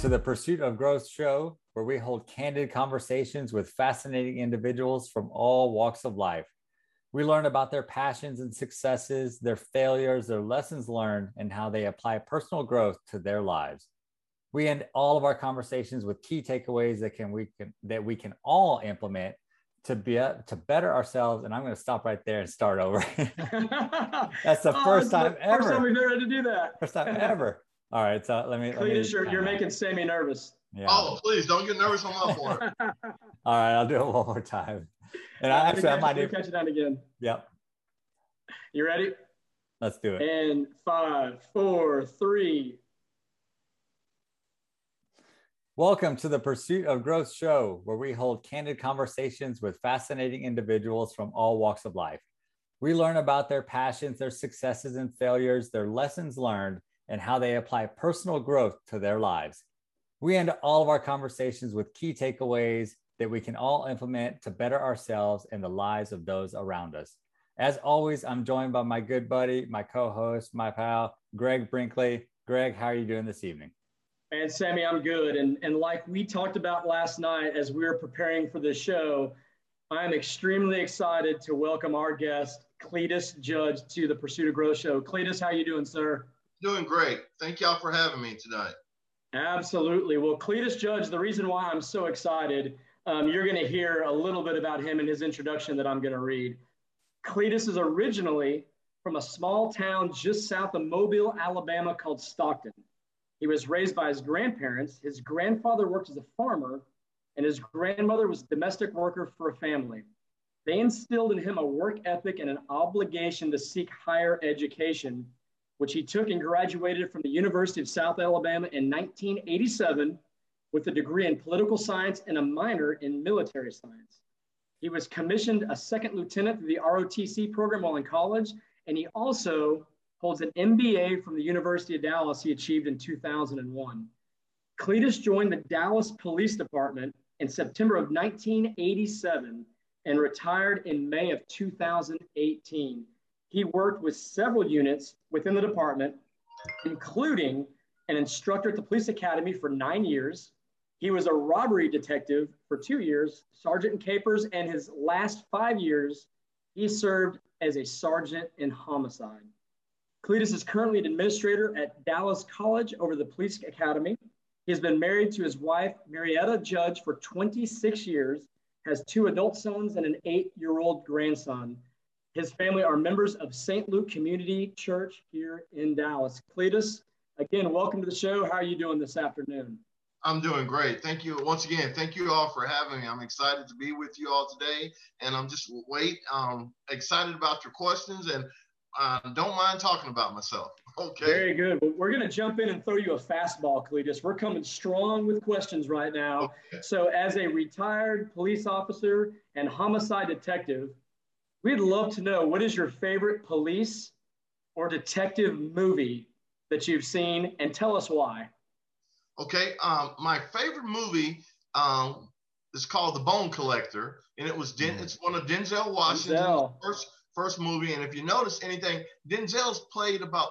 to the Pursuit of Growth show, where we hold candid conversations with fascinating individuals from all walks of life. We learn about their passions and successes, their failures, their lessons learned, and how they apply personal growth to their lives. We end all of our conversations with key takeaways that can we can that we can all implement to be to better ourselves. And I'm going to stop right there and start over. That's the oh, first time the ever. First time we've ever had to do that. First time ever. All right, so let me. Cletus, you're, you're making Sammy nervous. Yeah. Oh, please don't get nervous on my part. All right, I'll do it one more time. And I actually, catch, I might even catch it down again. Yep. You ready? Let's do it. And five, four, three. Welcome to the Pursuit of Growth show, where we hold candid conversations with fascinating individuals from all walks of life. We learn about their passions, their successes and failures, their lessons learned, and how they apply personal growth to their lives. We end all of our conversations with key takeaways that we can all implement to better ourselves and the lives of those around us. As always, I'm joined by my good buddy, my co host, my pal, Greg Brinkley. Greg, how are you doing this evening? And Sammy, I'm good. And, and like we talked about last night as we were preparing for this show, I am extremely excited to welcome our guest, Cletus Judge, to the Pursuit of Growth show. Cletus, how you doing, sir? Doing great. Thank y'all for having me tonight. Absolutely. Well, Cletus Judge, the reason why I'm so excited, um, you're going to hear a little bit about him in his introduction that I'm going to read. Cletus is originally from a small town just south of Mobile, Alabama called Stockton. He was raised by his grandparents. His grandfather worked as a farmer, and his grandmother was a domestic worker for a family. They instilled in him a work ethic and an obligation to seek higher education which he took and graduated from the University of South Alabama in 1987 with a degree in political science and a minor in military science. He was commissioned a second lieutenant through the ROTC program while in college, and he also holds an MBA from the University of Dallas he achieved in 2001. Cletus joined the Dallas Police Department in September of 1987 and retired in May of 2018. He worked with several units within the department, including an instructor at the police academy for nine years. He was a robbery detective for two years, sergeant in CAPERS, and his last five years, he served as a sergeant in homicide. Cletus is currently an administrator at Dallas College over the police academy. He has been married to his wife, Marietta Judge, for 26 years, has two adult sons and an eight year old grandson. His family are members of St. Luke Community Church here in Dallas. Cletus, again, welcome to the show. How are you doing this afternoon? I'm doing great. Thank you once again. Thank you all for having me. I'm excited to be with you all today, and I'm just wait. Um, excited about your questions, and uh, don't mind talking about myself. Okay. Very good. Well, we're going to jump in and throw you a fastball, Cletus. We're coming strong with questions right now. Okay. So, as a retired police officer and homicide detective, We'd love to know what is your favorite police or detective movie that you've seen and tell us why. Okay, um, my favorite movie um, is called The Bone Collector, and it was Den- mm. it's one of Denzel Washington's Denzel. first first movie. And if you notice anything, Denzel's played about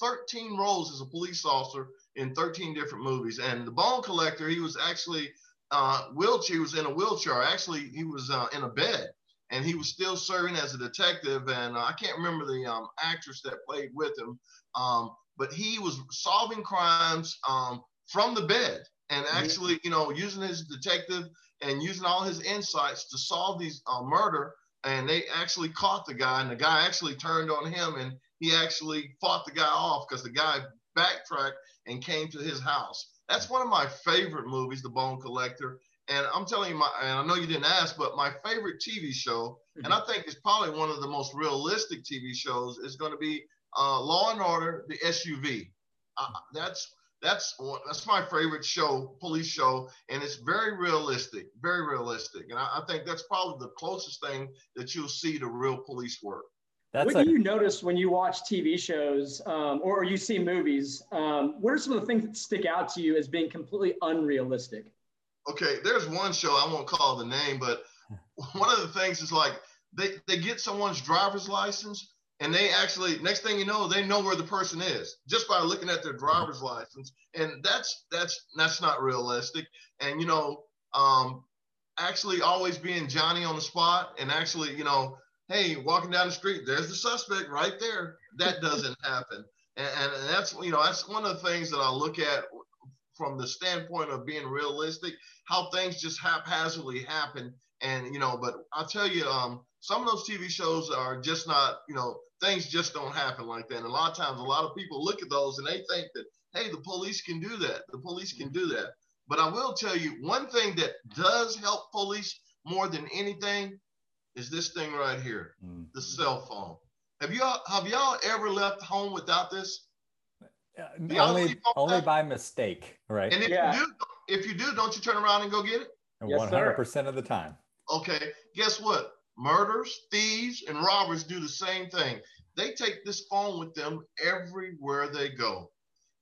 13 roles as a police officer in 13 different movies. And The Bone Collector, he was actually uh, wheelchair. He was in a wheelchair. Actually, he was uh, in a bed and he was still serving as a detective. And uh, I can't remember the um, actress that played with him, um, but he was solving crimes um, from the bed and actually, you know, using his detective and using all his insights to solve these uh, murder. And they actually caught the guy, and the guy actually turned on him, and he actually fought the guy off because the guy backtracked and came to his house. That's one of my favorite movies, The Bone Collector. And I'm telling you, my, and I know you didn't ask, but my favorite TV show, mm-hmm. and I think it's probably one of the most realistic TV shows, is going to be uh, Law and Order: The SVU. Uh, that's that's that's my favorite show, police show, and it's very realistic, very realistic. And I, I think that's probably the closest thing that you'll see to real police work. That's what a- do you notice when you watch TV shows um, or you see movies? Um, what are some of the things that stick out to you as being completely unrealistic? Okay, there's one show I won't call the name, but one of the things is like they, they get someone's driver's license and they actually next thing you know they know where the person is just by looking at their driver's license. And that's that's that's not realistic. And you know um actually always being johnny on the spot and actually you know hey walking down the street there's the suspect right there. That doesn't happen. And, and that's you know that's one of the things that i look at from the standpoint of being realistic how things just haphazardly happen and you know but i'll tell you um some of those tv shows are just not you know things just don't happen like that. And a lot of times, a lot of people look at those and they think that, hey, the police can do that. The police can do that. But I will tell you one thing that does help police more than anything is this thing right here, mm-hmm. the cell phone. Have y'all have y'all ever left home without this? Uh, only only by mistake, right? And if yeah. you do, if you do, don't you turn around and go get it? One hundred percent of the time. Okay, guess what? Murders, thieves, and robbers do the same thing. They take this phone with them everywhere they go.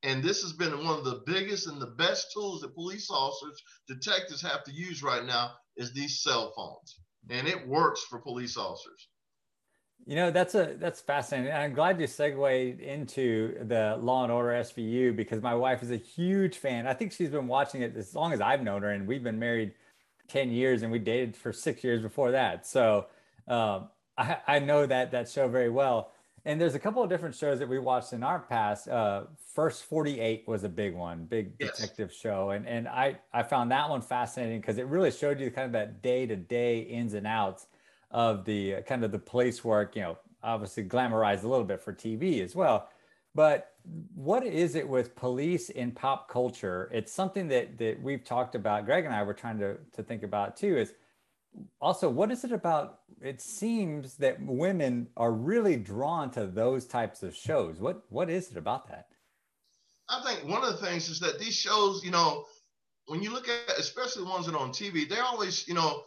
And this has been one of the biggest and the best tools that police officers, detectives have to use right now is these cell phones. And it works for police officers. You know, that's a that's fascinating. I'm glad you segued into the Law and Order SVU because my wife is a huge fan. I think she's been watching it as long as I've known her, and we've been married 10 years and we dated for six years before that. So um, I, I, know that that show very well. And there's a couple of different shows that we watched in our past. Uh, First 48 was a big one, big yes. detective show. And, and I, I found that one fascinating because it really showed you kind of that day to day ins and outs of the kind of the police work, you know, obviously glamorized a little bit for TV as well. But what is it with police in pop culture? It's something that that we've talked about. Greg and I were trying to to think about too. Is also what is it about? It seems that women are really drawn to those types of shows. What what is it about that? I think one of the things is that these shows, you know, when you look at especially the ones that are on TV, they always, you know,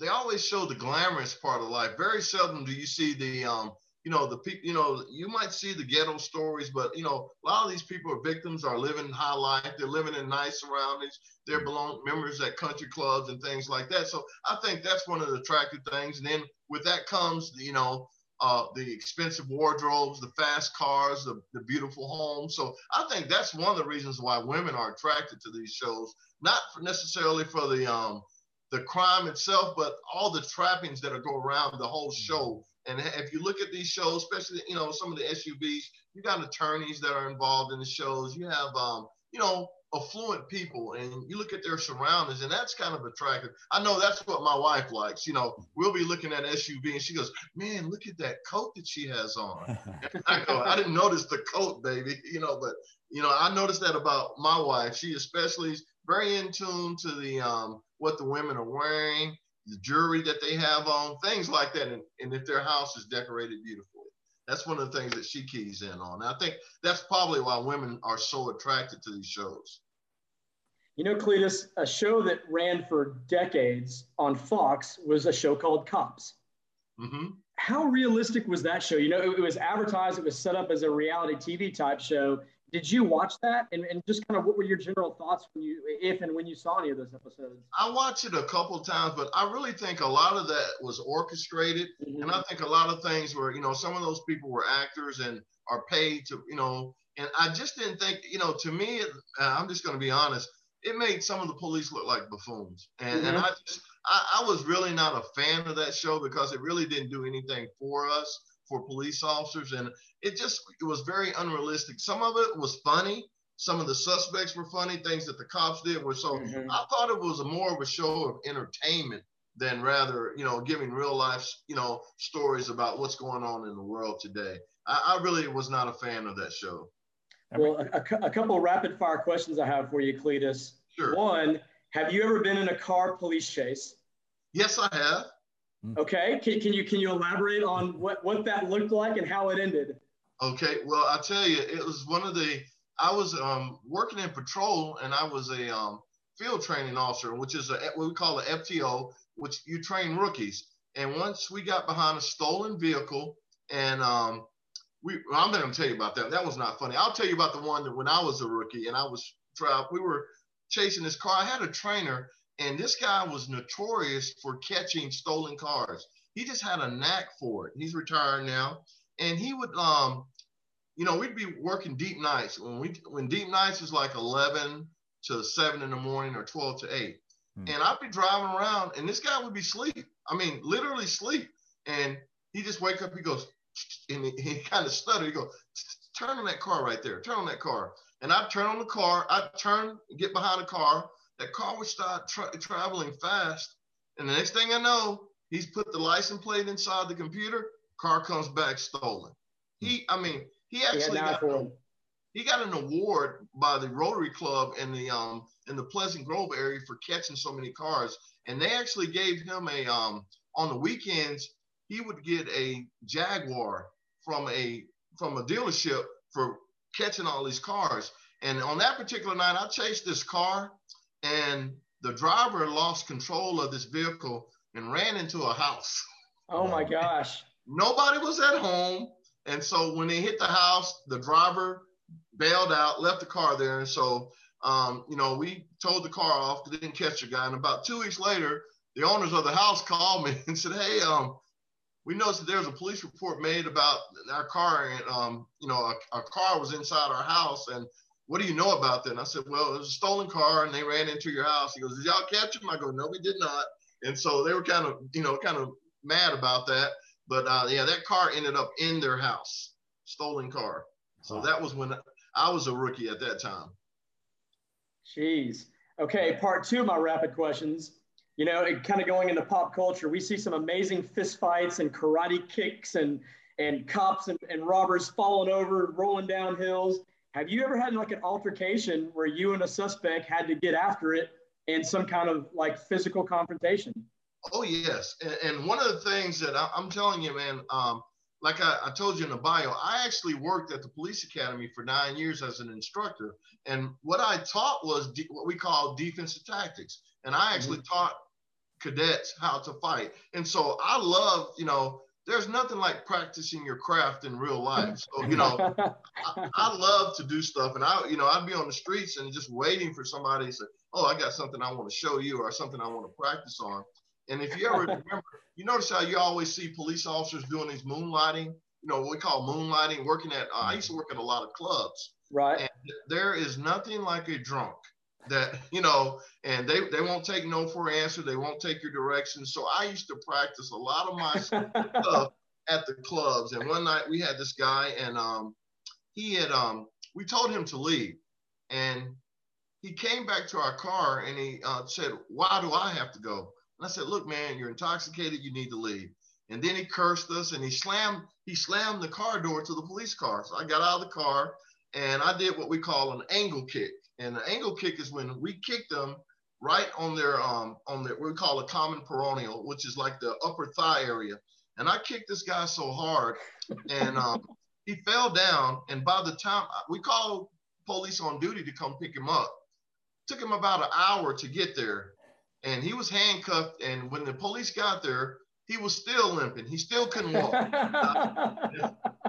they always show the glamorous part of life. Very seldom do you see the um, you know the people you know you might see the ghetto stories but you know a lot of these people are victims are living high life. They're living in nice surroundings. They're belong members at country clubs and things like that. So i think that's one of the attractive things. And then with that comes you know uh, the expensive wardrobes the fast cars the, the beautiful homes. So i think that's one of the reasons why women are attracted to these shows. Not for necessarily for the um the crime itself but all the trappings that go around the whole show and if you look at these shows, especially you know some of the SVUs, you got attorneys that are involved in the shows. You have um, you know affluent people, and you look at their surroundings, and that's kind of attractive. I know that's what my wife likes. You know, we'll be looking at SVU, and she goes, "Man, look at that coat that she has on." I go, "I didn't notice the coat, baby." You know, but you know, I noticed that about my wife. She especially is very in tune to the um, what the women are wearing the jewelry that they have on, things like that, and, and if their house is decorated beautifully. That's one of the things that she keys in on. And I think that's probably why women are so attracted to these shows. You know, Cletus, a show that ran for decades on Fox was a show called Cops. Mm-hmm. How realistic was that show? You know, it, it was advertised, it was set up as a reality TV type show, did you watch that? And, and just kind of what were your general thoughts when you if and when you saw any of those episodes? I watched it a couple times but i really think a lot of that was orchestrated. Mm-hmm. and i think a lot of things were you know some of those people were actors and are paid to you know and i just didn't think you know to me uh, i'm just going to be honest it made some of the police look like buffoons. And, mm-hmm. and i just I, I was really not a fan of that show because it really didn't do anything for us for police officers, and it just it was very unrealistic. Some of it was funny. Some of the suspects were funny. Things that the cops did were so. Mm-hmm. I thought it was more of a show of entertainment than rather, you know, giving real life, you know, stories about what's going on in the world today. I, I really was not a fan of that show. Well, a, a, couple of rapid fire questions I have for you, Cletus. Sure. One, have you ever been in a car police chase? Yes, I have. Mm. Okay, can, can you can you elaborate on what what that looked like and how it ended? Okay, well I tell you, it was one of the I was um, working in patrol and I was a um, field training officer, which is a, what we call an FTO, which you train rookies. And once we got behind a stolen vehicle, and um, we, I'm not going to tell you about that. That was not funny. I'll tell you about the one that when I was a rookie and I was we were chasing this car. I had a trainer, and this guy was notorious for catching stolen cars. He just had a knack for it. He's retired now. and he would um, you know, we'd be working deep nights when we when deep nights is like 11 to 7 in the morning or 12 to 8. Hmm. And I'd be driving around and this guy would be asleep. I mean, literally sleep. And he just wake up, he goes, and he, he kind of stutter. He goes, turn on that car right there. Turn on that car. And I'd turn on the car. I'd turn, get behind the car. That car would start tra- traveling fast. And the next thing I know, he's put the license plate inside the computer. Car comes back stolen. He, I mean, he actually got, a, he got an award by the Rotary Club in the um in the Pleasant Grove area for catching so many cars. And they actually gave him a um on the weekends he would get a Jaguar from a from a dealership for catching all these cars. And on that particular night, I chased this car, and the driver lost control of this vehicle and ran into a house. Oh my gosh. Nobody was at home. And so when they hit the house, the driver bailed out, left the car there. And so, um, you know, we towed the car off, didn't catch the guy. And about two weeks later, the owners of the house called me and said, Hey, um, we noticed that there was a police report made about our car, and um, you know, a, a, car was inside our house. And what do you know about that? And I said, well, it was a stolen car, and they ran into your house. He goes, did y'all catch him? I go, no, we did not. And so they were kind of, you know, kind of mad about that. But uh, yeah, that car ended up in their house, stolen car. So that was when I was a rookie at that time. Jeez. Okay, part two of my rapid questions you know, it, kind of going into pop culture, we see some amazing fist fights and karate kicks and and cops and, and robbers falling over, rolling down hills. Have you ever had like an altercation where you and a suspect had to get after it in some kind of like physical confrontation? Oh yes, and, and one of the things that I, am telling you, man, um, like I, I, told you in the bio, I actually worked at the police academy for nine years as an instructor, and what I taught was de- what we call defensive tactics, and I actually mm-hmm. taught cadets how to fight. And so I love, you know, there's nothing like practicing your craft in real life. So, you know, I, I, love to do stuff. And I, you know, I'd be on the streets and just waiting for somebody to say, Oh, I got something I want to show you or something I want to practice on. And if you ever remember, you notice how you always see police officers doing these moonlighting, you know, what we call moonlighting, working at, uh, I used to work at a lot of clubs. Right. And there is nothing like a drunk that you know and they they won't take no for an answer. They won't take your directions so i used to practice a lot of my stuff at the clubs. And one night we had this guy and um he had um we told him to leave. And he came back to our car and he uh, said why do i have to go? And i said look man you're intoxicated. You need to leave. And then he cursed us and he slammed he slammed the car door to the police car. So i got out of the car and i did what we call an angle kick and the angle kick is when we kick them right on their um on their what we call a common peroneal, which is like the upper thigh area. And I kicked this guy so hard, and um, he fell down. And by the time we called police on duty to come pick him up, took him about an hour to get there, and he was handcuffed. And when the police got there, he was still limping. He still couldn't walk.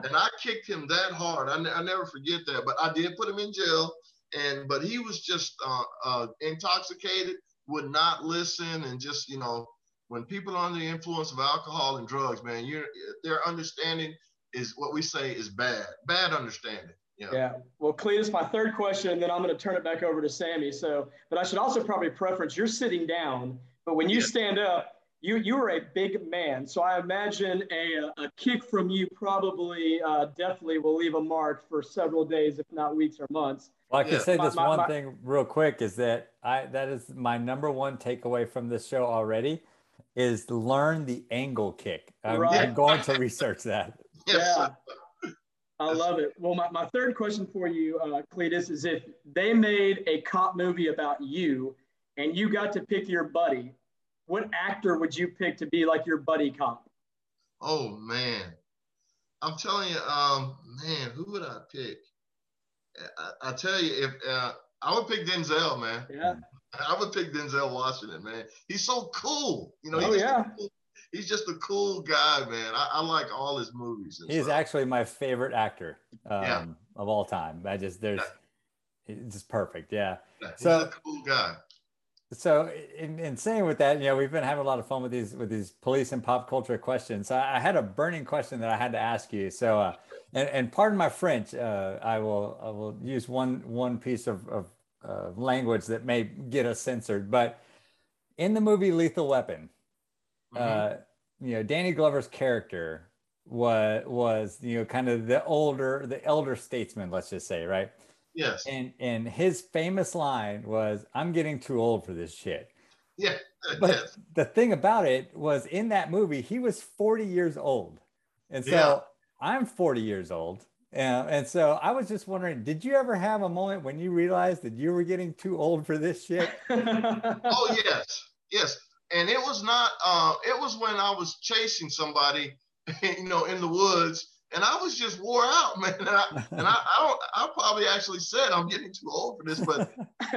and I kicked him that hard. I, I never forget that. But I did put him in jail and but he was just uh, uh, intoxicated, would not listen, and just you know, when people are under the influence of alcohol and drugs, man, you their understanding is what we say is bad, bad understanding. Yeah. yeah. Well, Cletus, my third question, and then I'm going to turn it back over to Sammy. So, but I should also probably preference you're sitting down, but when you yeah. stand up, you you are a big man. So I imagine a, a kick from you probably uh, definitely will leave a mark for several days, if not weeks or months. Well, I can yeah. say this my, one my, thing real quick is that I that is my number one takeaway from this show already is learn the angle kick. I'm, right. I'm going to research that. Yeah. I love it. Well, my, my third question for you, uh, Cletus, is if they made a cop movie about you and you got to pick your buddy, what actor would you pick to be like your buddy cop? Oh man, I'm telling you, um, man, who would I pick? I, I tell you, if uh, I would pick Denzel, man. Yeah. I would pick Denzel Washington, man. He's so cool. You know, oh, he's, yeah. cool, he's just a cool guy, man. I, I like all his movies. He's stuff. actually my favorite actor um, yeah. of all time. I just, there's, yeah. it's just perfect. Yeah. yeah he's so, a cool guy. So in, in saying with that, you know, we've been having a lot of fun with these with these police and pop culture questions. So I, had a burning question that I had to ask you. So, uh, and, and pardon my French, uh, I will I will use one one piece of, of uh, language that may get us censored. But in the movie Lethal Weapon, mm-hmm. Uh, you know, Danny Glover's character was was you know kind of the older the elder statesman, let's just say, right? Yes. And and his famous line was, "I'm getting too old for this shit." Yeah. But yes. the thing about it was, in that movie, he was 40 years old, and so yeah. I'm 40 years old. And, and so I was just wondering, did you ever have a moment when you realized that you were getting too old for this shit? oh yes, yes. And it was not. Uh, it was when I was chasing somebody, you know, in the woods, and I was just wore out, man. And I, and I, I don't, I probably actually said I'm getting too old for this, but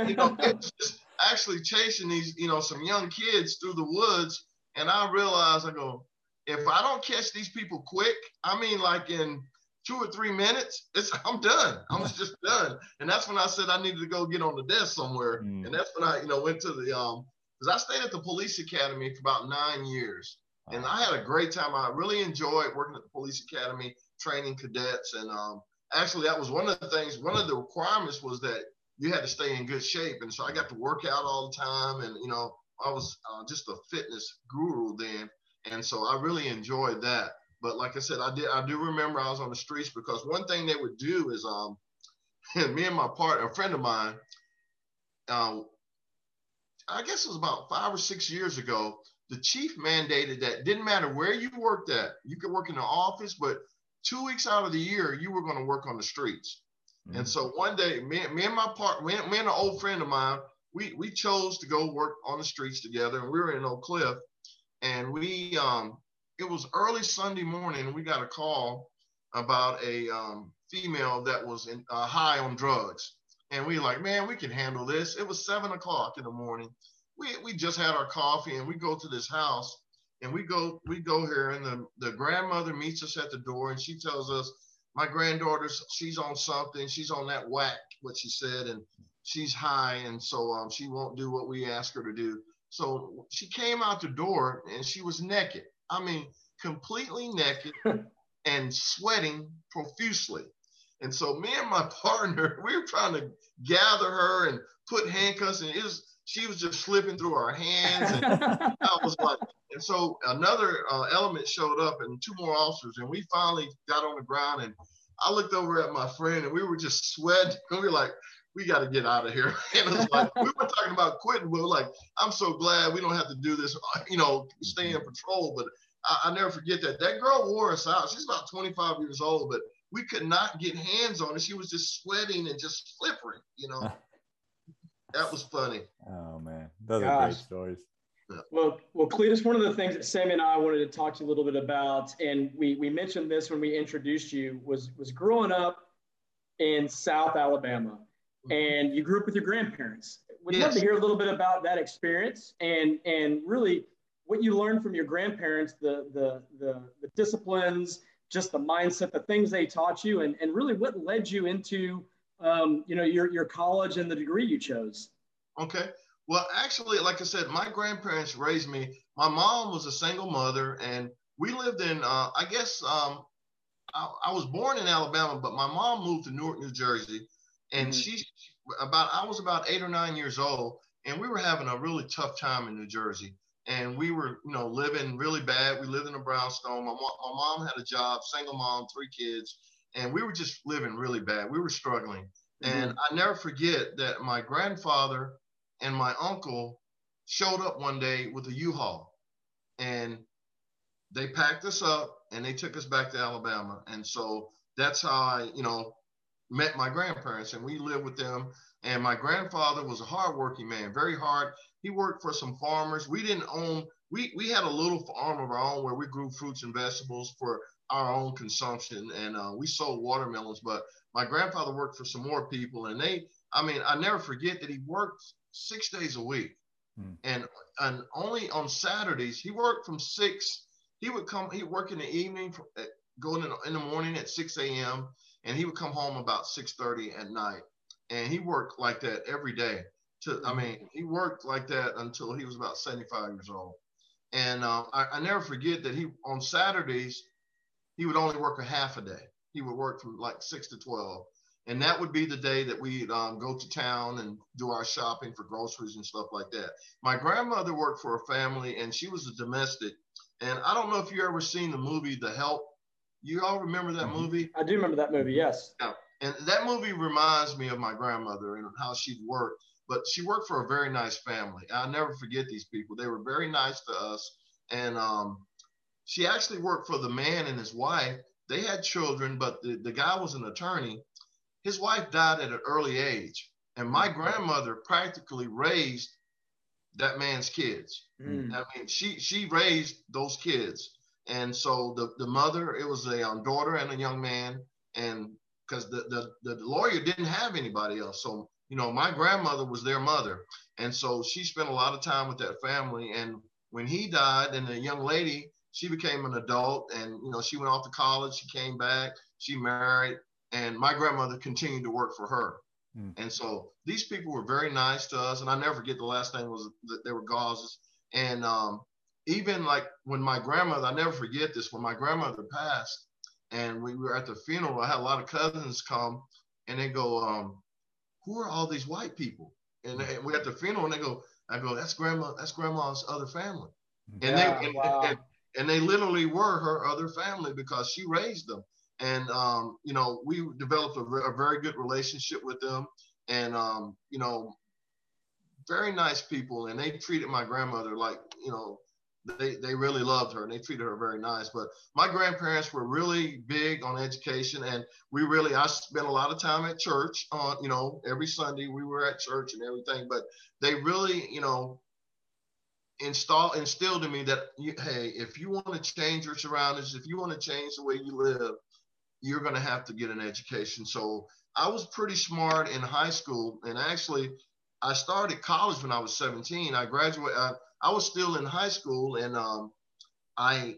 you know, it's just actually chasing these, you know, some young kids through the woods, and I realized, I go, if I don't catch these people quick, I mean, like in two or three minutes, it's I'm done. I'm just done. And that's when I said I needed to go get on the desk somewhere, mm. and that's when I, you know, went to the um, because I stayed at the police academy for about nine years. And I had a great time. I really enjoyed working at the police academy, training cadets. And um, actually, that was one of the things, one of the requirements was that you had to stay in good shape. And so I got to work out all the time. And, you know, I was uh, just a fitness guru then. And so I really enjoyed that. But like I said, I did, I do remember I was on the streets because one thing they would do is, um, me and my partner, a friend of mine, uh, I guess it was about five or six years ago, the chief mandated that didn't matter where you worked at, you could work in the office, but two weeks out of the year, you were going to work on the streets. Mm-hmm. And so one day, me, me and my part, me, me, and an old friend of mine, we we chose to go work on the streets together, and we were in Oak Cliff, and we um it was early Sunday morning, and we got a call about a um, female that was in, uh, high on drugs, and we like, man, we can handle this. It was seven o'clock in the morning, we, we just had our coffee and we go to this house and we go we go here and the, the grandmother meets us at the door and she tells us my granddaughter's she's on something. She's on that whack what she said and she's high and so um, she won't do what we ask her to do. So she came out the door and she was naked. I mean completely naked and sweating profusely. And so me and my partner we were trying to gather her and put handcuffs and it was she was just slipping through our hands. And I was like, and so another uh, element showed up and two more officers, and we finally got on the ground. And I looked over at my friend, and we were just sweating. And We were like, we got to get out of here. And it was like, we were talking about quitting, but like, I'm so glad we don't have to do this, you know, stay in patrol. But I, I never forget that. That girl wore us out. She's about 25 years old, but we could not get hands on her. She was just sweating and just slippery, you know. That was funny. Oh man, those Gosh. are great stories. Well, well, Cletus, one of the things that Sammy and I wanted to talk to you a little bit about, and we we mentioned this when we introduced you, was was growing up in South Alabama, mm-hmm. and you grew up with your grandparents. We'd yes. love to hear a little bit about that experience and and really what you learned from your grandparents, the the the, the disciplines, just the mindset, the things they taught you, and and really what led you into um, you know, your, your college and the degree you chose? Okay. Well, actually, like I said, my grandparents raised me. My mom was a single mother, and we lived in, uh, I guess, um, I, I, was born in Alabama, but my mom moved to Newark, New Jersey, and mm-hmm. she about I was about eight or nine years old, and we were having a really tough time in New Jersey, and we were, you know, living really bad. We lived in a brownstone. My, my mom had a job, single mom, three kids, and we were just living really bad. We were struggling. Mm-hmm. And I never forget that my grandfather and my uncle showed up one day with a U-Haul and they packed us up and they took us back to Alabama. And so that's how I, you know, met my grandparents and we lived with them. And my grandfather was a hardworking man, very hard. He worked for some farmers. We didn't own, we, we had a little farm of our own where we grew fruits and vegetables for our own consumption, and uh, we sold watermelons. But my grandfather worked for some more people, and they, I mean, I never forget that he worked six days a week, hmm. and and only on Saturdays he worked from six. He would come. He would work in the evening, for, uh, going in, in the morning at six a.m. and he would come home about six thirty at night, and he worked like that every day. To I mean, he worked like that until he was about 75 years old. And uh, I, I never forget that he on Saturdays he would only work a half a day. He would work from like six to 12 and that would be the day that we'd um, go to town and do our shopping for groceries and stuff like that. My grandmother worked for a family, and she was a domestic. And I don't know if you ever seen the movie The Help. You all remember that mm-hmm. movie? I do remember that movie. Yes. Yeah. And that movie reminds me of my grandmother and how she'd worked. But she worked for a very nice family. I'll never forget these people. They were very nice to us. And um, she actually worked for the man and his wife. They had children, but the, the guy was an attorney his wife died at an early age, and my mm. grandmother practically raised that man's kids. Mm. I mean, she she raised those kids, and so the the mother it was a um, daughter and a young man, and because the, the the lawyer didn't have anybody else, so you know my grandmother was their mother, and so she spent a lot of time with that family. And when he died, and the young lady she became an adult, and you know she went off to college, she came back, she married, and my grandmother continued to work for her. Mm. And so these people were very nice to us. And I never forget the last thing was that they were gauzes. And um, even like when my grandmother, I never forget this, when my grandmother passed and we were at the funeral, I had a lot of cousins come and they go, um, who are all these white people? And, and we at the funeral and they go, I go, that's grandma, that's grandma's other family. And yeah, they, and, wow. and, and they literally were her other family because she raised them. And um, you know we developed a, a, very good relationship with them. And um, you know very nice people. And they treated my grandmother like you know they, they really loved her and they treated her very nice. But my grandparents were really big on education. And we really i spent a lot of time at church on you know every sunday we were at church and everything. But they really you know install instilled in me that hey if you want to change your surroundings if you want to change the way you live you're going to have to get an education. So I was pretty smart in high school, and actually, I started college when I was 17. I graduated. I, I was still in high school, and um, I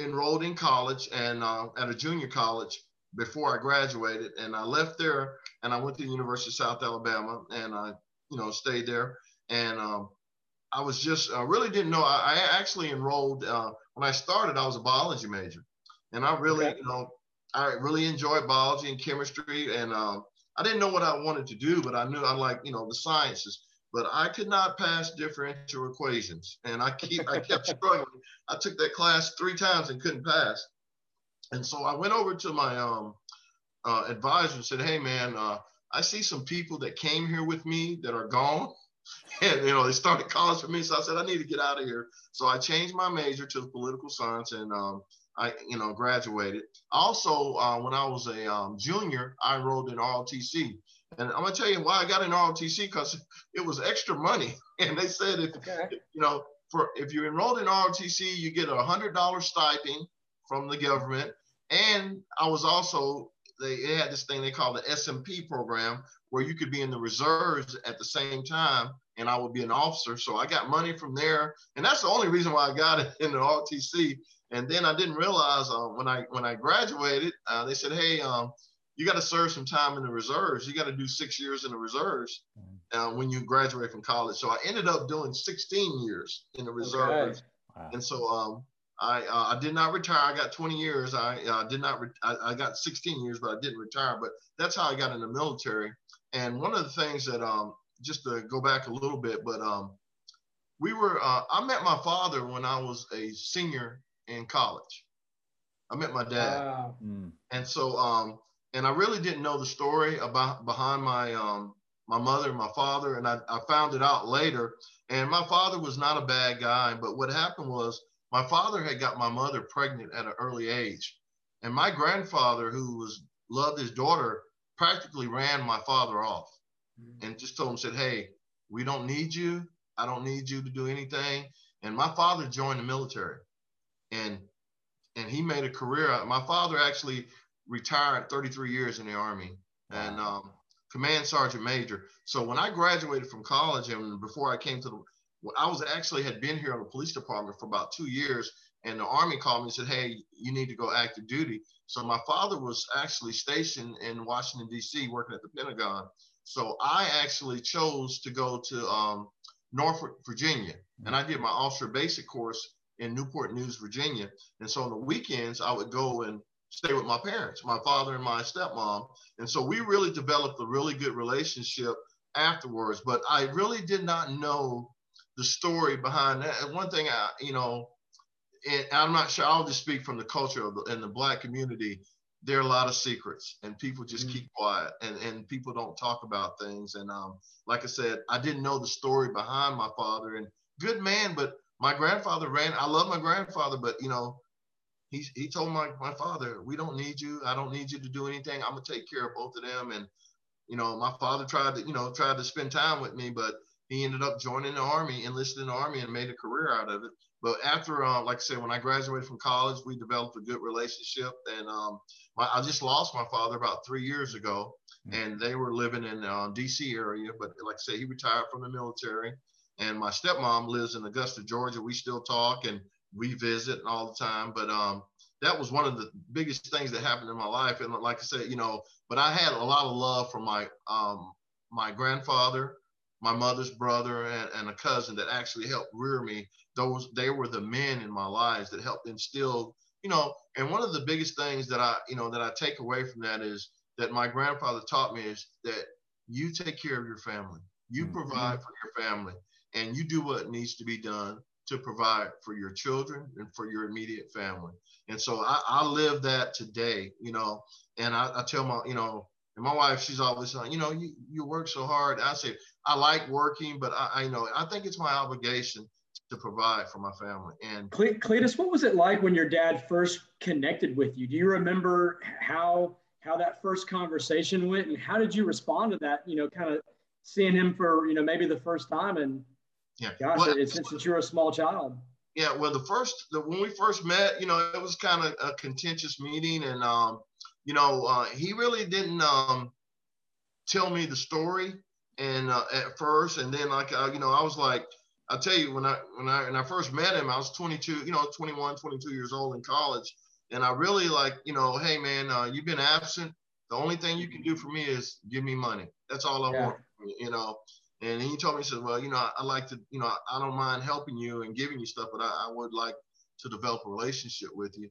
enrolled in college and uh, at a junior college before I graduated. And I left there, and I went to the University of South Alabama, and I, you know, stayed there. And um, I was just, I really didn't know. I, I actually enrolled uh, when I started. I was a biology major, and I really, okay. you know, I really enjoyed biology and chemistry, and um, I didn't know what I wanted to do, but I knew I like you know the sciences. But I could not pass differential equations, and I keep I kept struggling. I took that class three times and couldn't pass, and so I went over to my um, uh, advisor and said, "Hey man, uh, I see some people that came here with me that are gone." and you know they started college for me so i said i need to get out of here so i changed my major to political science and um, I, you know, graduated. Also, uh, when I was a um, junior, I enrolled in ROTC. And I'm gonna tell you why I got in ROTC because it was extra money. And they said if okay. you know, for if you're enrolled in ROTC, you get a hundred dollar stipend from the government. And I was also they, they had this thing they call the SMP program where you could be in the reserves at the same time, and I would be an officer. So I got money from there, and that's the only reason why I got it in the ROTC. and then I didn't realize uh, when I when I graduated, uh, they said, "Hey, um, you got to serve some time in the reserves. You got to do six years in the reserves mm-hmm. uh, when you graduate from college." So I ended up doing 16 years in the reserves, okay. wow. and so um, I uh, I did not retire. I got 20 years. I uh, did not. Re- I, I, got 16 years, but I didn't retire. But that's how I got in the military. And one of the things that um, just to go back a little bit, but um, we were. Uh, I met my father when I was a senior in college. I met my dad, wow. Hmm. and so um, and I really didn't know the story about behind my um, my mother and my father, and I, I found it out later. And my father was not a bad guy, but what happened was my father had got my mother pregnant at an early age, and my grandfather, who was loved his daughter, practically ran my father off, mm-hmm. and just told him, said, "Hey, we don't need you. I don't need you to do anything." And my father joined the military and and he made a career. My father actually retired 33 years in the army and um, command sergeant major. So when I graduated from college and before I came to the, I was actually had been here in the police department for about two years, and the army called me and said, "Hey, you need to go active duty." So my father was actually stationed in Washington D.C. working at the Pentagon, So I actually chose to go to um, Norfolk, Virginia, and I did my officer basic course in Newport News, Virginia. And so on the weekends, I would go and stay with my parents, my father and my stepmom. And so we really developed a really good relationship afterwards. But I really did not know the story behind that. And one thing I, you know, and I'm not sure. I'll just speak from the culture of the, in the black community. There are a lot of secrets, and people just mm-hmm. keep quiet, and and people don't talk about things. And um, like I said, I didn't know the story behind my father, and good man, but my grandfather ran. I love my grandfather, but you know, he he told my my father, we don't need you. I don't need you to do anything. I'm gonna take care of both of them. And you know, my father tried to you know tried to spend time with me, but he ended up joining the army, enlisted in the army, and made a career out of it. But after, uh, like I said, when I graduated from college, we developed a good relationship. And um, my, I just lost my father about three years ago, mm-hmm. and they were living in uh, D.C. area. But like I said, he retired from the military, and my stepmom lives in Augusta, Georgia. We still talk and we visit all the time. But um, that was one of the biggest things that happened in my life. And like I said, you know, but I had a lot of love for my um, my grandfather, my mother's brother, and, and a cousin that actually helped rear me. Those they were the men in my lives that helped instill you know and one of the biggest things that i you know that i take away from that is that my grandfather taught me is that you take care of your family. You mm-hmm. provide for your family and you do what needs to be done to provide for your children and for your immediate family. And so i, I live that today you know and I, I tell my you know and my wife she's always saying you know you, you work so hard. I say i like working but I, I know i think it's my obligation to provide for my family. And Cletus, what was it like when your dad first connected with you? Do you remember how how that first conversation went, and how did you respond to that? You know, kind of seeing him for you know maybe the first time, and yeah, gosh, well, since you're a small child. Yeah, well, the first the, when we first met, you know, it was kind of a contentious meeting, and um, you know, uh, he really didn't um, tell me the story, and uh, at first, and then like uh, you know, I was like I'll tell you when I when I when I first met him, I was 22, you know, 21, 22 years old in college, and I really like, you know, hey man, uh, you've been absent. The only thing you can do for me is give me money. That's all I yeah. want, you know. And he told me, he said, well, you know, I, I, like to, you know, I don't mind helping you and giving you stuff, but I, I would like to develop a relationship with you.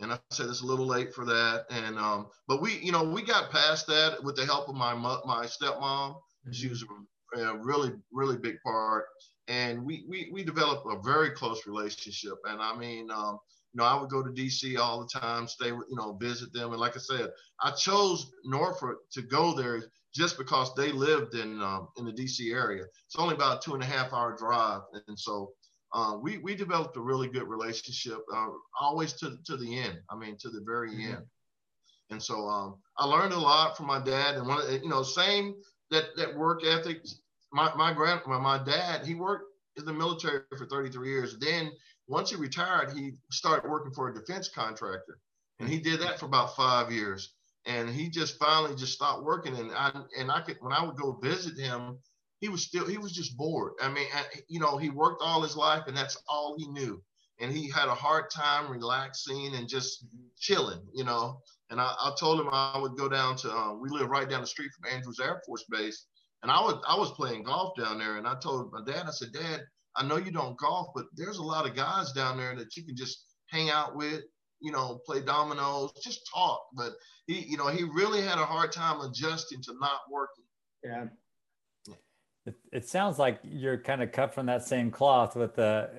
And I said it's a little late for that. And um, but we, you know, we got past that with the help of my my stepmom. She was a, a really really big part and we we we developed a very close relationship. And I mean, um, you know, I would go to DC all the time, stay with, you know, visit them. And like I said, I chose Norfolk to go there just because they lived in um, in the DC area. It's only about a two and a half hour drive, and so uh, we we developed a really good relationship, uh, always to to the end. I mean, to the very mm-hmm. end. And so um, I learned a lot from my dad, and one, of, you know, same that that work ethic my my grand my, my dad he worked in the military for 33 years. Then once he retired, he started working for a defense contractor, and he did that for about five years. And he just finally just stopped working. And I and I could when I would go visit him, he was still he was just bored. I mean, you know, he worked all his life, and that's all he knew. And he had a hard time relaxing and just chilling, you know. And I, I told him I would go down to uh, we live right down the street from Andrews Air Force Base and I was I was playing golf down there, and I told my dad, I said, Dad, I know you don't golf, but there's a lot of guys down there that you can just hang out with, you know, play dominoes, just talk. But he, you know, he really had a hard time adjusting to not working. Yeah. It, it sounds like you're kind of cut from that same cloth with the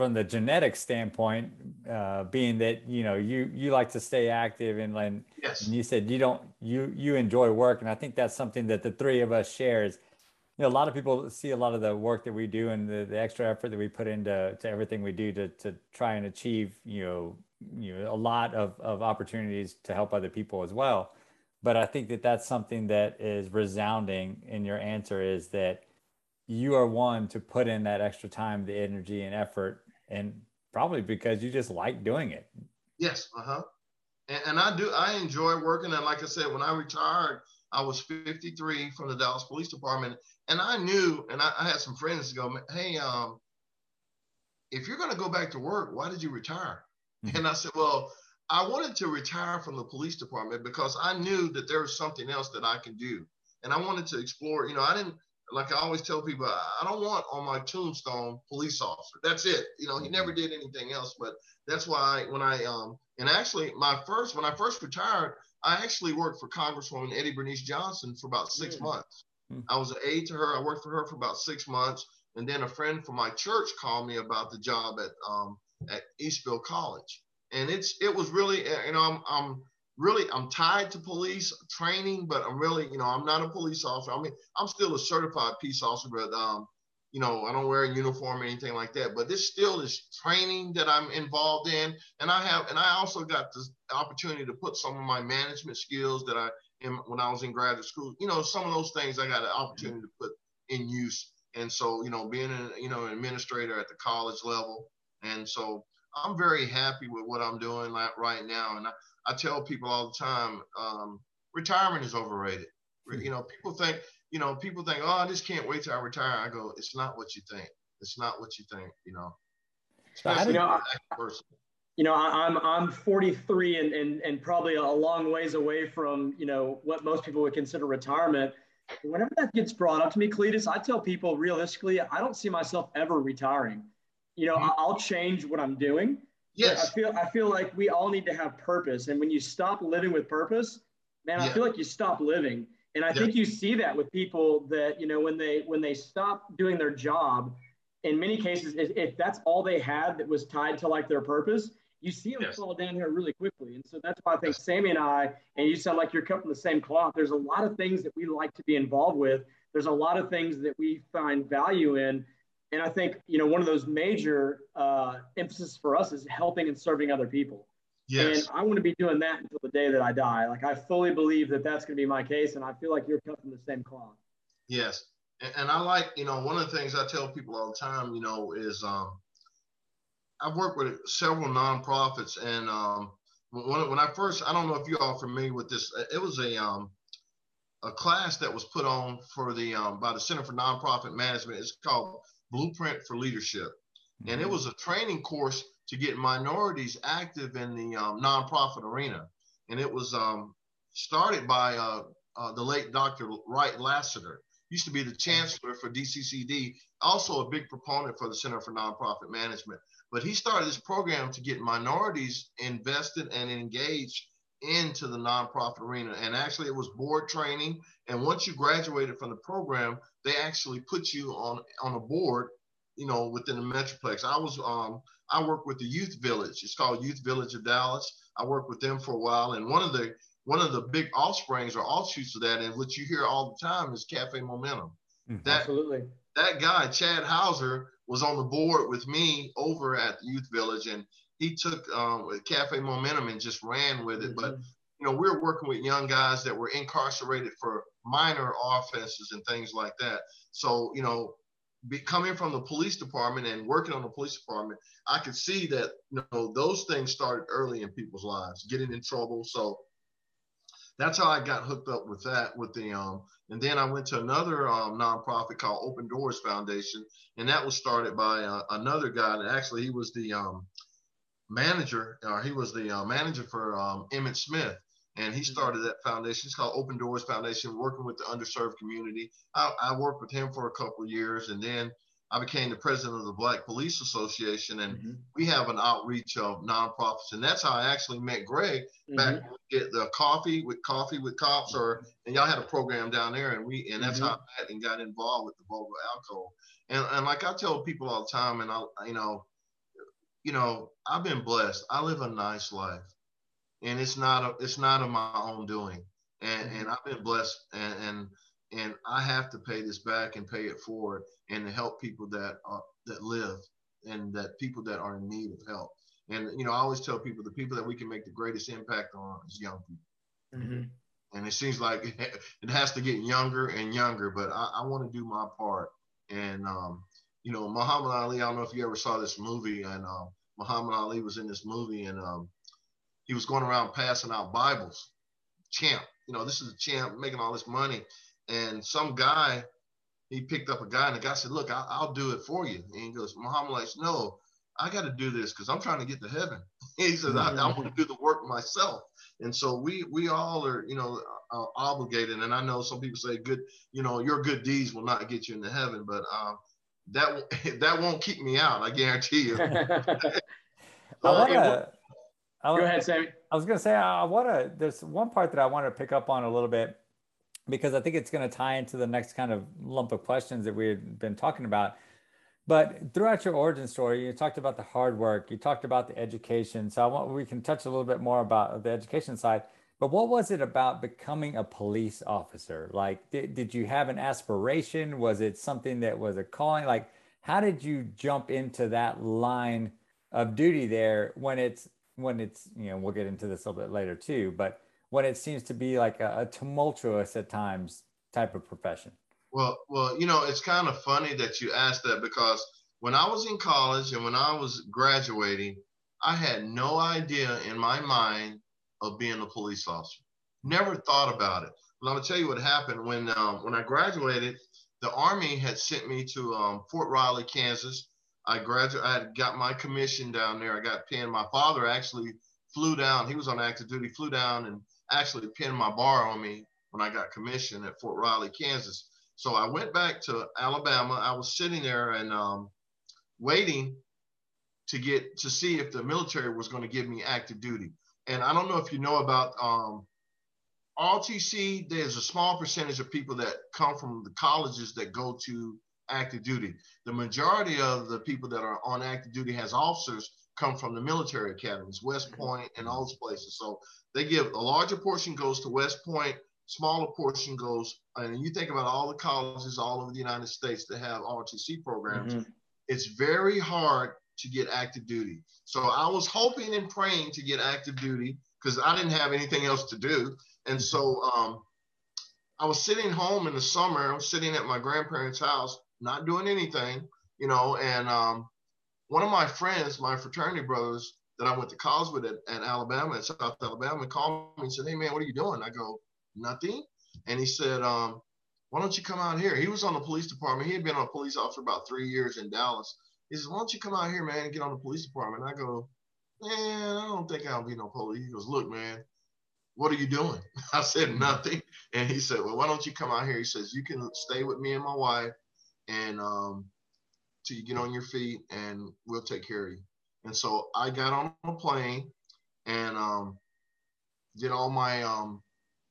from the genetic standpoint, uh, being that you know you you like to stay active and, and, yes. and you said you don't you you enjoy work, and I think that's something that the three of us shares. You know, a lot of people see a lot of the work that we do and the, the extra effort that we put into to everything we do to to try and achieve you know you know a lot of of opportunities to help other people as well. But I think that that's something that is resounding in your answer is that you are one to put in that extra time, the energy and effort and probably because you just like doing it. Yes, uh huh. And, and, I do. I enjoy working. And like I said, when I retired, I was 53 from the Dallas Police Department, and I knew, and I, I had some friends go, "Hey, um, if you're going to go back to work, why did you retire?" Mm-hmm. And I said, "Well." I wanted to retire from the police department because I knew that there was something else that I can do. and I wanted to explore. You know, I didn't like I always tell people, I don't want on my tombstone police officer. That's it. You know, he mm-hmm. never did anything else. But that's why when I um and actually my first when I first retired, I actually worked for Congresswoman Eddie Bernice Johnson for about 6 mm-hmm. months. Mm-hmm. I was an aide to her. I worked for her for about six months, and then a friend from my church called me about the job at um at Eastfield College, and it's it was really you know I'm I'm really I'm tied to police training, but I'm really, you know, I'm not a police officer. I mean, I'm still a certified peace officer, but um, you know, I don't wear a uniform or anything like that. But this still is training that I'm involved in, and I have, and I also got the opportunity to put some of my management skills that I in when I was in graduate school. You know, some of those things I got an opportunity to put in use. And so, you know, being a you know an administrator at the college level, and so I'm very happy with what I'm doing right now, and I, I tell people all the time, um, retirement is overrated. Mm-hmm. You know, people think, you know, people think, oh, I just can't wait till I retire. I go, it's not what you think. It's not what you think. You know, especially you know, person. You know, I'm I'm 43 and, and and probably a long ways away from you know what most people would consider retirement. Whenever that gets brought up to me, Cletus, I tell people realistically, I don't see myself ever retiring. You know, mm-hmm. I'll change what I'm doing Yes. I feel I feel like we all need to have purpose. And when you stop living with purpose, man, yeah. I feel like you stop living. And I yeah. think you see that with people that, you know, when they when they stop doing their job, in many cases, if, if that's all they had that was tied to like their purpose, you see them yes. fall down here really quickly. And so that's why I think yes. Sammy and I, and you sound like you're cut from the same cloth. There's a lot of things that we like to be involved with. There's a lot of things that we find value in and I think you know one of those major uh, emphasis for us is helping and serving other people. Yes. And I want to be doing that until the day that I die. Like I fully believe that that's going to be my case, and I feel like you're cut from the same cloth. Yes, and, and I like you know one of the things I tell people all the time, you know, is um, I've worked with several nonprofits, and um, when when I first, I don't know if you all familiar with this. It was a um, a class that was put on for the um, by the Center for Nonprofit Management. It's called Blueprint for Leadership. Mm-hmm. And it mm-hmm. was a training course to get minorities active in the um, nonprofit arena. And it was um, started by uh, uh, the late Dr. Wright Lassiter. Used to be the chancellor for DCCD, also a big proponent for the Center for Nonprofit Management. But he started this program to get minorities invested and engaged into the nonprofit arena. And actually, it was board training. And once you graduated from the program, they actually put you on on a board, you know, within the Metroplex. I was um I worked with the Youth Village. It's called Youth Village of Dallas. I worked with them for a while, and one of the one of the big offsprings or offshoots of that, and what you hear all the time, is Cafe Momentum. Mm-hmm. That, Absolutely. That guy, Chad Houser, was on the board with me over at the Youth Village, and he took um, Cafe Momentum and just ran with it. Mm-hmm. But you know, we were working with young guys that were incarcerated for minor offenses and things like that. So, you know, be, coming from the police department and working on the police department, I could see that, you know, those things started early in people's lives, getting in trouble. So that's how I got hooked up with that, with the, um, and then I went to another um, nonprofit called Open Doors Foundation, and that was started by uh, another guy. And actually, he was the um, manager, or he was the uh, manager for um, Emmitt Smith and he mm-hmm. started that foundation. It's called Open Doors Foundation, working with the underserved community. I, I worked with him for a couple of years, and then I became the president of the Black Police Association, and mm-hmm. we have an outreach of nonprofits, and that's how I actually met Greg mm-hmm. back at the coffee with coffee with cops, or and y'all had a program down there, and we and that's mm-hmm. how I met and got involved with the Volvo alcohol. And and like I tell people all the time, and I you know, you know, I've been blessed. I live a nice life and it's not a, it's not of my own doing. And mm-hmm. and I've been blessed, and, and and I have to pay this back and pay it forward, and to help people that are that live and that people that are in need of help. And you know, I always tell people the people that we can make the greatest impact on is young people. Mm-hmm. And it seems like it has to get younger and younger, but I, I want to do my part. And um, you know, Muhammad Ali. I don't know if you ever saw this movie, and um, Muhammad Ali was in this movie, and um, he was going around passing out Bibles. Champ, you know, this is a champ making all this money. And some guy, he picked up a guy, and the guy said, Look, I'll, I'll do it for you. And he goes, Muhammad, like, no, I got to do this because I'm trying to get to heaven. he says, I, I want to do the work myself. And so we we all are, you know, uh, obligated. And I know some people say, good, you know, your good deeds will not get you into heaven, but um, that that won't keep me out. I guarantee you. I uh, wanna, I wanna, Go ahead, Sammy. I was going to say, I want to, there's one part that I want to pick up on a little bit because I think it's going to tie into the next kind of lump of questions that we've been talking about. But throughout your origin story, you talked about the hard work, you talked about the education. So I want we can touch a little bit more about the education side. But what was it about becoming a police officer? Like, did, did you have an aspiration? Was it something that was a calling? Like, how did you jump into that line of duty there when it's when it's you know we'll get into this a little bit later too, but when it seems to be like a, a tumultuous at times type of profession? Well, well, you know, it's kind of funny that you asked that because when I was in college and when I was graduating, I had no idea in my mind of being a police officer. Never thought about it. But I'm gonna tell you what happened when um, when I graduated. The Army had sent me to um, Fort Riley, Kansas. I graduated. I got my commission down there. I got pinned. My father actually flew down. He was on active duty. Flew down and actually pinned my bar on me when I got commissioned at Fort Riley, Kansas. So I went back to Alabama. I was sitting there and um, waiting to get to see if the military was going to give me active duty. And I don't know if you know about um, ROTC. There's a small percentage of people that come from the colleges that go to active duty. The majority of the people that are on active duty as officers come from the military academies, West Point and all those places. So they give a larger portion goes to West Point, smaller portion goes, and you think about all the colleges all over the United States that have ROTC programs. Mm-hmm. It's very hard to get active duty. So I was hoping and praying to get active duty because I didn't have anything else to do. And so um, I was sitting home in the summer. I was sitting at my grandparents' house, not doing anything, you know. And um, one of my friends, my fraternity brothers that I went to college with at, at Alabama, at South Alabama, called me and said, "Hey man, what are you doing?" I go, "Nothing." And he said, um, "Why don't you come out here?" He was on the police department. He had been on a police officer about three years in Dallas. He says, "Why don't you come out here, man, and get on the police department?" I go, "Man, I don't think I'll be no police." He goes, "Look, man, what are you doing?" I said, "Nothing." And he said, "Well, why don't you come out here?" He says, "You can stay with me and my wife, and um, till you get on your feet, and we'll take care of you." And so I got on a plane and um, did all my um,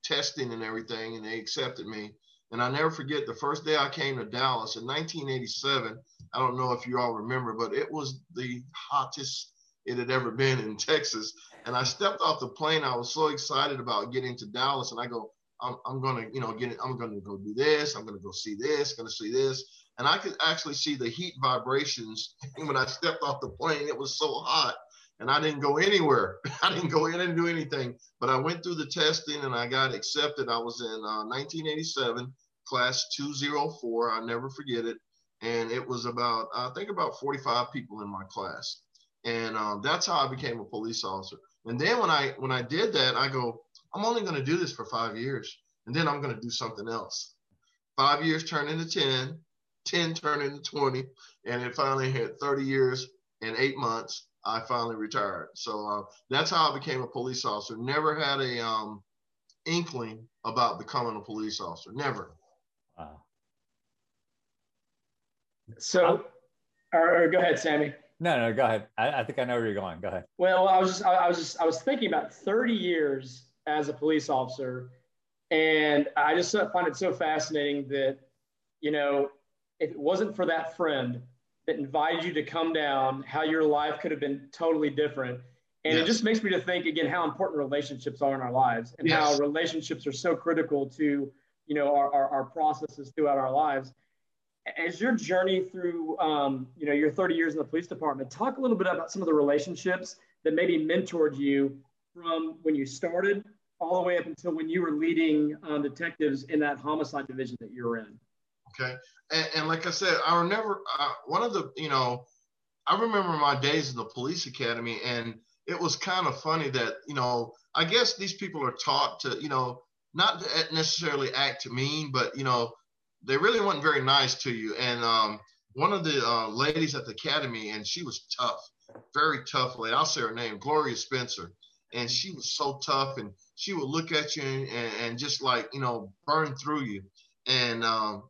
testing and everything, and they accepted me. And I never forget the first day I came to Dallas in 1987. I don't know if you all remember, but it was the hottest it had ever been in Texas. And I stepped off the plane. I was so excited about getting to Dallas, and I go, I'm, I'm gonna, you know, get it. I'm gonna go do this. I'm gonna go see this. Gonna see this. And I could actually see the heat vibrations when I stepped off the plane. It was so hot, and I didn't go anywhere. I didn't go in and do anything. But I went through the testing and I got accepted. I was in uh, 1987, class 204. I never forget it. And it was about, I think, about 45 people in my class. And um, that's how I became a police officer. And then when I when I did that, I go, I'm only going to do this for five years, and then I'm going to do something else. Five years turned into 10, 10 turned into 20, and it finally hit 30 years and eight months. I finally retired. So uh, that's how I became a police officer. Never had a um, inkling about becoming a police officer. Never. Wow. So, or, or go ahead, Sammy. No, no, go ahead. I, I, think I know where you're going. Go ahead. Well, I was just, I, I was just, I was thinking about 30 years as a police officer, and I just find it so fascinating that, you know, if it wasn't for that friend that invited you to come down, how your life could have been totally different. And yes. it just makes me to think again how important relationships are in our lives and yes. how relationships are so critical to you know our, our, our, processes throughout our lives. As your journey through um, you know your 30 years in the police department, talk a little bit about some of the relationships that maybe mentored you from when you started all the way up until when you were leading um, detectives in that homicide division that you were in. Okay. And, and like I said, I remember uh, one of the, you know, I remember my days in the police academy, and it was kind of funny that, you know, I guess these people are taught to, you know, not necessarily act mean, but, you know, they really weren't very nice to you. And um, one of the uh, ladies at the academy, and she was tough. very tough lady. I'll say her name, Gloria Spencer. And she was so tough and she would look at you and, and just like, you know, burn through you. And um,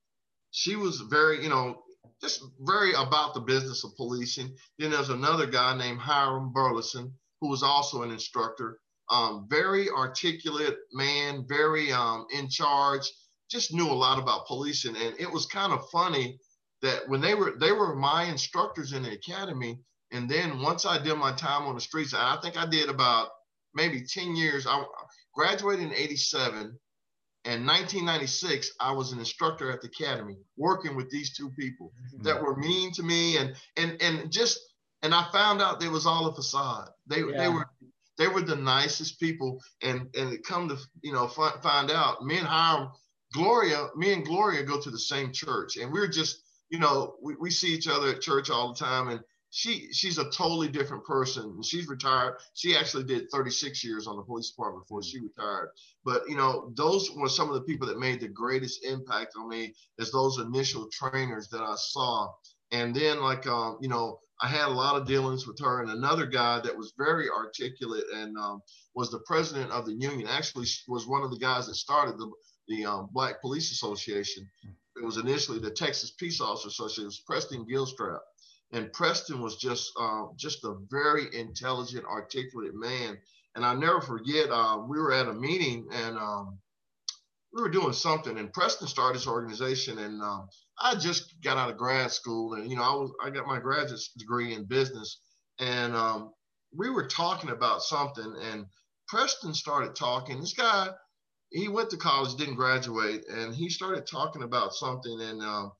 she was very, you know, just very about the business of policing. Then there's another guy named Hiram Burleson, who was also an instructor. Um, very articulate man, very um, in charge, just knew a lot about policing. And it was kind of funny that when they were they were my instructors in the academy, and then once I did my time on the streets, I think I did about maybe 10 years. I graduated in 87. And 1996, I was an instructor at the academy, working with these two people mm-hmm. that were mean to me, and and and just and I found out it was all a facade. They yeah. they were they were the nicest people, and and come to you know find, find out me and Hiram, Gloria, me and Gloria go to the same church, and we're just you know we, we see each other at church all the time, and she she's a totally different person. She's retired. She actually did 36 years on the police department before she retired. But you know, those were some of the people that made the greatest impact on me as those initial trainers that I saw. And then like um, you know, I had a lot of dealings with her and another guy that was very articulate and um, was the president of the union. Actually, was one of the guys that started the the um, Black Police Association. It was initially the Texas Peace Officer Association. It was Preston Gilstrap and Preston was just uh, just a very intelligent, articulate man. And I never forget, uh, we were at a meeting and um, we were doing something, and Preston started his organization, and um, I just got out of grad school, and you know, I was I got my graduate degree in business, and um, we were talking about something, and Preston started talking. This guy, he went to college, didn't graduate, and he started talking about something, and um,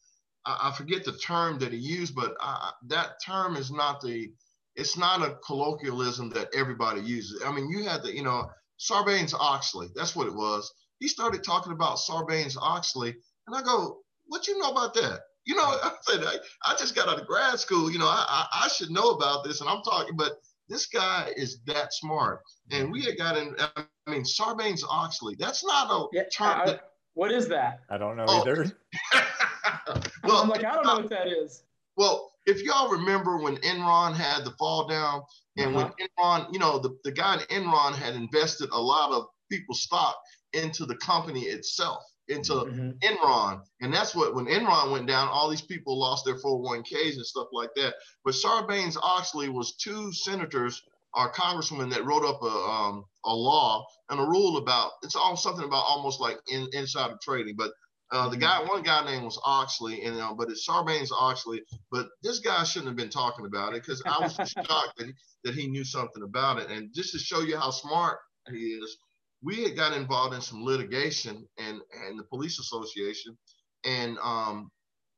I, I forget the term that he used, but I, that term is not the, it's not a colloquialism that everybody uses. I mean, you had the, you know, Sarbanes Oxley, that's what it was. He started talking about Sarbanes Oxley, and I go, what you know about that? You know, I said, I, I just got out of grad school. You know, I, I, I should know about this, and I'm talking, but this guy is that smart. And we had gotten, I mean, Sarbanes Oxley, that's not a yeah, term. I, that, what is that? I don't know oh. either. well, I'm like, I don't know what that is. Well, if y'all remember when Enron had the fall down, and uh-huh. when Enron, you know, the, the guy in Enron had invested a lot of people's stock into the company itself, into mm-hmm. Enron. And that's what, when Enron went down, all these people lost their 401ks and stuff like that. But Sarbanes Oxley was two senators or congressmen that wrote up a, um, a law and a rule about it's all something about almost like in, insider trading, but uh, the guy, one guy name was Oxley, and uh, but it's Sarbanes Oxley. But this guy shouldn't have been talking about it because I was shocked that he, that he knew something about it. And just to show you how smart he is, we had got involved in some litigation and and the police association, and um,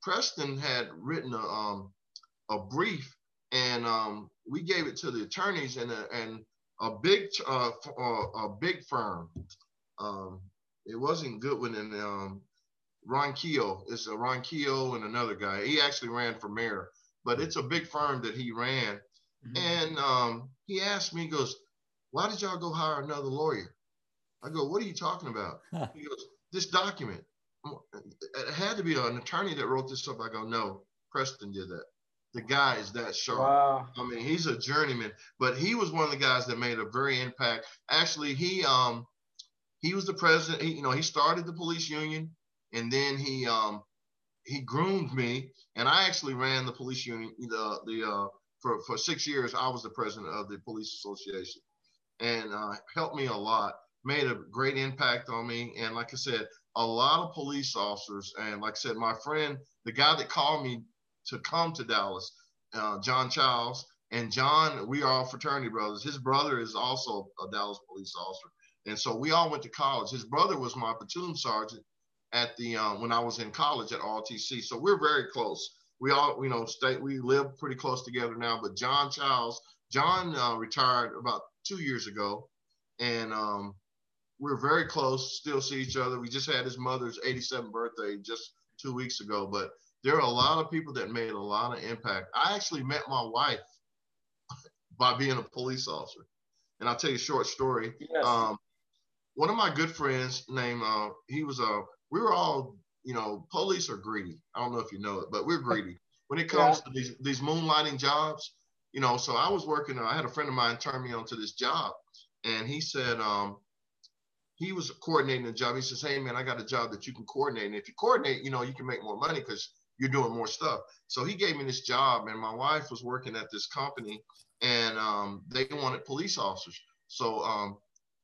Preston had written a um, a brief, and um, we gave it to the attorneys and a, and a big uh, uh, a big firm. Um, it wasn't Goodwin and um, Ron Keogh. It's a Ron Keogh and another guy. He actually ran for mayor, but it's a big firm that he ran. Mm-hmm. And um, he asked me, he goes, why did y'all go hire another lawyer? I go, what are you talking about? he goes, this document. It had to be an attorney that wrote this up. I go, no, Preston did that. The guy is that sharp. Wow. I mean, he's a journeyman, but he was one of the guys that made a very impact. Actually, he um he was the president. He, you know, he started the police union and then he um he groomed me, and I actually ran the police union. The the uh, for for six years, I was the president of the police association, and uh, helped me a lot. Made a great impact on me, and like I said, a lot of police officers, and like I said, my friend, the guy that called me to come to Dallas, uh, John Childs, and John, we are all fraternity brothers. His brother is also a Dallas police officer, and so we all went to college. His brother was my platoon sergeant at the um, when I was in college at ROTC. So we're very close. We all, you know, stay, we live pretty close together now. But John Childs, John uh, retired about two years ago, and um, we're very close. Still see each other. We just had his mother's 87th birthday just two weeks ago. But there are a lot of people that made a lot of impact. I actually met my wife by being a police officer, and I'll tell you a short story. Yes. Um, one of my good friends named uh, he was a we were all, you know, police are greedy. I don't know if you know it, but we're greedy. When it comes yeah. to these, these moonlighting jobs, you know, so I was working. I had a friend of mine turn me onto this job, and he said, um, he was coordinating the job. He says, "Hey man, I got a job that you can coordinate. And if you coordinate, you know, you can make more money because you're doing more stuff." So he gave me this job, and my wife was working at this company, and um, they wanted police officers. So um,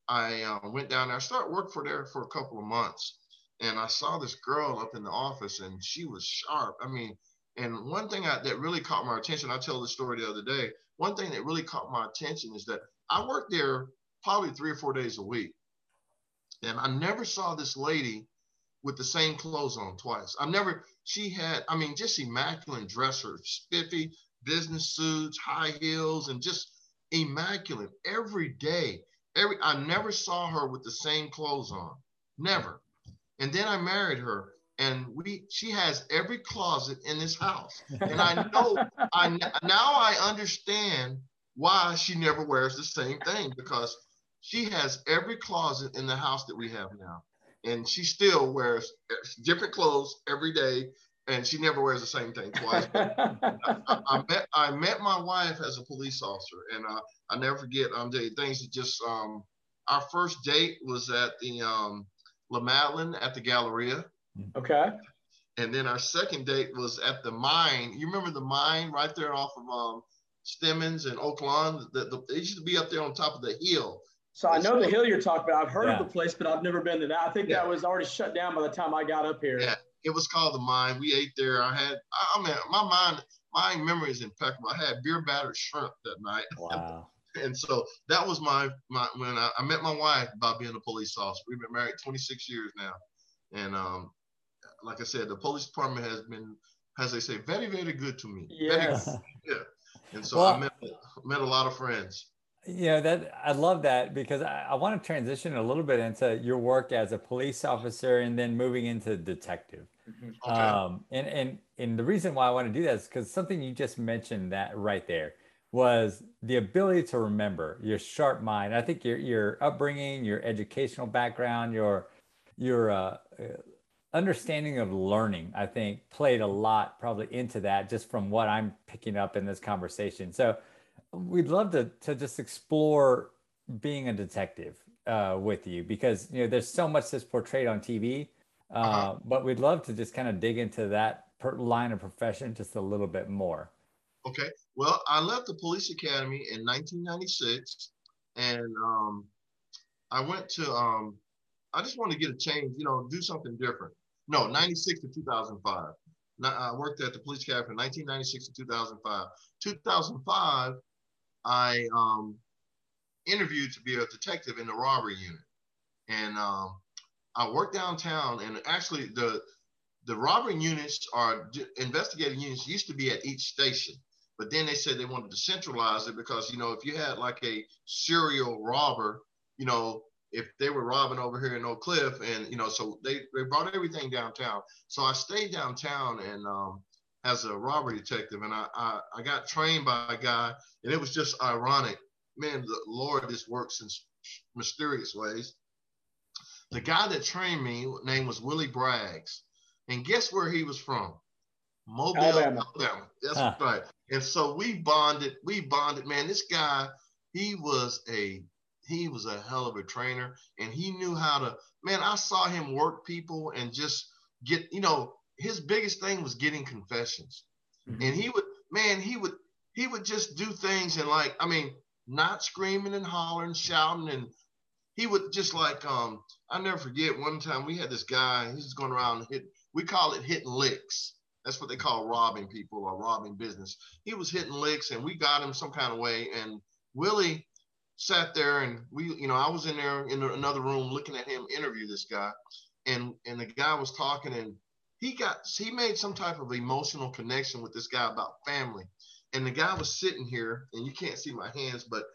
I uh, went down there. I started work for there for a couple of months, and I saw this girl up in the office, and she was sharp. I mean, and one thing I, that really caught my attention, I tell the story the other day. One thing that really caught my attention is that I worked there probably three or four days a week. And I never saw this lady with the same clothes on twice. I never, she had, I mean, just immaculate dresser, spiffy business suits, high heels, and just immaculate every day. Every I never saw her with the same clothes on. Never. And then I married her and we she has every closet in this house. And I know I now I understand why she never wears the same thing because she has every closet in the house that we have now. And she still wears different clothes every day, and she never wears the same thing twice. I, I, met I met my wife as a police officer, and uh, I never forget. Um, the things that just um, our first date was at the um, La Madeleine at the Galleria. Okay. And then our second date was at the mine. You remember the mine right there off of um, Stemmons and Oak Lawn? The, used to be up there on top of the hill. So I know the hill you're talking about. I've heard yeah. of the place, but I've never been to that. I think yeah. that was already shut down by the time I got up here. Yeah, it was called the Mine. We ate there. I had, I mean, my mind, my memory is impeccable. I had beer battered shrimp that night. Wow. and so that was my my when I, I, met my wife by being a police officer. We've been married 26 years now, and um, like I said, the police department has been, as they say, very very good to me. Yes. yeah. And so well, I met met a lot of friends you know that i love that because I, I, want to transition a little bit into your work as a police officer and then moving into detective mm-hmm. okay. um, and and and the reason why i want to do that is because something you just mentioned that right there was the ability to remember your sharp mind i think your your upbringing your educational background your your uh, understanding of learning i think played a lot probably into that just from what i'm picking up in this conversation so we'd love to to just explore being a detective uh, with you because you know there's so much that's portrayed on TV, uh, uh-huh. but we'd love to just kind of dig into that per- line of profession just a little bit more. Okay. Well, I left the police academy in 1996, and um, I went to. Um, I just wanted to get a change, you know, do something different. No, 96 to 2005. I worked at the police academy from 1996 to 2005. 2005, I um, interviewed to be a detective in the robbery unit, and um, I worked downtown. And actually, the the robbery units are investigating units used to be at each station, but then they said they wanted to centralize it because you know if you had like a serial robber, you know if they were robbing over here in Oak Cliff, and you know so they they brought everything downtown. So I stayed downtown and um, as a robbery detective, and I, I, I got trained by a guy, and it was just ironic. Man, the Lord just works in mysterious ways. The guy that trained me, name was Willie Braggs, and guess where he was from? Mobile, Alabama. Alabama. That's huh. right. And so we bonded. We bonded. Man, this guy, he was a he was a hell of a trainer, and he knew how to. Man, I saw him work people and just get. You know, his biggest thing was getting confessions. Mm-hmm. And he would, man, he would, he would just do things and like, I mean, not screaming and hollering, shouting, and he would just like, um, I never forget one time we had this guy, he's going around hit, we call it hitting licks. That's what they call robbing people or robbing business. He was hitting licks and we got him some kind of way. And Willie sat there and we, you know, I was in there in another room looking at him interview this guy. And, and the guy was talking and he got he made some type of emotional connection with this guy about family. And the guy was sitting here, and you can't see my hands, but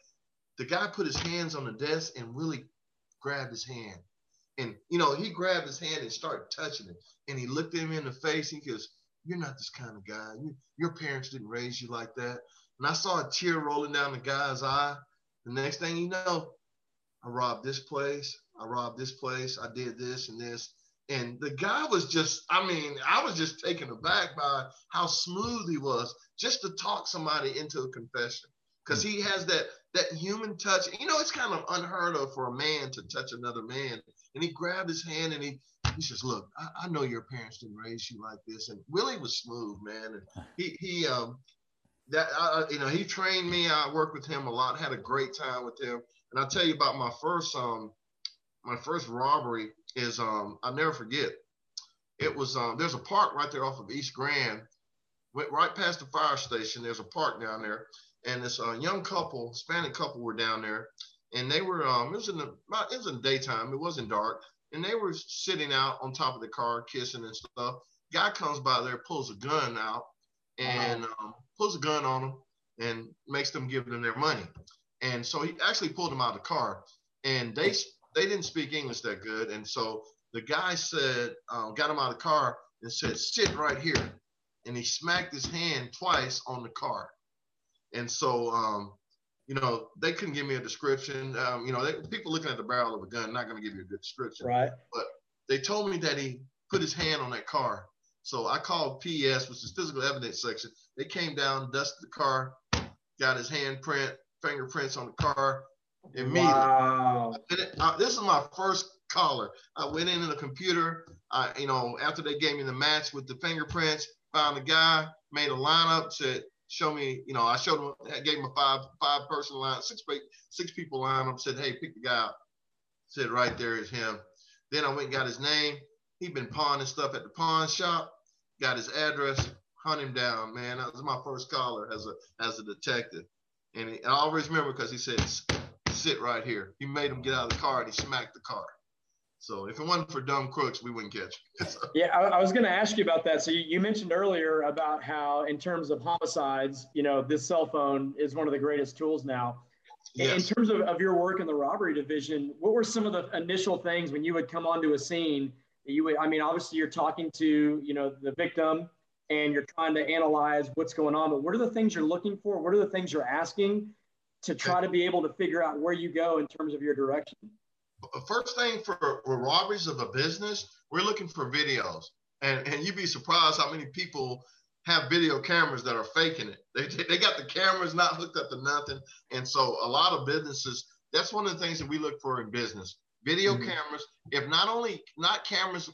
the guy put his hands on the desk and really grabbed his hand. And you know, he grabbed his hand and started touching it. And he looked him in the face. He goes, "You're not this kind of guy. You, your parents didn't raise you like that." And I saw a tear rolling down the guy's eye. The next thing you know, I robbed this place. I robbed this place. I did this and this. And the guy was just, I mean, I was just taken aback by how smooth he was just to talk somebody into a confession. Because he has that that human touch. You know, it's kind of unheard of for a man to touch another man. And he grabbed his hand and he he says, "Look, I, I know your parents didn't raise you like this." And Willie was smooth, man. And he he um that I, you know he trained me. I worked with him a lot. Had a great time with him. And I'll tell you about my first um my first robbery is um I'll never forget. It was um there's a park right there off of East Grand, went right past the fire station. There's a park down there, and this uh, young couple, Hispanic couple, were down there, and they were um it was in the it was in the daytime. It wasn't dark, and they were sitting out on top of the car kissing and stuff. Guy comes by there, pulls a gun out, and um, pulls a gun on them and makes them give them their money. And so he actually pulled them out of the car, and they they didn't speak English that good, and so the guy said, um, got him out of the car and said, "Sit right here," and he smacked his hand twice on the car, and so um, you know they couldn't give me a description. Um, you know, they, people looking at the barrel of a gun not going to give you a good description, right? But they told me that he put his hand on that car. So I called PS, which is physical evidence section. They came down, dusted the car, got his handprint, fingerprints on the car, immediately. Wow. Uh, this is my first caller. I went into the computer. I, you know, after they gave me the match with the fingerprints, found the guy, made a lineup, said, "Show me." You know, I showed him. I gave him a five five person line, six six people lineup. Said, "Hey, pick the guy out." Said, "Right there is him." Then I went and got his name. He'd been pawning stuff at the pawn shop. Got his address. Hunt him down, man. That was my first caller as a as a detective. And, he, I always remember because he said, sit right here. He made him get out of the car and he smacked the car. So if it wasn't for dumb crooks, we wouldn't catch him. yeah, I, I was going to ask you about that. So you, you, mentioned earlier about how, in terms of homicides, you know, this cell phone is one of the greatest tools now. Yes. In terms of, of your work in the robbery division, what were some of the initial things when you would come onto a scene? You would, I mean, obviously you're talking to, you know, the victim and you're trying to analyze what's going on, but what are the things you're looking for? What are the things you're asking? To try to be able to figure out where you go in terms of your direction? First thing for, for robberies of a business, we're looking for videos. And, and you'd be surprised how many people have video cameras that are faking it. They, they got the cameras not hooked up to nothing. And so a lot of businesses, that's one of the things that we look for in business. Video mm-hmm. cameras, if not only not cameras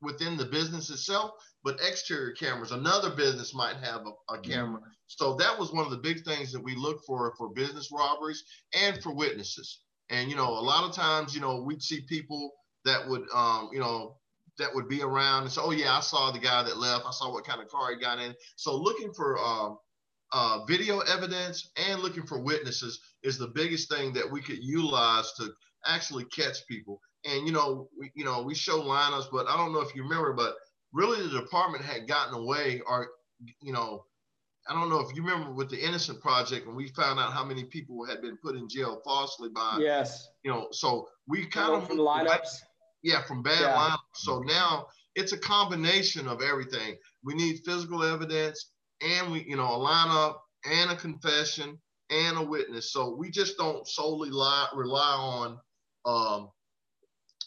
within the business itself, but exterior cameras. Another business might have a, a mm-hmm. camera. So that was one of the big things that we look for for business robberies and for witnesses. And you know, a lot of times, you know, we'd see people that would, um, you know, that would be around and say, "Oh yeah, I saw the guy that left. I saw what kind of car he got in." So looking for um, uh, video evidence and looking for witnesses is the biggest thing that we could utilize to actually catch people. And you know, we, you know, we show lineups, but I don't know if you remember, but really the department had gotten away or you know i don't know if you remember with the innocent project when we found out how many people had been put in jail falsely by yes. you know so we kind of from lineups? yeah from bad yeah. lineups. So now it's a combination of everything. We need physical evidence and we you know a lineup and a confession and a witness. So we just don't solely lie, rely on um,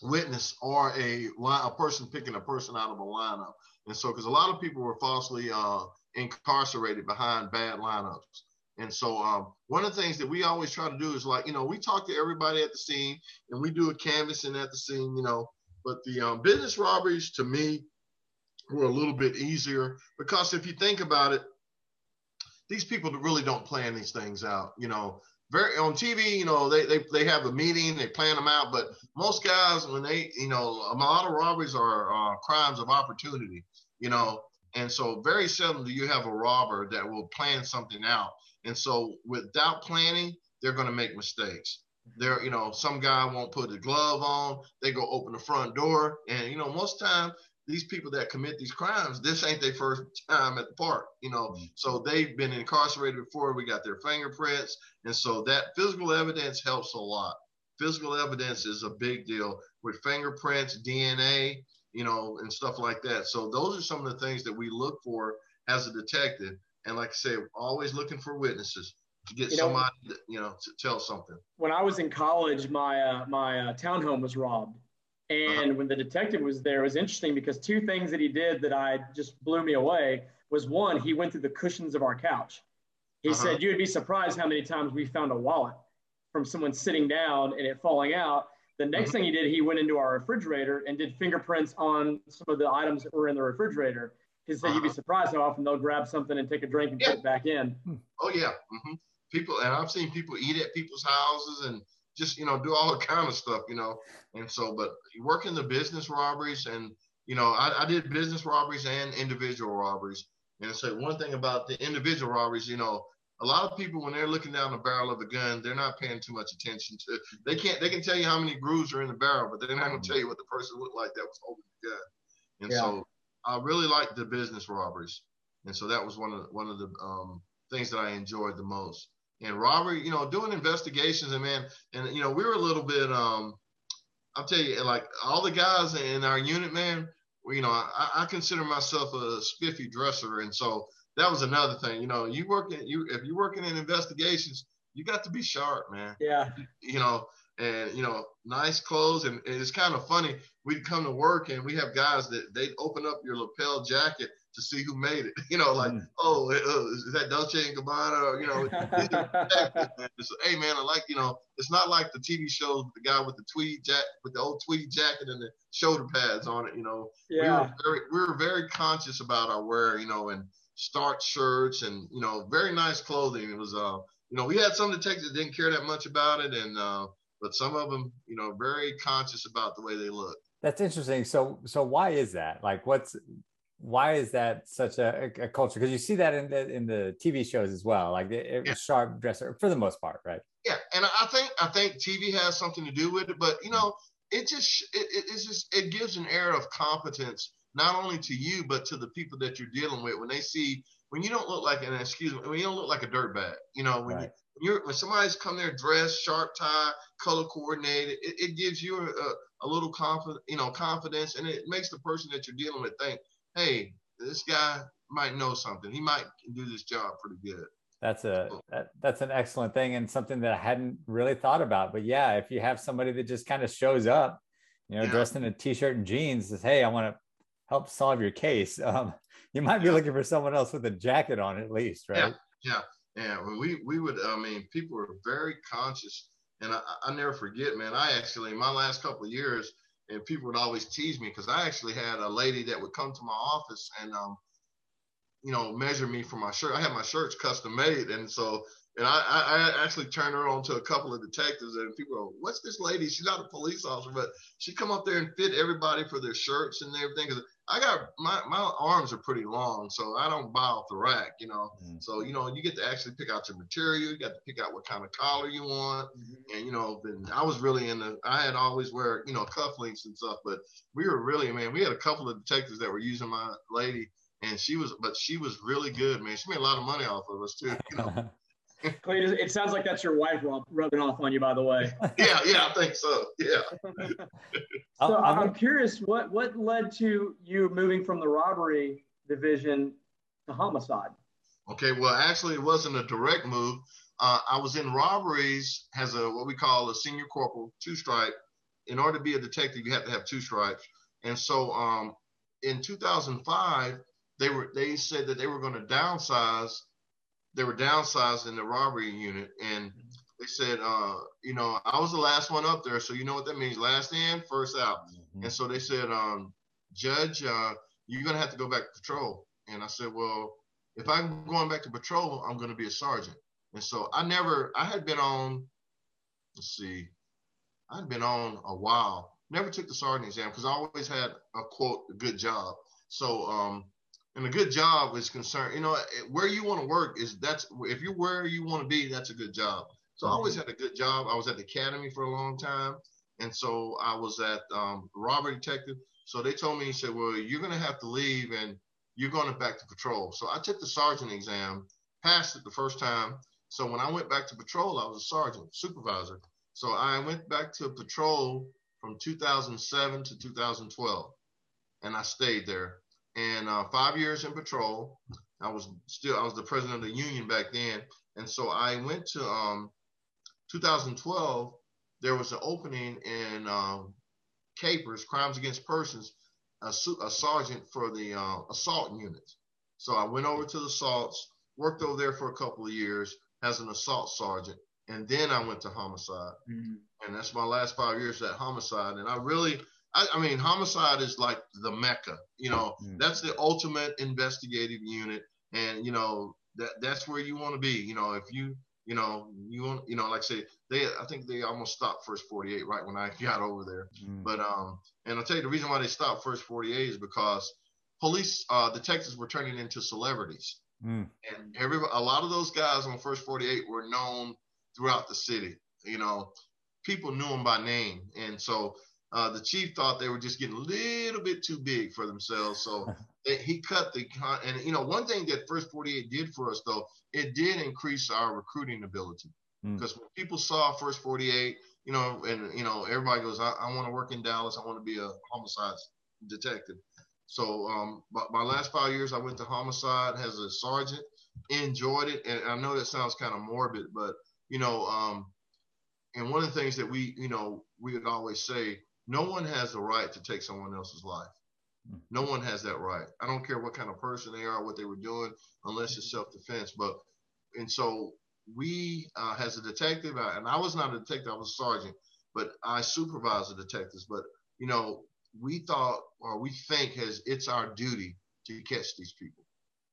witness or a line, a person picking a person out of a lineup. And so, because a lot of people were falsely uh, incarcerated behind bad lineups. And so, um, one of the things that we always try to do is like, you know, we talk to everybody at the scene and we do a canvassing at the scene, you know. But the um, business robberies to me were a little bit easier because if you think about it, these people really don't plan these things out. You know, very on TV, you know, they, they they have a meeting, they plan them out. But most guys, when they, you know, a lot of robberies are uh, crimes of opportunity, you know, and so very seldom do you have a robber that will plan something out. And so without planning, they're going to make mistakes. There, you know, some guy won't put a glove on. They go open the front door, and you know, most time these people that commit these crimes, this ain't their first time at the park, you know. Mm-hmm. So they've been incarcerated before. We got their fingerprints, and so that physical evidence helps a lot. Physical evidence is a big deal with fingerprints, DNA, you know, and stuff like that. So those are some of the things that we look for as a detective. And like I said, always looking for witnesses to get you know, somebody, to, you know, to tell something. When I was in college, my uh, my uh, townhome was robbed And uh-huh. when the detective was there, it was interesting because two things that he did that I just blew me away was one, he went through the cushions of our couch. He uh-huh. said, You would be surprised how many times we found a wallet from someone sitting down and it falling out. The next uh-huh. thing he did, he went into our refrigerator and did fingerprints on some of the items that were in the refrigerator. He said, uh-huh. You'd be uh-huh. surprised how often they'll grab something and take a drink and yeah. put it back in. Oh, yeah. Mm-hmm. People, and I've seen people eat at people's houses and just you know do all the kind of stuff you know? And so but working the business robberies and you know I, I did business robberies and individual robberies. And so one thing about the individual robberies you know a lot of people when they're looking down the barrel of a gun they're not paying too much attention to they can't they can tell you how many grooves are in the barrel but they're not going to tell you what the person looked like that was holding the gun. And yeah. so i really liked the business robberies. And so that was one of one of the um, things that i enjoyed the most and robbery, you know, doing investigations and man, and you know, we were a little bit um I'll tell you, like all the guys in our unit, man, you know, I, I consider myself a spiffy dresser. And so that was another thing. You know, you work in you if you're working in investigations, you got to be sharp, man. Yeah. You know, and you know, nice clothes. And, and it's kind of funny. We'd come to work and we have guys that they open up your lapel jacket to see who made it. You know, like, mm. oh, uh, is that Dolce and Gabbana? Or, you know, so, hey man, I like, you know, it's not like the TV shows with the guy with the tweed jacket, with the old tweed jacket and the shoulder pads on it. You know, yeah. we were very, we were very conscious about our wear. You know, and starch shirts and you know, very nice clothing. It was, uh, you know, we had some detectives that didn't care that much about it, and uh, but some of them, you know, very conscious about the way they look. That's interesting. So, so why is that? Like, what's why is that such a, a culture? Because you see that in the in the TV shows as well, like it, yeah. sharp dresser for the most part, right? Yeah, and I think I think TV has something to do with it, but you mm-hmm. know, it just it, it's just it gives an air of competence not only to you but to the people that you're dealing with when they see when you don't look like an excuse me when you don't look like a dirtbag, you know when right. you when, when somebody's come there dressed, sharp tie, color coordinated, it, it gives you a, a, a little confidence, you know, confidence, and it makes the person that you're dealing with think, hey, this guy might know something. He might do this job pretty good. That's a that, that's an excellent thing and something that I hadn't really thought about. But yeah, if you have somebody that just kind of shows up, you know, yeah. dressed in a t-shirt and jeans, says, "Hey, I want to help solve your case," um, you might be yeah. looking for someone else with a jacket on at least, right? Yeah, yeah. yeah. When we we would, I mean, people were very conscious, and I, I never forget, man. I actually, my last couple of years, and people would always tease me because I actually had a lady that would come to my office and um, you know, measure me for my shirt. I had my shirts custom made, and so and I, I actually turned her on to a couple of detectives, and people go, "What's this lady? She's not a police officer, but she come up there and fit everybody for their shirts and everything." Cause I got my my arms are pretty long, so I don't buy off the rack, you know. Mm-hmm. So you know, you get to actually pick out your material. You got to pick out what kind of collar you want, mm-hmm. and you know, then I was really in the. I had always wear you know cufflinks and stuff, but we were really man. We had a couple of detectives that were using my lady, and she was, but she was really good, man. She made a lot of money off of us too. You know? Cletus, it sounds like that's your wife rubbing off on you, by the way. yeah, yeah, I think so. Yeah. so I'm curious, what what led to you moving from the robbery division to homicide? Okay, well, actually, it wasn't a direct move. Uh, I was in robberies as a what we call a senior corporal, two stripe. In order to be a detective, you have to have two stripes. And so, um, in 2005, they were they said that they were going to downsize they were downsized in the robbery unit, and they said, uh, you know, I was the last one up there, so you know what that means, last in, first out. Mm-hmm. And so they said, um, Judge, uh, you're gonna have to go back to patrol. And I said, well, if I'm going back to patrol, I'm gonna be a sergeant. And so I never, I had been on, let's see, I'd been on a while. Never took the sergeant exam because I always had a quote, a good job. So um, and a good job is concerned. You know, where you want to work is that's if you're where you want to be, that's a good job. So I always had a good job. I was at the academy for a long time, and so I was at um, robbery detective. So they told me, he said, well, you're going to have to leave and you're going back to patrol. So I took the sergeant exam, passed it the first time. So when I went back to patrol, I was a sergeant supervisor. So I went back to patrol from 2007 to 2012, and I stayed there and uh, five years in patrol. I was still I was the president of the union back then, and so I went to um, 2012. There was an opening in um, capers, crimes against persons, a, a sergeant for the uh, assault unit. So I went over to the assaults, worked over there for a couple of years as an assault sergeant, and then I went to homicide. Mm-hmm. And that's my last five years at homicide. And I really, I, I mean, homicide is like the mecca. You know, mm-hmm. that's the ultimate investigative unit, and you know that that's where you want to be. You know, if you you know, you want, you know, like I say, they, I think they almost stopped first 48 right when I got over there. Mm. But, um, and I'll tell you the reason why they stopped first 48 is because police, uh, detectives were turning into celebrities. Mm. And every, a lot of those guys on first 48 were known throughout the city. You know, people knew them by name. And so, uh, the chief thought they were just getting a little bit too big for themselves. So he cut the con- and you know one thing that First 48 did for us though it did increase our recruiting ability because mm. when people saw First 48, you know, and you know everybody goes, I, I want to work in Dallas, I want to be a homicide detective. So um, my, my last five years, I went to homicide as a sergeant, enjoyed it, and I know that sounds kind of morbid, but you know, um, and one of the things that we, you know, we would always say, no one has the right to take someone else's life. No one has that right. I don't care what kind of person they are, what they were doing, unless it's self-defense. But and so we, uh, as a detective, and I was not a detective, I was a sergeant, but I supervised the detectives. But you know, we thought or we think as it's our duty to catch these people,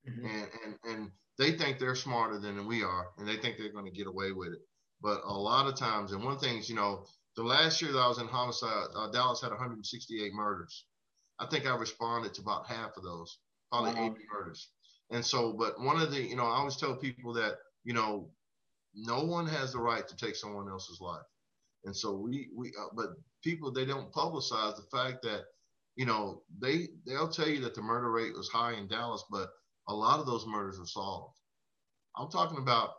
mm-hmm. and and and they think they're smarter than we are, and they think they're going to get away with it. But a lot of times, and one thing, is, you know, the last year that I was in homicide, uh, Dallas had 168 murders. I think I responded to about half of those, probably wow. 80 murders. And so, but one of the, you know, I always tell people that, you know, no one has the right to take someone else's life. And so we, we, uh, but people, they don't publicize the fact that, you know, they, they'll tell you that the murder rate was high in Dallas, but a lot of those murders are solved. I'm talking about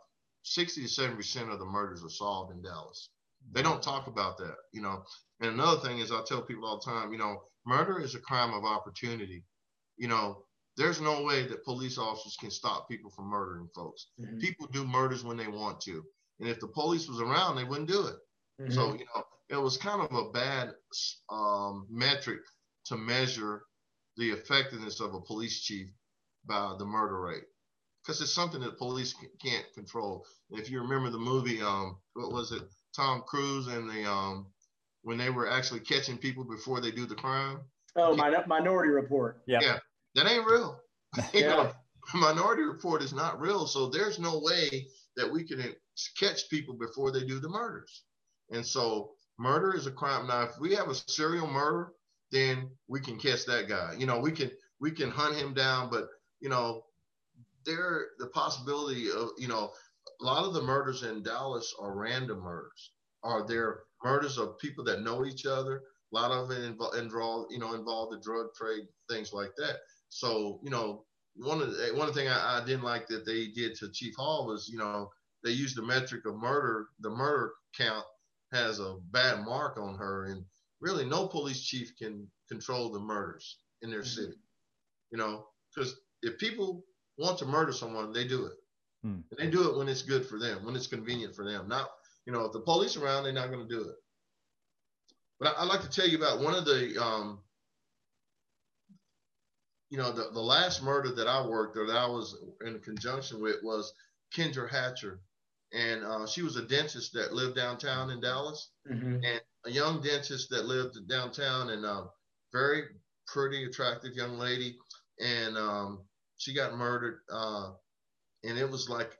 60 to 70% of the murders are solved in Dallas. They don't talk about that, you know. And another thing is, I tell people all the time, you know, murder is a crime of opportunity. You know, there's no way that police officers can stop people from murdering folks. Mm-hmm. People do murders when they want to. And if the police was around, they wouldn't do it. Mm-hmm. So, you know, it was kind of a bad um, metric to measure the effectiveness of a police chief by the murder rate because it's something that police can't control. If you remember the movie, um, what was it? Tom Cruise and the um, when they were actually catching people before they do the crime. Oh, my Minority Report. Yeah, yeah, that ain't real. you yeah. know, Minority Report is not real, so there's no way that we can catch people before they do the murders. And so, murder is a crime. Now, if we have a serial murder, then we can catch that guy. You know, we can we can hunt him down, but you know, there the possibility of you know a lot of the murders in Dallas are random murders. Are there murders of people that know each other? A lot of it involve, you know, involve the drug trade, things like that. So, you know, one of the, one things I, I didn't like that they did to Chief Hall was, you know, they used the metric of murder. The murder count has a bad mark on her, and really, no police chief can control the murders in their mm-hmm. city. You know, because if people want to murder someone, they do it. Hmm. They do it when it's good for them, when it's convenient for them. Not, you know, if the police around, they're not going to do it. But I, would like to tell you about one of the, um, you know, the, the last murder that I worked or that I was in conjunction with was Kendra Hatcher. And uh, she was a dentist that lived downtown in Dallas, mm-hmm. and a young dentist that lived downtown, and a uh, very pretty, attractive young lady. And um, she got murdered uh, and it was like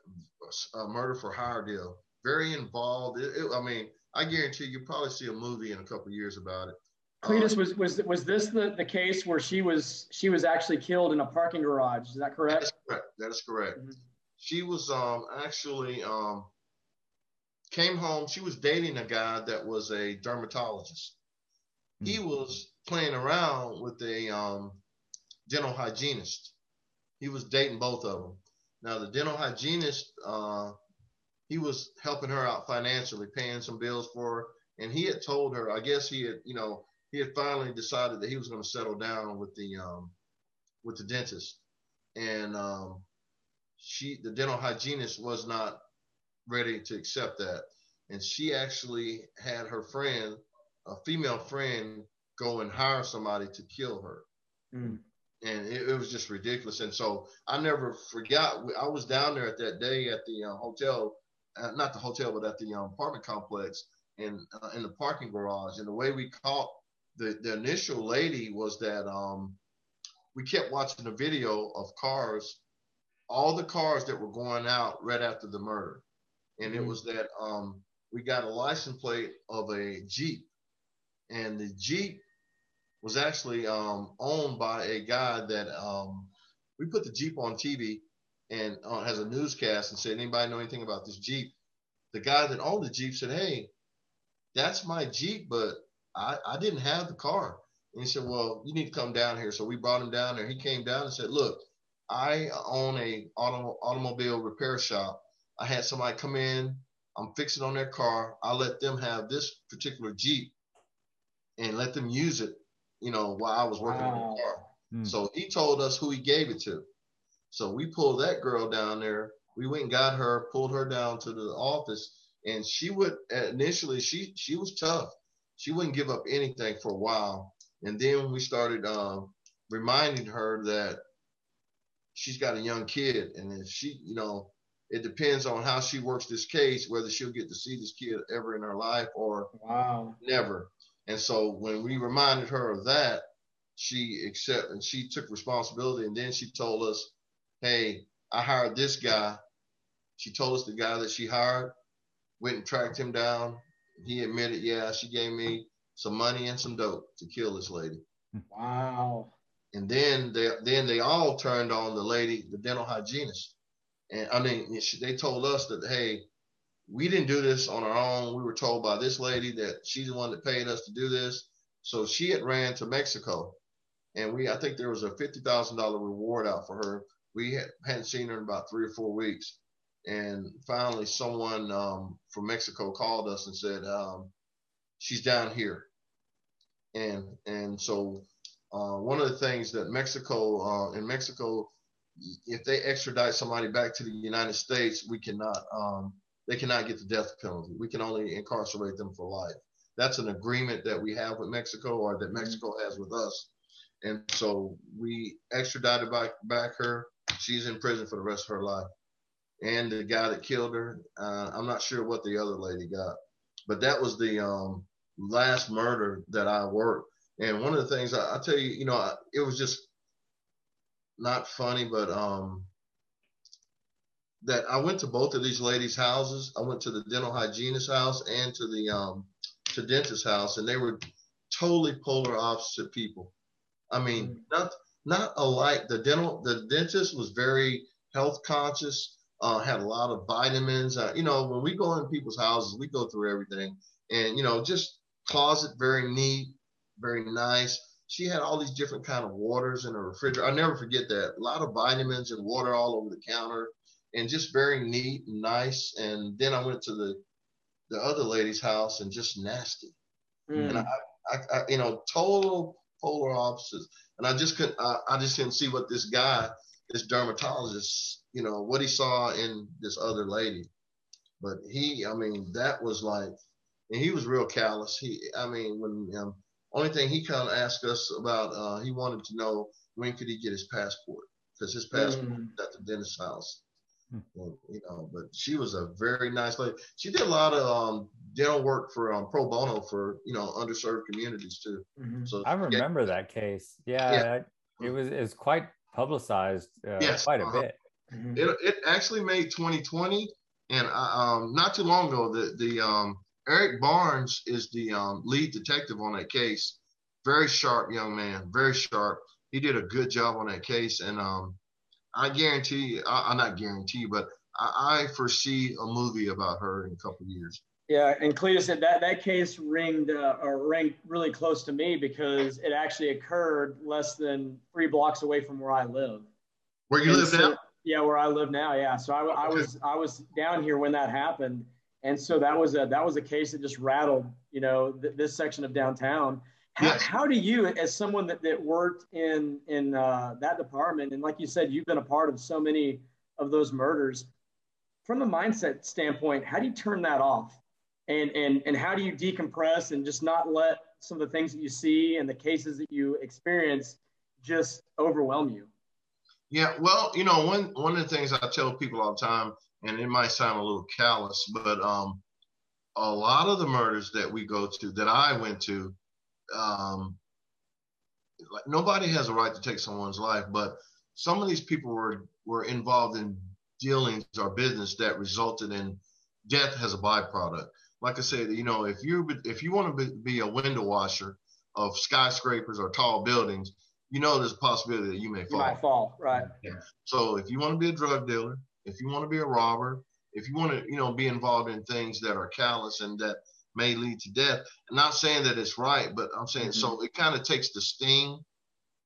a murder for hire deal. Very involved. It, it, I mean, I guarantee you probably see a movie in a couple years about it. Cletus, um, was was was this the, the case where she was she was actually killed in a parking garage? Is that correct? That is correct. That is correct. Mm-hmm. She was um actually um came home. She was dating a guy that was a dermatologist. Mm-hmm. He was playing around with a um dental hygienist. He was dating both of them. Now, the dental hygienist, uh, he was helping her out financially, paying some bills for her. And he had told her, I guess he had, you know, he had finally decided that he was going to settle down with the, um, with the dentist. And um, she, the dental hygienist, was not ready to accept that. And she actually had her friend, a female friend, go and hire somebody to kill her. Mm. And it, it, was just ridiculous. And so I never forgot. I was down there at that day at the uh, hotel, uh, not the hotel, but at the um, apartment complex and uh, in the parking garage. And the way we caught the, the initial lady was that um, we kept watching the video of cars, all the cars that were going out right after the murder. And mm-hmm. it was that um, we got a license plate of a Jeep. And the Jeep was actually um, owned by a guy that um, we put the Jeep on TV and uh, has a newscast and said, anybody know anything about this Jeep? The guy that owned the Jeep said, hey, that's my Jeep, but I, I didn't have the car. And he said, well, you need to come down here. So we brought him down there. He came down and said, look, I own a auto, automobile repair shop. I had somebody come in. I'm fixing on their car. I let them have this particular Jeep and let them use it, you know, while I was working wow. on the car. Hmm. So he told us who he gave it to. So we pulled that girl down there. We went and got her, pulled her down to the office, and she would initially she she was tough. She wouldn't give up anything for a while, and then we started um, reminding her that she's got a young kid, and if she, you know, it depends on how she works this case whether she'll get to see this kid ever in her life or wow. never. And so when we reminded her of that, she accepted and she took responsibility, and then she told us, "Hey, I hired this guy." She told us the guy that she hired went and tracked him down. He admitted, yeah, she gave me some money and some dope to kill this lady. Wow. And then they then they all turned on the lady, the dental hygienist. And I mean, they told us that hey, we didn't do this on our own. We were told by this lady that she's the one that paid us to do this. So she had ran to Mexico, and we I think there was a fifty thousand dollar reward out for her. We had, hadn't seen her in about three or four weeks, and finally someone um, from Mexico called us and said um, she's down here, and and so uh, one of the things that Mexico uh, in Mexico, if they extradite somebody back to the United States, we cannot um, they cannot get the death penalty. We can only incarcerate them for life. That's an agreement that we have with Mexico or that Mexico has with us. And so we extradited back back her. She's in prison for the rest of her life and the guy that killed her. Uh, I'm not sure what the other lady got, but that was the um, last murder that I worked. And one of the things I, I tell you, you know, I, it was just not funny, but um, that I went to both of these ladies' houses. I went to the dental hygienist house and to the um, to dentist house, and they were totally polar opposite people. I mean, mm. not not alike. The dental the dentist was very health conscious uh, had a lot of vitamins. Uh, you know, when we go in people's houses, we go through everything, and you know, just closet very neat, very nice. She had all these different kind of waters in her refrigerator. I never forget that. A lot of vitamins and water all over the counter, and just very neat and nice. And then I went to the the other lady's house and just nasty. Mm. And I, I, I, you know, total polar opposites. And I just couldn't. I, I just didn't see what this guy, this dermatologist, you know, what he saw in this other lady. But he, I mean, that was like, and he was real callous. He, I mean, when um, only thing he kind of asked us about, uh, he wanted to know when could he get his passport because his passport mm. was at the dentist's house. Mm. And, you know, but she was a very nice lady. She did a lot of um, dental work for um, pro bono for you know underserved communities too. Mm-hmm. So I remember yeah. that case. Yeah, yeah. it was it's quite publicized uh, yes. quite a uh-huh. bit. Mm-hmm. It, it actually made 2020, and I, um, not too long ago, the the um, Eric Barnes is the um, lead detective on that case. Very sharp young man, very sharp. He did a good job on that case, and um, I guarantee, I, I not guarantee, but I, I, foresee a movie about her in a couple years. Yeah, and Cletus said that that case ringed uh, or ranked really close to me because it actually occurred less than three blocks away from where I live. Where you and live so, now? Yeah, where I live now. Yeah, so I, I was I was down here when that happened, and so that was a that was a case that just rattled you know th- this section of downtown. How, yes. how do you, as someone that, that worked in in uh, that department, and like you said, you've been a part of so many of those murders, from a mindset standpoint, how do you turn that off? and and and how do you decompress and just not let some of the things that you see and the cases that you experience just overwhelm you? Yeah, well, you know, one one of the things I tell people all the time, and it might sound a little callous, but um, a lot of the murders that we go to, that I went to, um, like nobody has a right to take someone's life, but some of these people were were involved in dealings or business that resulted in death as a byproduct. Like I said, you know, if you if you want to be, a window washer of skyscrapers or tall buildings, you know there's a possibility that you may fall. You might fall, right? Yeah. So if you want to be a drug dealer, if you want to be a robber, if you want to, you know, be involved in things that are callous and that may lead to death, I'm not saying that it's right, but I'm saying mm-hmm. so it kind of takes the sting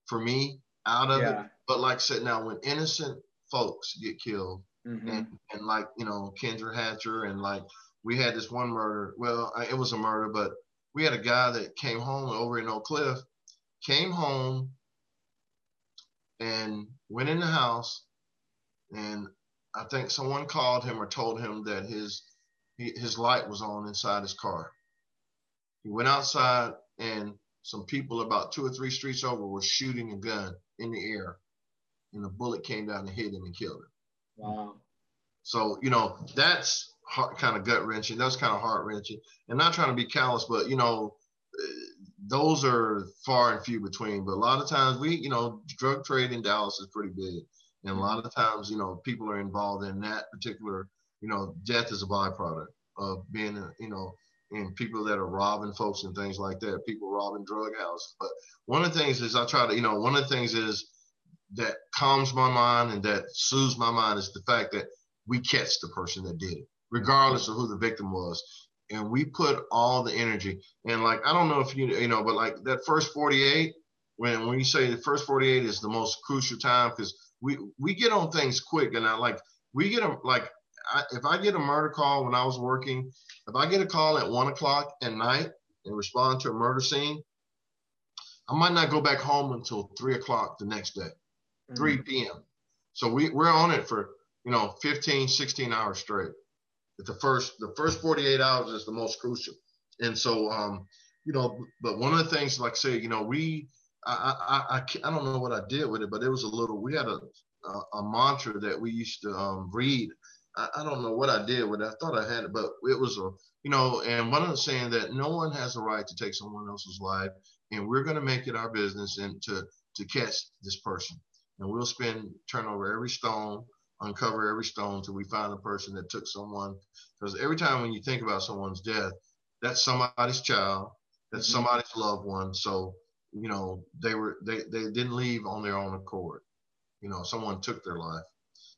for me out of yeah. it. But like I said, now when innocent folks get killed, mm-hmm. and, and like you know Kendra Hatcher, and like we had this one murder. Well, it was a murder, but we had a guy that came home over in Oak Cliff, came home and went in the house, and I think someone called him or told him that his his light was on inside his car. He went outside and some people about two or three streets over were shooting a gun in the air and a bullet came down and hit him and killed him. Wow. So, you know, that's kind of gut wrenching. That's kind of heart wrenching. And not trying to be callous, but, you know, those are far and few between. But a lot of times we, you know, drug trade in Dallas is pretty big. And a lot of times, you know, people are involved in that particular, you know, death is a byproduct of being, you know, and people that are robbing folks and things like that, people robbing drug houses. But one of the things is I try to, you know, one of the things is that calms my mind and that soothes my mind is the fact that we catch the person that did it, regardless of who the victim was. And we put all the energy and like I don't know if you you know, but like that first 48, when when you say the first 48 is the most crucial time because we we get on things quick and I like we get them like I, if I get a murder call when I was working, if I get a call at one o'clock at night and respond to a murder scene, I might not go back home until three o'clock the next day. 3 p.m. Mm-hmm. So we, we're on it for, you know, 15, 16 hours straight. But the first, the first 48 hours is the most crucial. And so, um, you know, but one of the things, like I say, you know, we, I, I, I, I don't know what I did with it, but it was a little, we had a, a, a mantra that we used to um, read. I, I, don't know what I did with it. I thought I had it, but it was a, you know, and one of the saying that no one has a right to take someone else's life, and we're going to make it our business and to to catch this person and we'll spend turn over every stone, uncover every stone till we find the person that took someone. Because every time when you think about someone's death, that's somebody's child, that's mm-hmm. somebody's loved one. So you know they were they they didn't leave on their own accord. You know, someone took their life,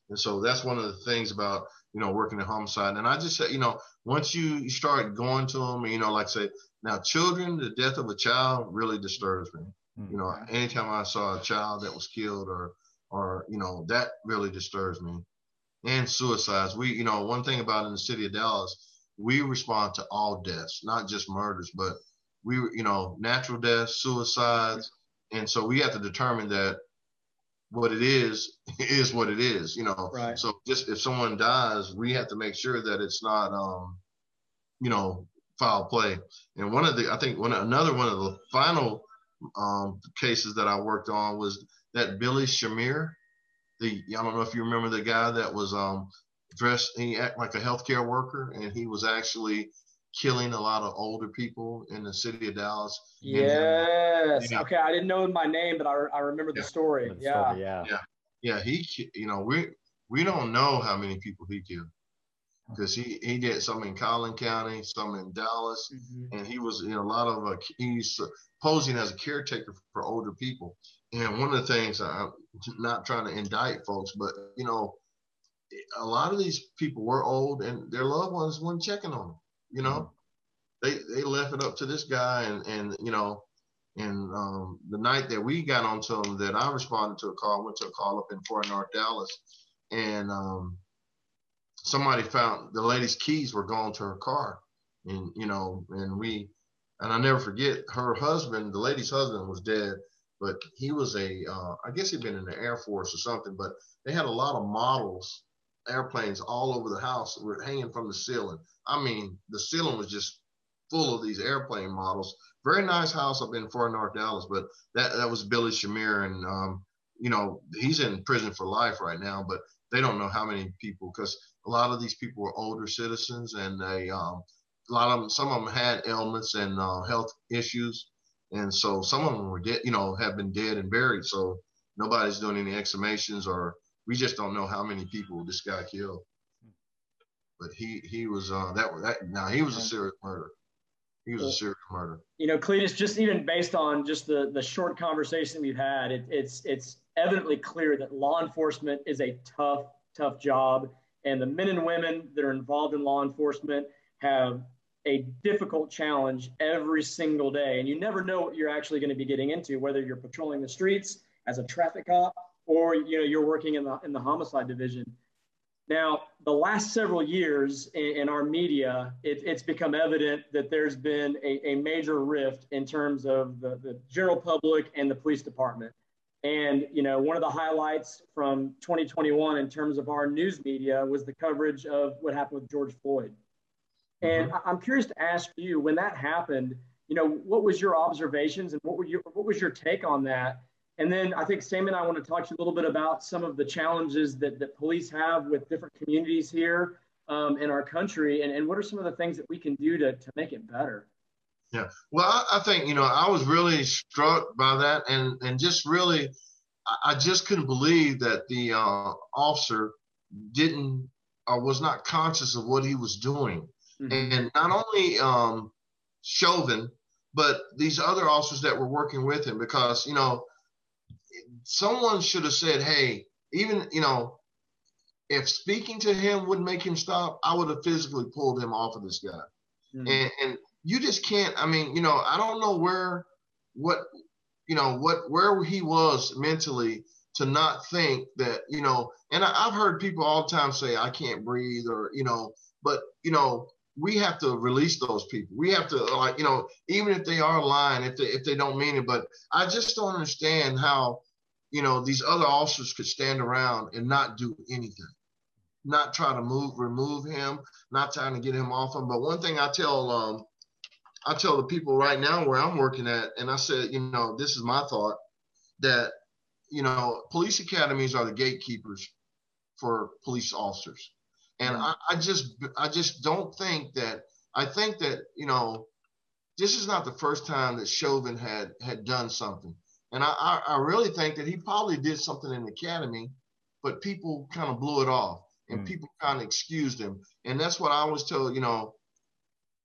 and so that's one of the things about you know working in homicide. And I just say you know once you start going to them, you know, like say now children, the death of a child really disturbs me. You know, mm-hmm. anytime I saw a child that was killed or or you know that really disturbs me. And suicides. We you know one thing about in the city of Dallas, we respond to all deaths, not just murders, but we you know natural deaths, suicides, and so we have to determine that what it is is what it is. You know, right. so just if someone dies, we have to make sure that it's not um you know foul play. And one of the I think one another one of the final um, cases that I worked on was that Billy Chemirmir. The I don't know if you remember the guy that was um, dressed. He acted like a healthcare worker, and he was actually killing a lot of older people in the city of Dallas. Yes. okay, I didn't know my name, but I, I remember the story. Yeah. yeah. Yeah. Yeah. He, you know, we we don't know how many people he killed because he, he did some in Collin County, some in Dallas, mm-hmm. and he was in a lot of uh, he's posing as a caretaker for older people. And one of the things I'm not trying to indict folks, but you know, a lot of these people were old and their loved ones weren't checking on them. You know, they they left it up to this guy, and and you know, and um, the night that we got onto him, that I responded to a call, went to a call up in Far North Dallas, and um, somebody found the lady's keys were gone to her car, and you know, and we, and I never forget her husband, the lady's husband was dead, but he was a, uh, I guess he'd been in the Air Force or something, but they had a lot of models airplanes all over the house were hanging from the ceiling. I mean, the ceiling was just full of these airplane models. Very nice house up in Far North Dallas, but that that was Billy Chemirmir, and um, you know he's in prison for life right now. But they don't know how many people because a lot of these people were older citizens, and they um, a lot of them, some of them had ailments and uh, health issues, and so some of them were dead, you know, have been dead and buried. So nobody's doing any exhumations, or we just don't know how many people this guy killed. But he he was uh, that that now he was a serious murder. He was a serial murder. You know, Cletus, just even based on just the the short conversation we've had, it, it's it's evidently clear that law enforcement is a tough, tough job, and the men and women that are involved in law enforcement have a difficult challenge every single day, and you never know what you're actually going to be getting into, whether you're patrolling the streets as a traffic cop or you know you're working in the in the homicide division. Now, the last several years in, in our media, it, it's become evident that there's been a, a major rift in terms of the, the general public and the police department. And you know, one of the highlights from 2021 in terms of our news media was the coverage of what happened with George Floyd. And mm-hmm. I'm curious to ask you, when that happened, you know, what was your observations and what were your what was your take on that? And then I think Sam and I want to talk to you a little bit about some of the challenges that, that police have with different communities here um, in our country, and, and what are some of the things that we can do to, to make it better? Yeah, well, I, I think, you know, I was really struck by that and, and just really, I just couldn't believe that the uh, officer didn't or was not conscious of what he was doing. Mm-hmm. And not only um, Chauvin, but these other officers that were working with him because, you know, someone should have said, hey, even, you know, if speaking to him would make him stop, I would have physically pulled him off of this guy. Mm-hmm. And, and you just can't, I mean, you know, I don't know where, what, you know, what, where he was mentally to not think that, you know, and I, I've heard people all the time say, I can't breathe or, you know, but, you know, we have to release those people. We have to like, you know, even if they are lying, if they if they don't mean it. But I just don't understand how, you know, these other officers could stand around and not do anything, not try to move, remove him, not trying to get him off him. But one thing I tell um I tell the people right now where I'm working at, and I said, you know, this is my thought that, you know, police academies are the gatekeepers for police officers. And I, I just I just don't think that I think that you know this is not the first time that Chauvin had had done something, and I, I, really think that he probably did something in the academy, but people kind of blew it off, and mm. people kind of excused him, and that's what I was told. You know,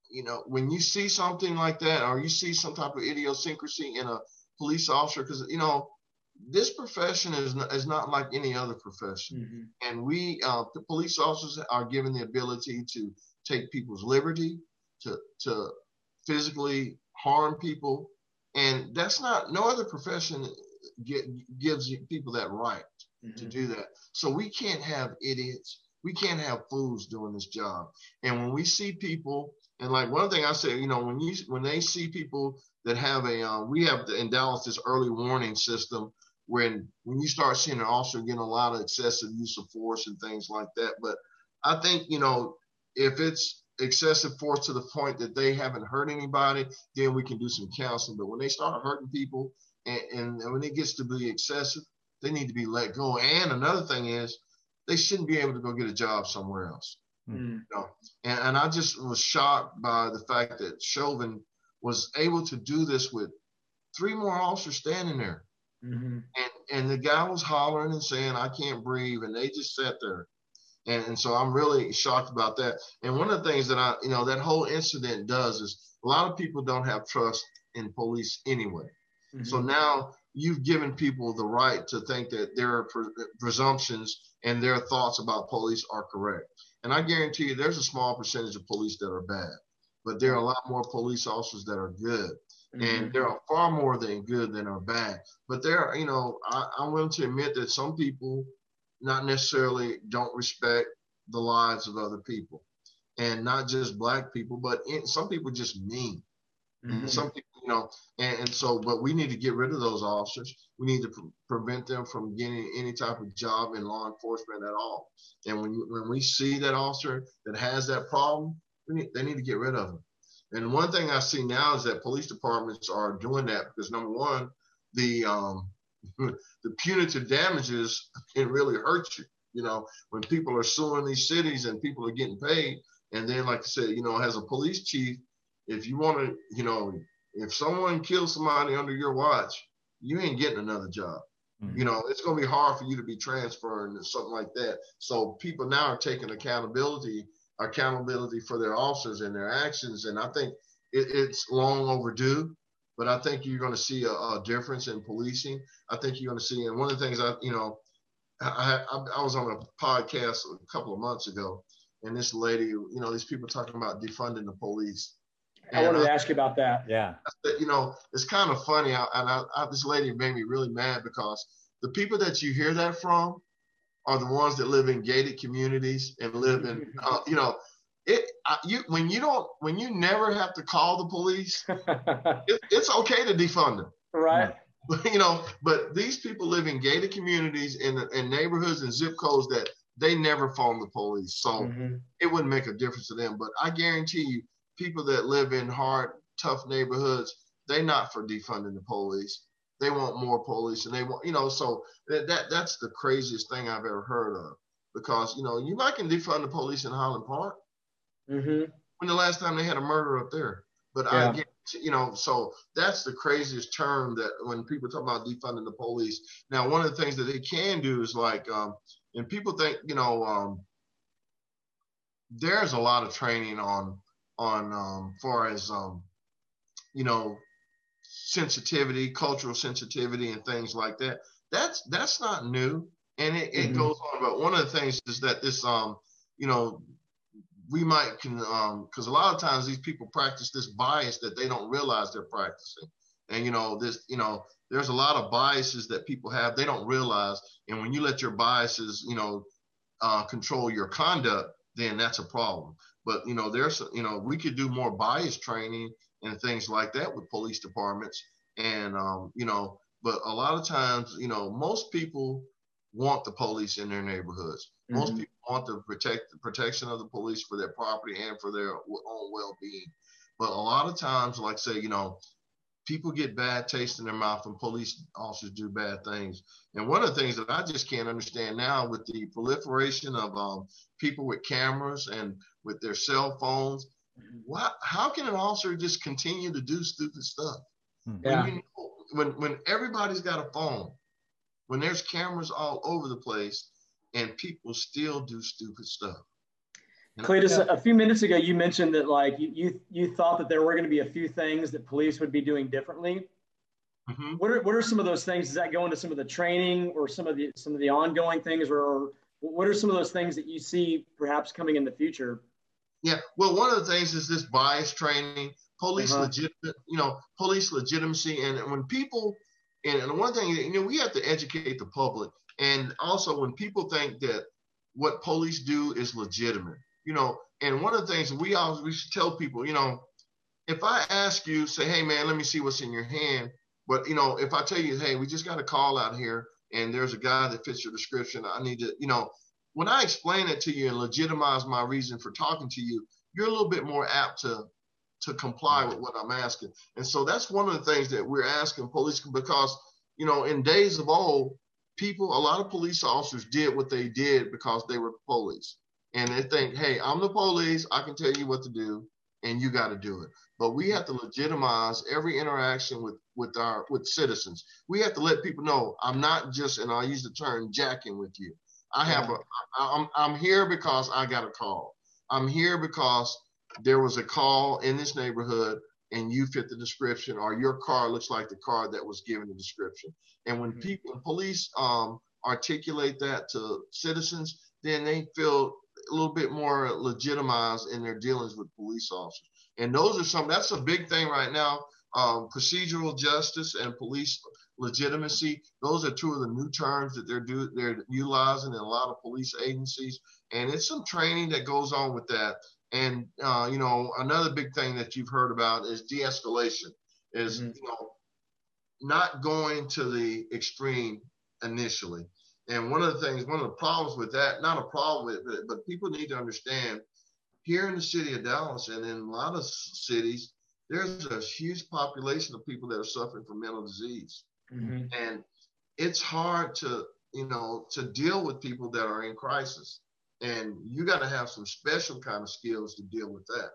you know when you see something like that, or you see some type of idiosyncrasy in a police officer, because you know this profession is not, is not like any other profession, mm-hmm. and we uh, the police officers are given the ability to take people's liberty, to to physically harm people, and that's not no other profession get, gives people that right mm-hmm. to do that. So we can't have idiots, we can't have fools doing this job. And when we see people, and like one thing I say, you know, when you when they see people that have a, uh, we have in Dallas this early warning system when when you start seeing an officer getting a lot of excessive use of force and things like that. But I think you know if it's excessive force to the point that they haven't hurt anybody, then we can do some counseling. But when they start hurting people and, and when it gets to be excessive, they need to be let go. And another thing is they shouldn't be able to go get a job somewhere else. Mm. You know? and, and I just was shocked by the fact that Chauvin was able to do this with three more officers standing there. Mm-hmm. And and the guy was hollering and saying, I can't breathe. And they just sat there. And, and so I'm really shocked about that. And one of the things that I, you know, that whole incident does is a lot of people don't have trust in police anyway. Mm-hmm. So now you've given people the right to think that their presumptions and their thoughts about police are correct. And I guarantee you there's a small percentage of police that are bad, but there are a lot more police officers that are good. Mm-hmm. And there are far more than good than are bad. But there are, you know, I, I'm willing to admit that some people not necessarily don't respect the lives of other people. And not just black people, but in, some people just mean. Mm-hmm. Some people you know, and, and, so, but we need to get rid of those officers. We need to pre- prevent them from getting any type of job in law enforcement at all. And when you, when we see that officer that has that problem, need, they need to get rid of them. And one thing I see now is that police departments are doing that because number one, the um, the punitive damages can really hurt you. You know, when people are suing these cities and people are getting paid, and then like I said, you know, as a police chief, if you want to, you know, if someone kills somebody under your watch, you ain't getting another job. Mm-hmm. You know, it's going to be hard for you to be transferred and something like that. So people now are taking accountability accountability for their officers and their actions. And I think it, it's long overdue, but I think you're going to see a, a, difference in policing. I think you're going to see, and one of the things I, you know, I, I, I was on a podcast a couple of months ago, and this lady, you know, these people talking about defunding the police. And I wanted to ask you about that. Yeah. You know, it's kind of funny, and I, this lady made me really mad because the people that you hear that from are the ones that live in gated communities and live in, uh, you know, it you when you don't when you never have to call the police, it, it's okay to defund them. Right. you know, but these people live in gated communities in in neighborhoods and zip codes that they never phone the police, so mm-hmm. it wouldn't make a difference to them. But I guarantee you, people that live in hard, tough neighborhoods, they're not for defunding the police. They want more police, and they want, you know, so that, that that's the craziest thing I've ever heard of. Because you know, you might can defund the police in Highland Park. Mm-hmm. When the last time they had a murder up there, but yeah. I get, you know, so that's the craziest term that when people talk about defunding the police. Now, one of the things that they can do is like, um, and people think, you know, um, there's a lot of training on on um, far as um, you know sensitivity, cultural sensitivity, and things like that. That's that's not new, and it, it mm-hmm. goes on. But one of the things is that this, um, you know, we might can, um, because a lot of times these people practice this bias that they don't realize they're practicing, and you know this, you know, there's a lot of biases that people have they don't realize, and when you let your biases, you know, uh, control your conduct, then that's a problem. But you know, there's you know, we could do more bias training and things like that with police departments. And um, you know, but a lot of times, you know, most people want the police in their neighborhoods. Mm-hmm. Most people want to protect the protection of the police for their property and for their own well-being. But a lot of times, like say, you know, people get bad taste in their mouth when police officers do bad things. And one of the things that I just can't understand now with the proliferation of um, people with cameras and with their cell phones, why, how can an officer just continue to do stupid stuff? Hmm. Yeah. When, you know, when, when everybody's got a phone, when there's cameras all over the place, and people still do stupid stuff. Cletus, a few minutes ago, you mentioned that like you, you, you thought that there were going to be a few things that police would be doing differently. Mm-hmm. What are what are some of those things? Does that go into some of the training or some of the some of the ongoing things, or what are some of those things that you see perhaps coming in the future? Yeah, well, one of the things is this bias training, police uh-huh. legitimate, you know, police legitimacy, and when people, and one thing, you know, we have to educate the public, and also when people think that what police do is legitimate, you know, and one of the things we always we should tell people, you know, if I ask you, say, hey man, let me see what's in your hand, but you know, if I tell you, hey, we just got a call out here, and there's a guy that fits your description, I need to, you know, when I explain it to you and legitimize my reason for talking to you, you're a little bit more apt to to comply with what I'm asking. And so that's one of the things that we're asking police because, you know, in days of old, people, a lot of police officers did what they did because they were police. And they think, hey, I'm the police, I can tell you what to do, and you got to do it. But we have to legitimize every interaction with with our with citizens. We have to let people know I'm not just, and I use the term jacking with you. I have a, I'm, I'm here because I got a call. I'm here because there was a call in this neighborhood and you fit the description or your car looks like the car that was given the description. And when mm-hmm. people, police um, articulate that to citizens, then they feel a little bit more legitimized in their dealings with police officers. And those are some, that's a big thing right now. Um, procedural justice and police legitimacy. Those are two of the new terms that they're do they're utilizing in a lot of police agencies, and it's some training that goes on with that. And uh, you know, another big thing that you've heard about is de-escalation. is mm-hmm. you know not going to the extreme initially. And one of the things, one of the problems with that, not a problem with it, but people need to understand here in the city of Dallas and in a lot of cities, there's a huge population of people that are suffering from mental disease. Mm-hmm. And it's hard to, you know, to deal with people that are in crisis. And you got to have some special kind of skills to deal with that.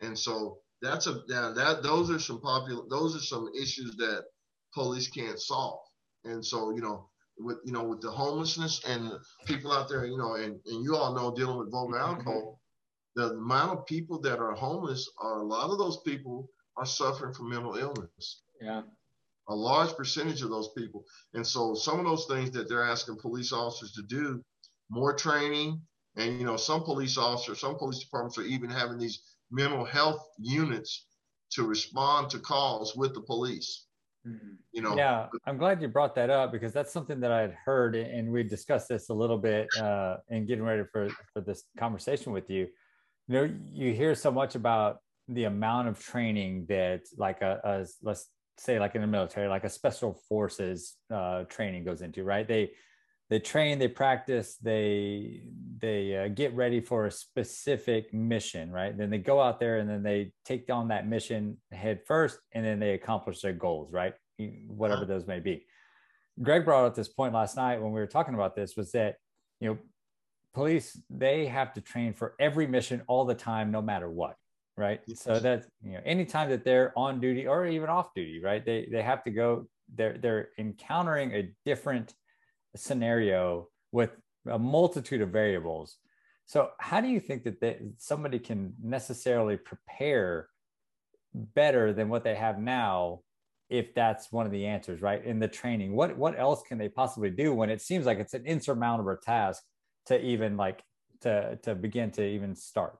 And so that's a that, that those are some popular those are some issues that police can't solve. And so, you know, with you know, with the homelessness and people out there, you know, and, and you all know dealing with vulgar mm-hmm. alcohol, the amount of people that are homeless are a lot of those people are suffering from mental illness. Yeah. A large percentage of those people. And so some of those things that they're asking police officers to do, more training, and you know, some police officers, some police departments are even having these mental health units to respond to calls with the police. Mm-hmm. You know, yeah, I'm glad you brought that up because that's something that I had heard, and we discussed this a little bit uh, in getting ready for for this conversation with you. You know, you hear so much about the amount of training that, like a, a let's say, like in the military, like a special forces uh, training goes into, right? They they train, they practice, they they uh, get ready for a specific mission, right? Then they go out there and then they take on that mission head first, and then they accomplish their goals, right? Whatever those may be. Greg brought up this point last night when we were talking about this was that you know police they have to train for every mission all the time, no matter what, right? So that you know anytime that they're on duty or even off duty, right? They they have to go. They're they're encountering a different scenario with a multitude of variables. So, how do you think that they, somebody can necessarily prepare better than what they have now if that's one of the answers, right? In the training, what what else can they possibly do when it seems like it's an insurmountable task to even like to to begin to even start?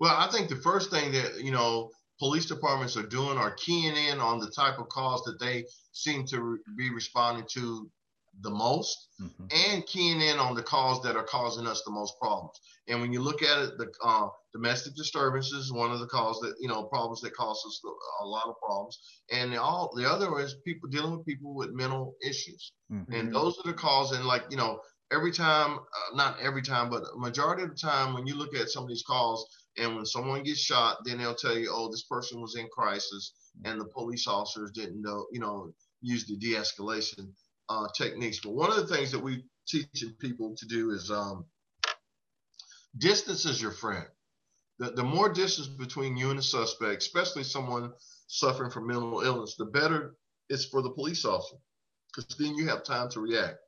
Well, I think the first thing that you know police departments are doing are keying in on the type of calls that they seem to re- be responding to the most mm-hmm. and keying in on the cause that are causing us the most problems. And when you look at it, the uh, domestic disturbances one of the cause that you know problems that cause us a lot of problems. And the, all the other is people dealing with people with mental issues, mm-hmm. and those are the cause. And like you know, every time, uh, not every time, but majority of the time, when you look at some of these calls, and when someone gets shot, then they'll tell you, oh, this person was in crisis, and the police officers didn't know, you know, use the de-escalation uh, techniques. But one of the things that we teaching people to do is um, distance is your friend. The, the more distance between you and the suspect, especially someone suffering from mental illness, the better it's for the police officer because then you have time to react.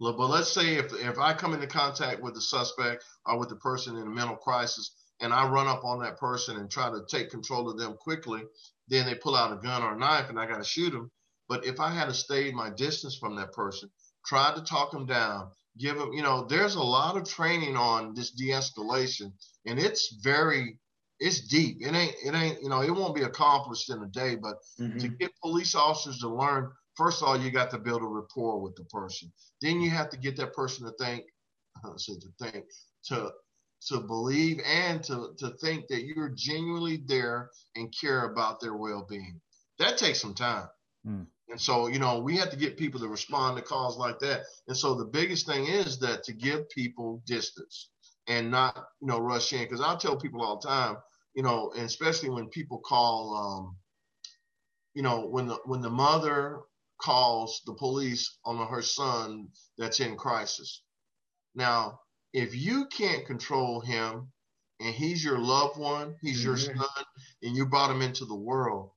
But let's say if, if I come into contact with the suspect or with the person in a mental crisis and I run up on that person and try to take control of them quickly, then they pull out a gun or a knife and I got to shoot them but if I had to stay my distance from that person, try to talk them down, give them, you know, there's a lot of training on this de-escalation, and it's very, it's deep. It ain't, it ain't, you know, it won't be accomplished in a day. But mm-hmm. to get police officers to learn, first of all, you got to build a rapport with the person. Then you have to get that person to think, so to think, to to believe and to, to think that you're genuinely there and care about their well-being. That takes some time. Mm. And so, you know, we have to get people to respond to calls like that. And so the biggest thing is that to give people distance and not, you know, rush in. Because I tell people all the time, you know, and especially when people call, um, you know, when the when the mother calls the police on her son that's in crisis. Now, if you can't control him and he's your loved one, he's mm-hmm. your son, and you brought him into the world,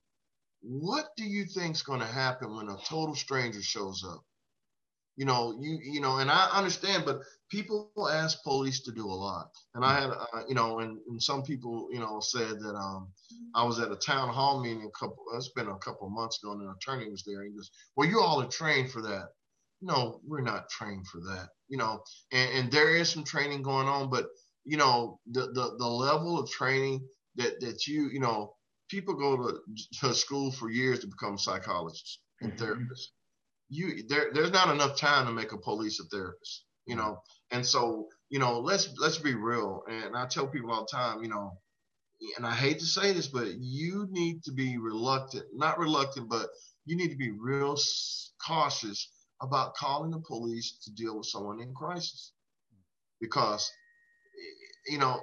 what do you think's going to happen when a total stranger shows up? You know, you you know, and I understand, but people ask police to do a lot. And I had, uh, you know, and, and some people, you know, said that um, I was at a town hall meeting a couple. It's been a couple months ago, and an attorney was there. And he goes, "Well, you all are trained for that." No, we're not trained for that. You know, and, and there is some training going on, but you know, the the the level of training that that you you know people go to, to school for years to become psychologists and mm-hmm. therapists. You there there's not enough time to make a police a therapist, you know. And so, you know, let's let's be real. And I tell people all the time, you know, and I hate to say this, but you need to be reluctant, not reluctant, but you need to be real cautious about calling the police to deal with someone in crisis because you know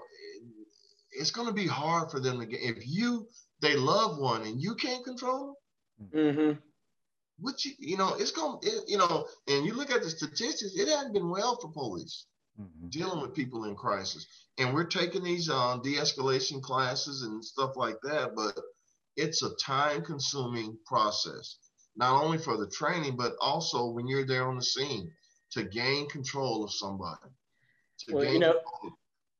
it's going to be hard for them to get if you they love one and you can't control them mm-hmm. what you you know it's going it, you know and you look at the statistics it hasn't been well for police mm-hmm. dealing with people in crisis and we're taking these uh, de-escalation classes and stuff like that but it's a time consuming process not only for the training, but also when you're there on the scene to gain control of somebody. Well, you know,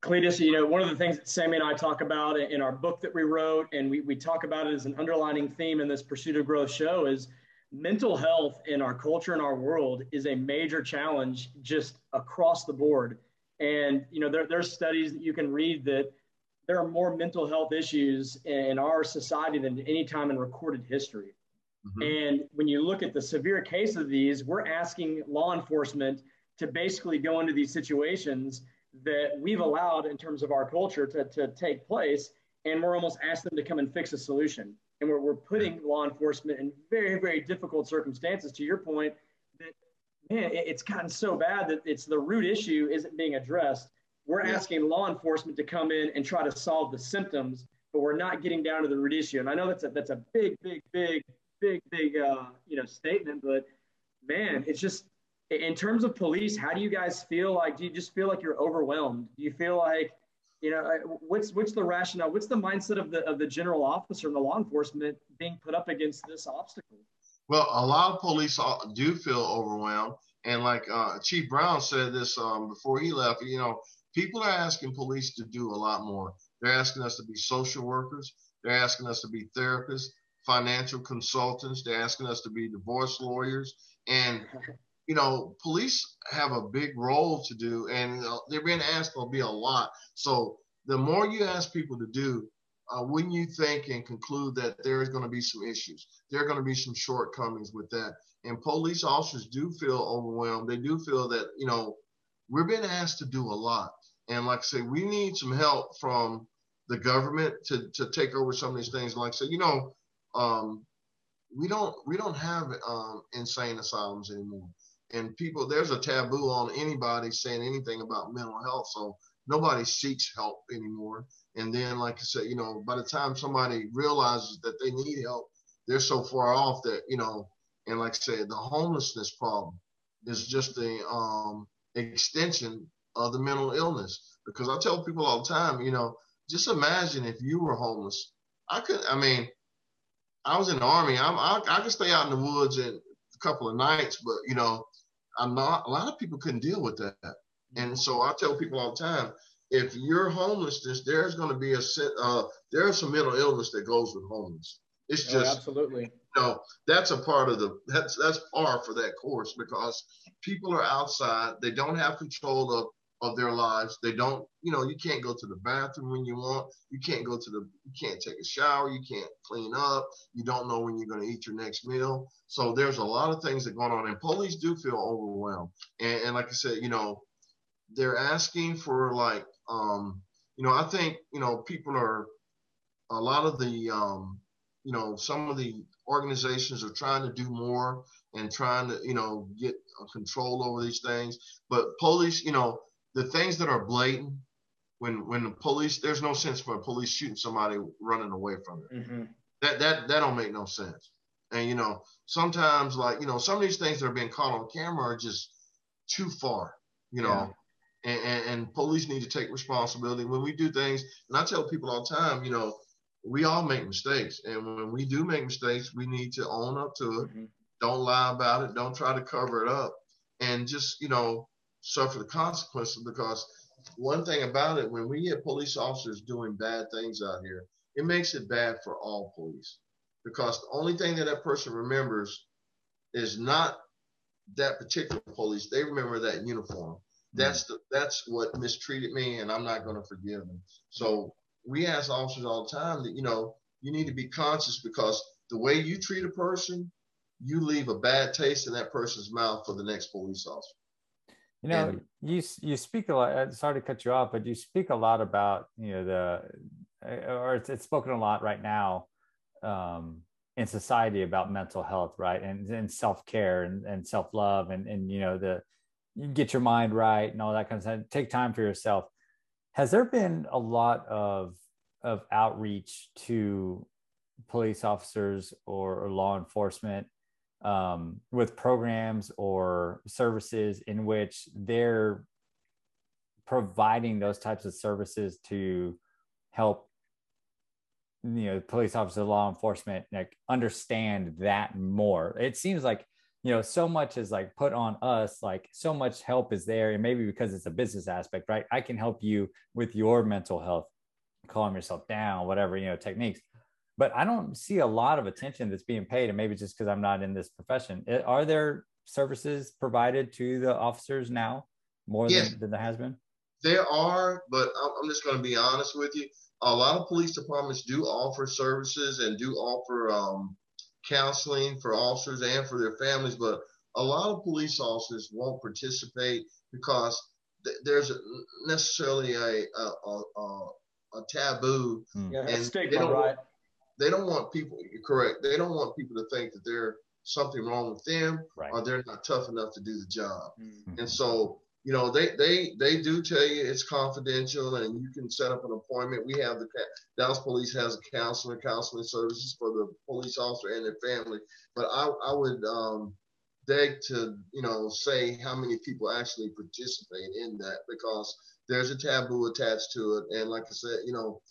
Cletus, you know, one of the things that Sammy and I talk about in our book that we wrote, and we, we talk about it as an underlining theme in this Pursuit of Growth show, is mental health in our culture and our world is a major challenge just across the board. And, you know, there, there's studies that you can read that there are more mental health issues in our society than any time in recorded history. Mm-hmm. And when you look at the severe case of these, we're asking law enforcement to basically go into these situations that we've allowed in terms of our culture to, to take place. And we're almost asking them to come and fix a solution. And we're, we're putting law enforcement in very, very difficult circumstances. To your point, that man, it's gotten so bad that it's the root issue isn't being addressed. We're yeah. asking law enforcement to come in and try to solve the symptoms, but we're not getting down to the root issue. And I know that's a that's a big, big, big big, big, uh, you know, statement. But man, it's just in terms of police. How do you guys feel? Like, do you just feel like you're overwhelmed? Do you feel like, you know, what's what's the rationale? What's the mindset of the of the general officer and the law enforcement being put up against this obstacle? Well, a lot of police do feel overwhelmed, and like uh, Chief Brown said this um, before he left. You know, people are asking police to do a lot more. They're asking us to be social workers. They're asking us to be therapists financial consultants. They're asking us to be divorce lawyers. And, you know, police have a big role to do, and they're being asked to be a lot. So the more you ask people to do, uh, when you think and conclude that there is going to be some issues, there are going to be some shortcomings with that. And police officers do feel overwhelmed. They do feel that, you know, we're being asked to do a lot. And like I say, we need some help from the government to, to take over some of these things. Like I say, you know, um, we don't we don't have um, insane asylums anymore. And people, there's a taboo on anybody saying anything about mental health. So nobody seeks help anymore. And then, like I said, you know, by the time somebody realizes that they need help, they're so far off that you know. And like I said, the homelessness problem is just the um, extension of the mental illness. Because I tell people all the time, you know, just imagine if you were homeless. I could, I mean, I was in the army. I'm, I, I could stay out in the woods in a couple of nights, but you know, not. A lot of people couldn't deal with that, and so I tell people all the time, if you're homelessness, there's going to be a set. uh, there's some mental illness that goes with homeless. It's oh, just oh, absolutely. You know, that's a part of the that's that's par for that course because people are outside. They don't have control of of their lives. They don't, you know, you can't go to the bathroom when you want. You can't go to the, you can't take a shower. You can't clean up. You don't know when you're going to eat your next meal. So there's a lot of things that going on, and police do feel overwhelmed. And, and like I said, you know, they're asking for like, um, you know, I think, you know, people are, a lot of the, um, you know, some of the organizations are trying to do more and trying to, you know, get control over these things. But police, you know, the things that are blatant when when the police there's no sense for a police shooting somebody running away from it. Mm-hmm. That that that don't make no sense. And you know, sometimes like you know, some of these things that are being caught on camera are just too far. You know. Yeah. And, and, and police need to take responsibility when we do things. And I tell people all the time, you know, we all make mistakes, and when we do make mistakes, we need to own up to it. Mm-hmm. Don't lie about it. Don't try to cover it up, and just you know, suffer the consequences because one thing about it, when we get police officers doing bad things out here, it makes it bad for all police because the only thing that that person remembers is not that particular police. They remember that uniform. Mm-hmm. That's the that's what mistreated me, and I'm not going to forgive them. So we ask officers all the time that you know you need to be conscious because the way you treat a person, you leave a bad taste in that person's mouth for the next police officer. You know, and, you you speak a lot. Uh, sorry to cut you off, but you speak a lot about you know the or it's, it's spoken a lot right now um, in society about mental health, right? And, and self-care and, and self-love and, and, you know, the, you get your mind right and all that kind of stuff. Take time for yourself. Has there been a lot of, of outreach to police officers or, or law enforcement um, with programs or services in which they're providing those types of services to help you know police officers law enforcement like understand that more. It seems like you know so much is like put on us like so much help is there and maybe because it's a business aspect right? I can help you with your mental health calm yourself down whatever you know techniques but i don't see a lot of attention that's being paid and maybe just because i'm not in this profession are there services provided to the officers now more yes. than, than there has been there are but i'm just going to be honest with you a lot of police departments do offer services and do offer um, counseling for officers and for their families, but a lot of police officers won't participate because th- there's necessarily a a, a, a taboo mm. yeah, and stigma, they don't, right? They don't want people. Correct. They don't want people to think that there's something wrong with them right. or they're not tough enough to do the job. Mm-hmm. And so you know, they they they do tell you it's confidential and you can set up an appointment. We have the Dallas Police has a counselor, counseling services for the police officer and their family. But I I would um, beg to you know say how many people actually participate in that because there's a taboo attached to it. And like I said, you know,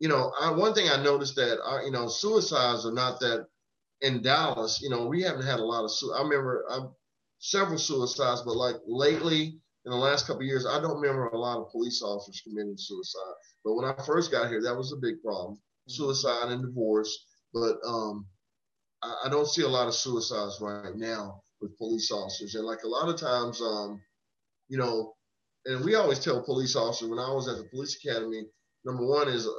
you know, I, one thing I noticed that our, uh, you know suicides are not that in Dallas. You know, we haven't had a lot of. Su- I remember I, several suicides, but like lately in the last couple years, I don't remember a lot of police officers committing suicide. But when I first got here, that was a big problem: mm-hmm. suicide and divorce. But um, I, I, don't see a lot of suicides right now with police officers. And like a lot of times, um, you know, and we always tell police officers when I was at the police academy, number one is uh,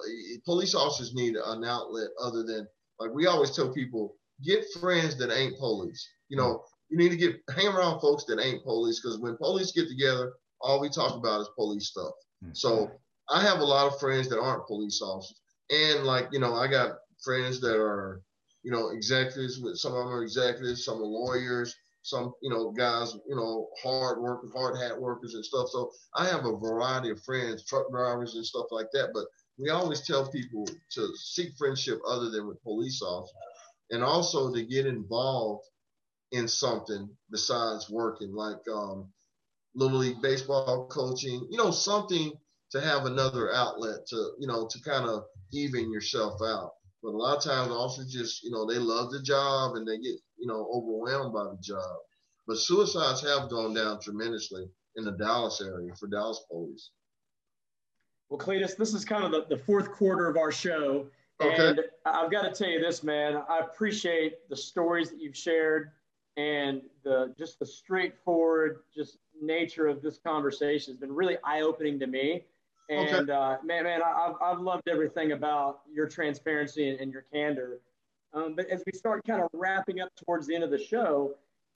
police officers need an outlet other than like we always tell people get friends that ain't police. You know, you need to get hang around folks that ain't police because when police get together, all we talk about is police stuff. Mm-hmm. So I have a lot of friends that aren't police officers, and like you know, I got friends that are you know executives. with Some of them are executives, some are lawyers, some you know guys you know hard workers, hard hat workers and stuff. So I have a variety of friends, truck drivers and stuff like that. But we always tell people to seek friendship other than with police officers, and also to get involved in something besides working, like um, little league baseball coaching, you know, something to have another outlet to, you know, to kind of even yourself out. But a lot of times, also just, you know, they love the job and they get, you know, overwhelmed by the job. But suicides have gone down tremendously in the Dallas area for Dallas police. Well, Cletus, this is kind of the, the fourth quarter of our show. Okay. And I've got to tell you this, man. I appreciate the stories that you've shared and the just the straightforward just nature of this conversation has been really eye-opening to me and okay. uh, man man I've, I've loved everything about your transparency and, and your candor um, but as we start kind of wrapping up towards the end of the show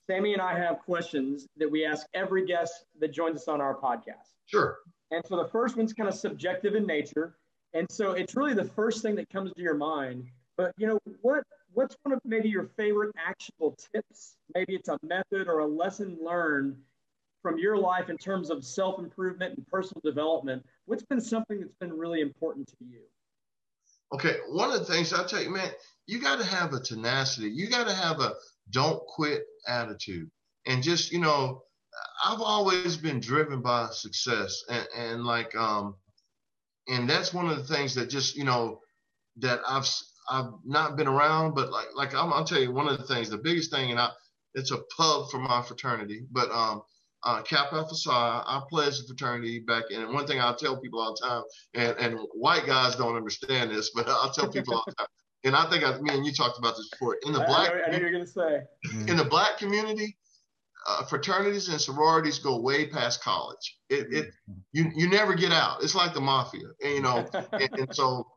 sammy and i have questions that we ask every guest that joins us on our podcast sure and so the first one's kind of subjective in nature and so it's really the first thing that comes to your mind but you know what what's one of maybe your favorite actionable tips? Maybe it's a method or a lesson learned from your life in terms of self improvement and personal development. What's been something that's been really important to you? Okay, one of the things I'll tell you, man, you got to have a tenacity. You got to have a don't quit attitude. And just, you know, I've always been driven by success. And, and like, um, and that's one of the things that just, you know, that I've I've not been around, but like like i will tell you one of the things, the biggest thing, and I it's a pub for my fraternity, but um uh, Kappa Alpha Psi, I pledged the fraternity back in. And one thing I'll tell people all the time, and, and white guys don't understand this, but I'll tell people all the time. And I think I, me and you talked about this before. In the black, I, I know you're gonna say. In the black community, uh, fraternities and sororities go way past college. It, it you you never get out. It's like the mafia, and, you know. and, and so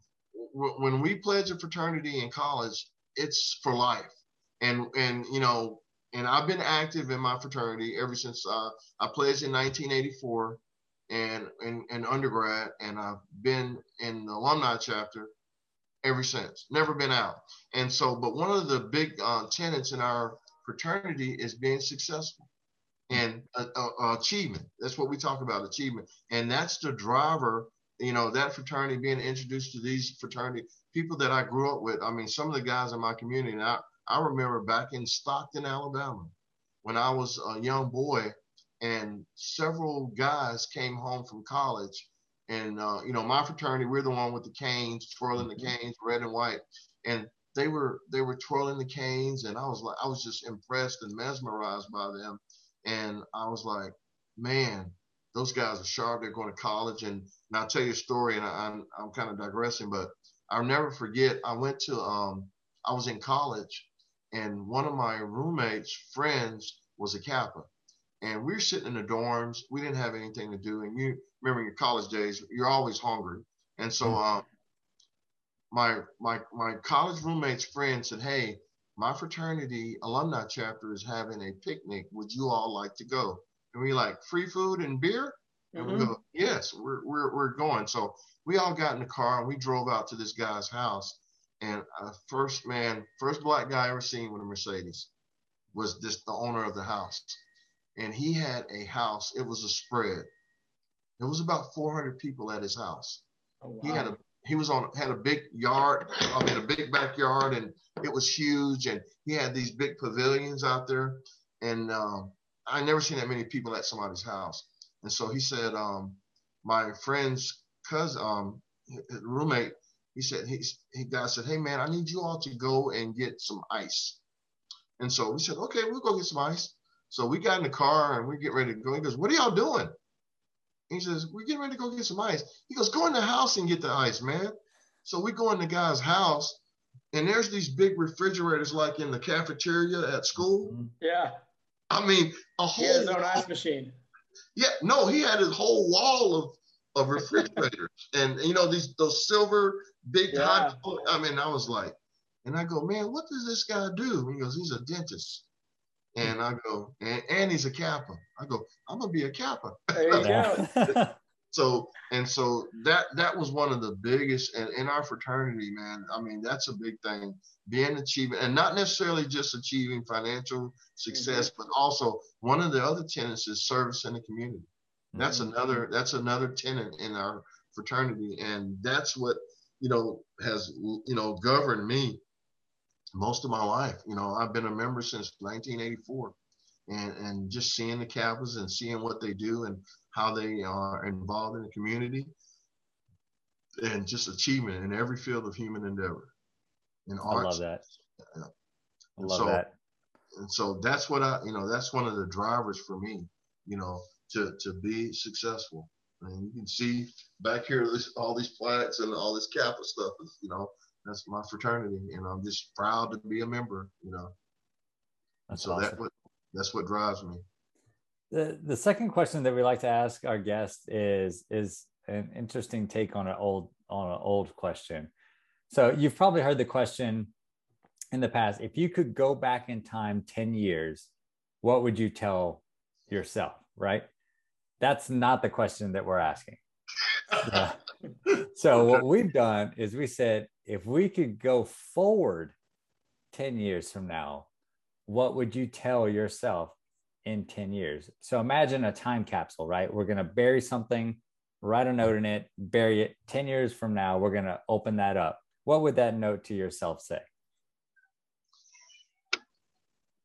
when we pledge a fraternity in college, it's for life. And and you know, and I've been active in my fraternity ever since uh, I pledged in 1984, and in, undergrad, and I've been in the alumni chapter ever since. Never been out. And so, but one of the big uh, tenets in our fraternity is being successful and uh, uh, achievement. That's what we talk about, achievement, and that's the driver. You know, that fraternity being introduced to these fraternity people that I grew up with. I mean, some of the guys in my community. And I, I remember back in Stockton, Alabama, when I was a young boy, and several guys came home from college. And uh, you know, my fraternity, we're the one with the canes, twirling the mm-hmm. canes, red and white. And they were they were twirling the canes, and I was like, I was just impressed and mesmerized by them. And I was like, man, those guys are sharp. They're going to college. And, and I'll tell you a story, and I, am I'm, I'm kind of digressing, but I'll never forget. I went to um, I was in college, and one of my roommates' friends was a Kappa and we were sitting in the dorms. We didn't have anything to do. And you remember your college days, you're always hungry. And so mm-hmm. um, my my my college roommate's friend said, "Hey, my fraternity alumni chapter is having a picnic. Would you all like to go?" And we like free food and beer. And mm-hmm. we go, "Yes, we're we're we're going." So we all got in the car and we drove out to this guy's house. And uh, first man, first black guy I ever seen with a Mercedes was this the owner of the house and he had a house. It was a spread. It was about 400 people at his house. Oh, wow. He had a he was on had a big yard, I mean a big backyard, and it was huge. And he had these big pavilions out there, and um, I never seen that many people at somebody's house. And so he said, um, my friend's cousin, um, roommate, he said he he guy said, hey man, I need you all to go and get some ice. And so we said, okay, we'll go get some ice. So we got in the car and we get ready to go. He goes, What are y'all doing? He says, We're getting ready to go get some ice. He goes, Go in the house and get the ice, man. So we go in the guy's house and there's these big refrigerators like in the cafeteria at school. Mm-hmm. Yeah. I mean, a whole. He has his own ice machine. Yeah, no, he had his whole wall of of refrigerators and you know these those silver big yeah. hot. I mean, I was like, and I go, man, what does this guy do? He goes, he's a dentist. And I go, and, and he's a Kappa. I go, I'm gonna be a Kappa. There you go. so and so that that was one of the biggest and in our fraternity, man. I mean, that's a big thing. Being achieving and not necessarily just achieving financial success, mm-hmm. but also one of the other tenets is service in the community. That's mm-hmm. another that's another tenet in our fraternity. And that's what, you know, has you know governed me most of my life. You know, I've been a member since 1984, and and just seeing the Kappas and seeing what they do and how they are involved in the community, and just achievement in every field of human endeavor. In arts. I love that. Yeah. I love so, that. And so that's what I, you know, that's one of the drivers for me, you know, to to be successful. And you can see back here, this, all these plaques and all this Kappa stuff is, you know, that's my fraternity, and I'm just proud to be a member. You know, that's so awesome. that what that's what drives me. The the second question that we like to ask our guests is is an interesting take on an old on an old question. So you've probably heard the question in the past: if you could go back in time ten years, what would you tell yourself? Right? That's not the question that we're asking. so what we've done is we said if we could go forward 10 years from now, what would you tell yourself in 10 years? So imagine a time capsule, right? We're going to bury something, write a note in it, bury it. 10 years from now, we're going to open that up. What would that note to yourself say?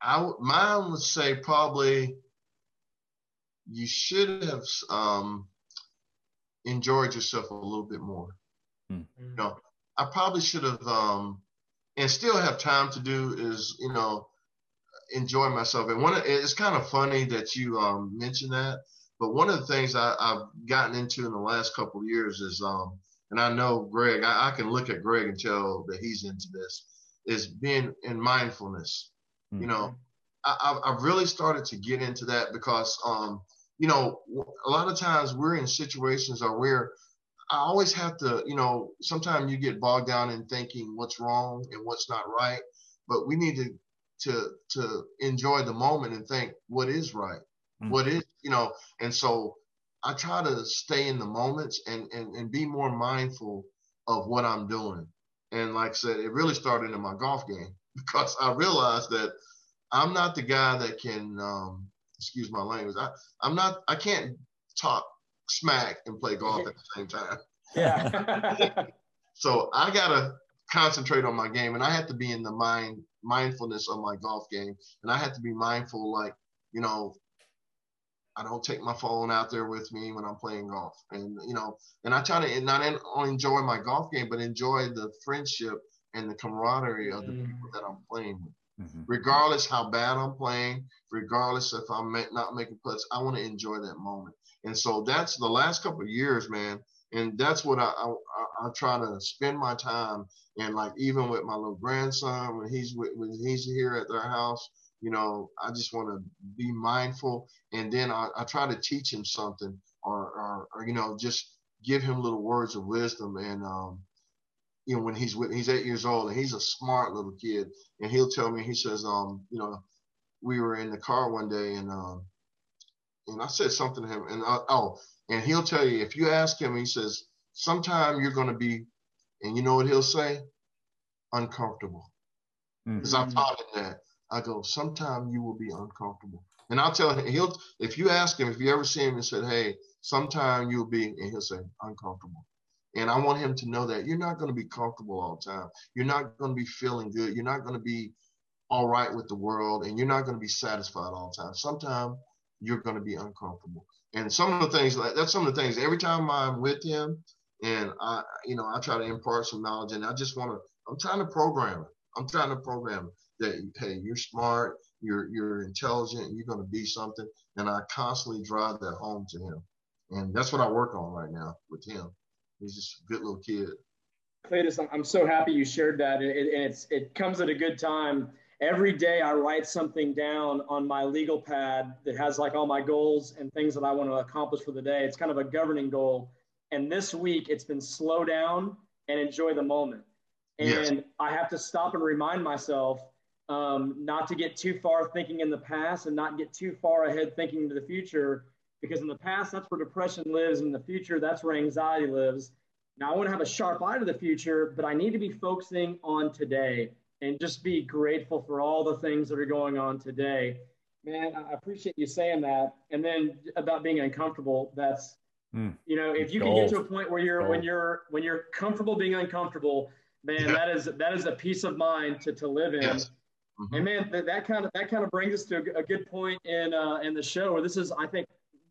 I mine would say probably you should have um, enjoyed yourself a little bit more. Hmm. You know, I probably should have, um, and still have time to do is, you know, enjoy myself. And one, of, it's kind of funny that you um, mentioned that. But one of the things I, have gotten into in the last couple of years is, um, and I know Greg, I, I, can look at Greg and tell that he's into this, is being in mindfulness. Mm-hmm. You know, I, I've really started to get into that because, um, you know, a lot of times we're in situations or we're I always have to, you know, sometimes you get bogged down in thinking what's wrong and what's not right, but we need to to to enjoy the moment and think what is right, mm-hmm. what is, you know, and so I try to stay in the moments and, and, and be more mindful of what I'm doing. And like I said, it really started in my golf game because I realized that I'm not the guy that can, um, excuse my language. I, I'm not, I can't talk smack and play golf at the same time. Yeah. so I gotta concentrate on my game, and I have to be in the mind mindfulness of my golf game, and I have to be mindful, like you know, I don't take my phone out there with me when I'm playing golf, and you know, and I try to not only enjoy my golf game, but enjoy the friendship and the camaraderie of the mm. people that I'm playing with. Mm-hmm. Regardless how bad I'm playing, regardless if I'm not making putts, I want to enjoy that moment. And so that's the last couple of years, man. And that's what I, I, I try to spend my time. And like even with my little grandson, when he's when he's here at their house, you know, I just want to be mindful. And then I, I try to teach him something, or, or, or you know, just give him little words of wisdom. And um, you know, when he's with, he's eight years old, and he's a smart little kid, and he'll tell me, he says, um, you know, we were in the car one day, and um, and I said something to him, and I, oh, and he'll tell you if you ask him, he says, sometime you're going to be, and you know what he'll say? Uncomfortable. Because mm-hmm. I've taught him that. I go, sometime you will be uncomfortable. And I'll tell him, he'll, if you ask him, if you ever see him and said, hey, sometime you'll be, and he'll say, uncomfortable. And I want him to know that you're not going to be comfortable all the time. You're not going to be feeling good. You're not going to be all right with the world, and you're not going to be satisfied all the time. Sometimes you're going to be uncomfortable. And some of the things that's some of the things every time I'm with him and I, you know, I try to impart some knowledge and I just want to, I'm trying to program it. I'm trying to program that, hey, you're smart, you're, you're intelligent, you're going to be something. And I constantly drive that home to him. And that's what I work on right now with him. He's just a good little kid. Cletus, I'm so happy you shared that. And it's, it comes at a good time every day I write something down on my legal pad that has like all my goals and things that I want to accomplish for the day. It's kind of a governing goal. And this week it's been slow down and enjoy the moment. And yes. I have to stop and remind myself um, not to get too far thinking in the past and not get too far ahead thinking into the future. Because in the past, that's where depression lives. In the future, that's where anxiety lives. Now, I want to have a sharp eye to the future, but I need to be focusing on today and just be grateful for all the things that are going on today. Man, I appreciate you saying that. And then about being uncomfortable, that's mm. you know, if you can get to a point where you're when you're when you're comfortable being uncomfortable, man, yeah. that is that is a peace of mind to to live in. Yes. Mm-hmm. And man, that, that kind of that kind of brings us to a, a good point in uh, in the show. Where this is, I think,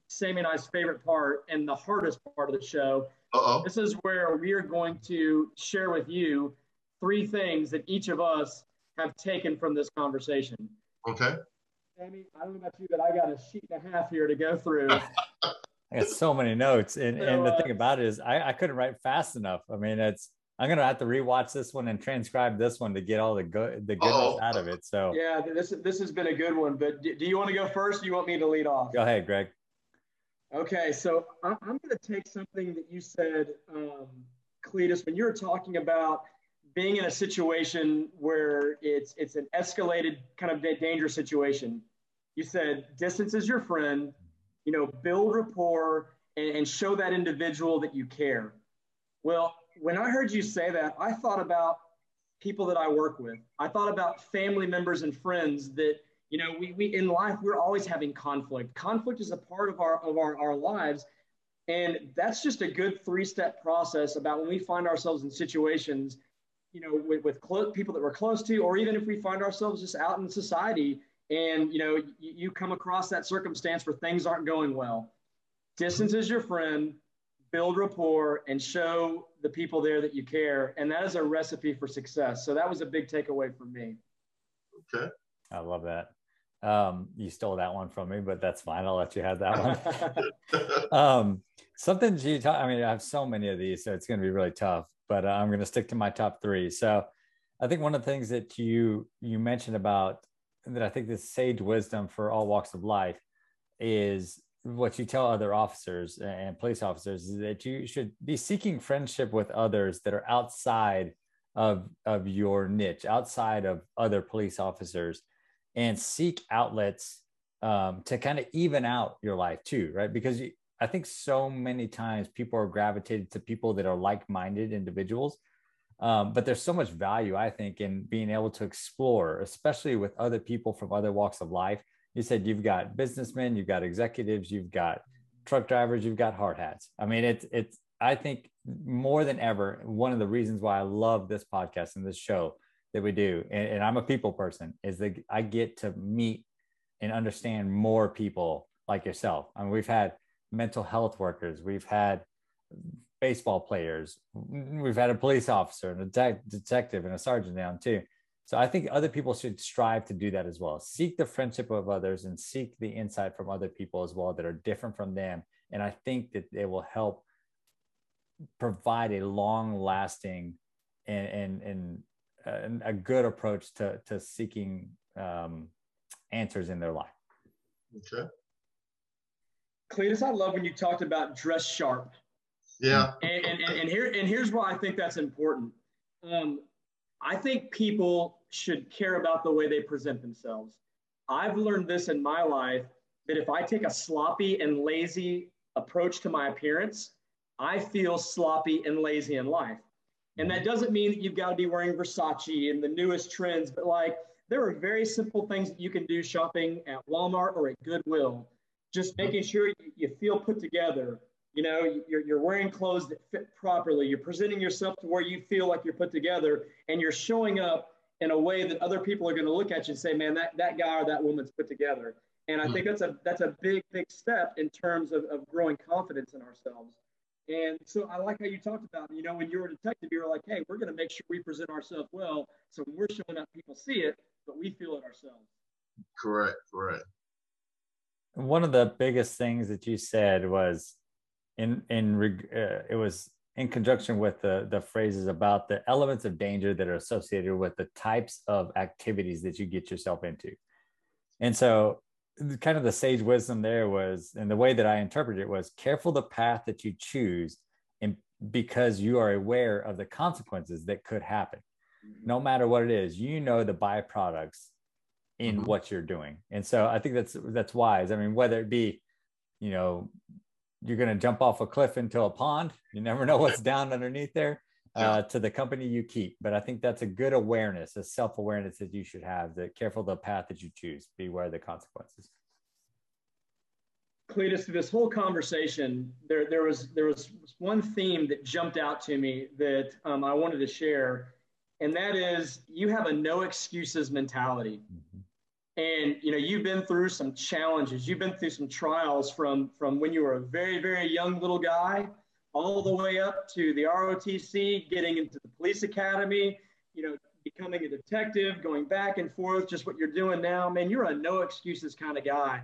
Sammy and I's favorite part and the hardest part of the show. Uh-oh. This is where we are going to share with you three things that each of us have taken from this conversation. Okay. Sammy, I don't know about you, but I got a sheet and a half here to go through. I got so many notes, and, so, and the uh, thing about it is, I, I couldn't write fast enough. I mean, it's I'm gonna have to rewatch this one and transcribe this one to get all the good the goodness oh. out of it. So yeah, this this has been a good one. But do, do you want to go first? do you want me to lead off? Go ahead, Greg. Okay, so I'm going to take something that you said, um, Cletus, when you were talking about being in a situation where it's it's an escalated kind of dangerous situation. You said distance is your friend. You know, build rapport and, and show that individual that you care. Well, when I heard you say that, I thought about people that I work with. I thought about family members and friends that you know we, we in life we're always having conflict. Conflict is a part of our of our, our lives. And that's just a good three step process about when we find ourselves in situations you know, with, with close, people that we're close to, or even if we find ourselves just out in society and, you know, you, you come across that circumstance where things aren't going well. Distance is your friend, build rapport, and show the people there that you care. And that is a recipe for success. So that was a big takeaway for me. Okay. I love that. Um, you stole that one from me, but that's fine. I'll let you have that one. um, something you talk, I mean, I have so many of these, so it's going to be really tough but uh, I'm going to stick to my top three. So I think one of the things that you you mentioned about that I think this sage wisdom for all walks of life is what you tell other officers and police officers is that you should be seeking friendship with others that are outside of of your niche, outside of other police officers, and seek outlets um, to kind of even out your life too, right? Because you, I think so many times people are gravitated to people that are like-minded individuals. Um, but there's so much value, I think, in being able to explore, especially with other people from other walks of life. You said you've got businessmen, you've got executives, you've got truck drivers, you've got hard hats. I mean, it's it's I think more than ever, one of the reasons why I love this podcast and this show that we do, and, and I'm a people person, is that I get to meet and understand more people like yourself. I mean, we've had mental health workers, we've had baseball players, we've had a police officer and a de- detective and a sergeant down too. So I think other people should strive to do that as well. Seek the friendship of others and seek the insight from other people as well that are different from them. And I think that it will help provide a long lasting and, and, and, uh, a good approach to, to seeking um, answers in their life. Okay. Cletus, I love when you talked about dress sharp. Yeah. And, and, and, here, and here's why I think that's important. Um, I think people should care about the way they present themselves. I've learned this in my life that if I take a sloppy and lazy approach to my appearance, I feel sloppy and lazy in life. And that doesn't mean that you've got to be wearing Versace and the newest trends, but like there are very simple things that you can do shopping at Walmart or at Goodwill. Just making sure you feel put together. You know, you're, you're wearing clothes that fit properly. You're presenting yourself to where you feel like you're put together and you're showing up in a way that other people are going to look at you and say, man, that, that guy or that woman's put together. And I hmm. think that's a, that's a big, big step in terms of, of growing confidence in ourselves. And so I like how you talked about, you know, when you were a detective, you were like, hey, we're going to make sure we present ourselves well. So when we're showing up, people see it, but we feel it ourselves. Correct, correct. One of the biggest things that you said was in, in, uh, it was in conjunction with the, the phrases about the elements of danger that are associated with the types of activities that you get yourself into. And so kind of the sage wisdom there was, and the way that I interpreted it was careful the path that you choose and because you are aware of the consequences that could happen. Mm-hmm. No matter what it is, you know the byproducts in mm-hmm. what you're doing. And so I think that's that's wise. I mean, whether it be, you know, you're going to jump off a cliff into a pond, you never know what's down underneath there uh, to the company you keep. But I think that's a good awareness, a self awareness that you should have. That careful the path that you choose, beware of the consequences. Cletus, through this whole conversation, there there was there was one theme that jumped out to me that um, I wanted to share, and that is you have a no excuses mentality. Mm-hmm. And you know you've been through some challenges. You've been through some trials from from when you were a very very young little guy all the way up to the ROTC, getting into the police academy, you know, becoming a detective, going back and forth, just what you're doing now. Man, you're a no excuses kind of guy.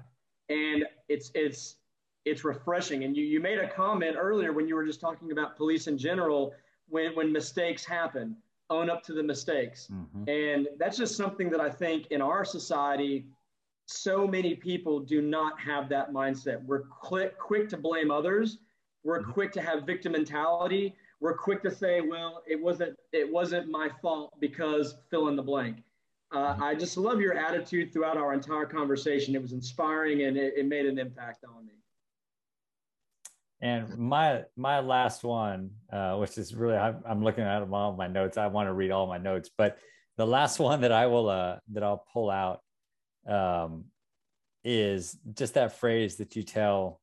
And it's it's it's refreshing. And you you made a comment earlier when you were just talking about police in general, when when mistakes happen, own up to the mistakes. Mm-hmm. And that's just something that I think in our society, so many people do not have that mindset. We're quick quick to blame others we're mm-hmm. quick to have victim mentality. We're quick to say, well, it wasn't it wasn't my fault because fill in the blank. Uh, mm-hmm. I just love your attitude throughout our entire conversation. It was inspiring and it, it made an impact on me. And my my last one, uh, which is really I'm, I'm looking at all of my notes. I want to read all my notes, but the last one that I will uh, that I'll pull out um, is just that phrase that you tell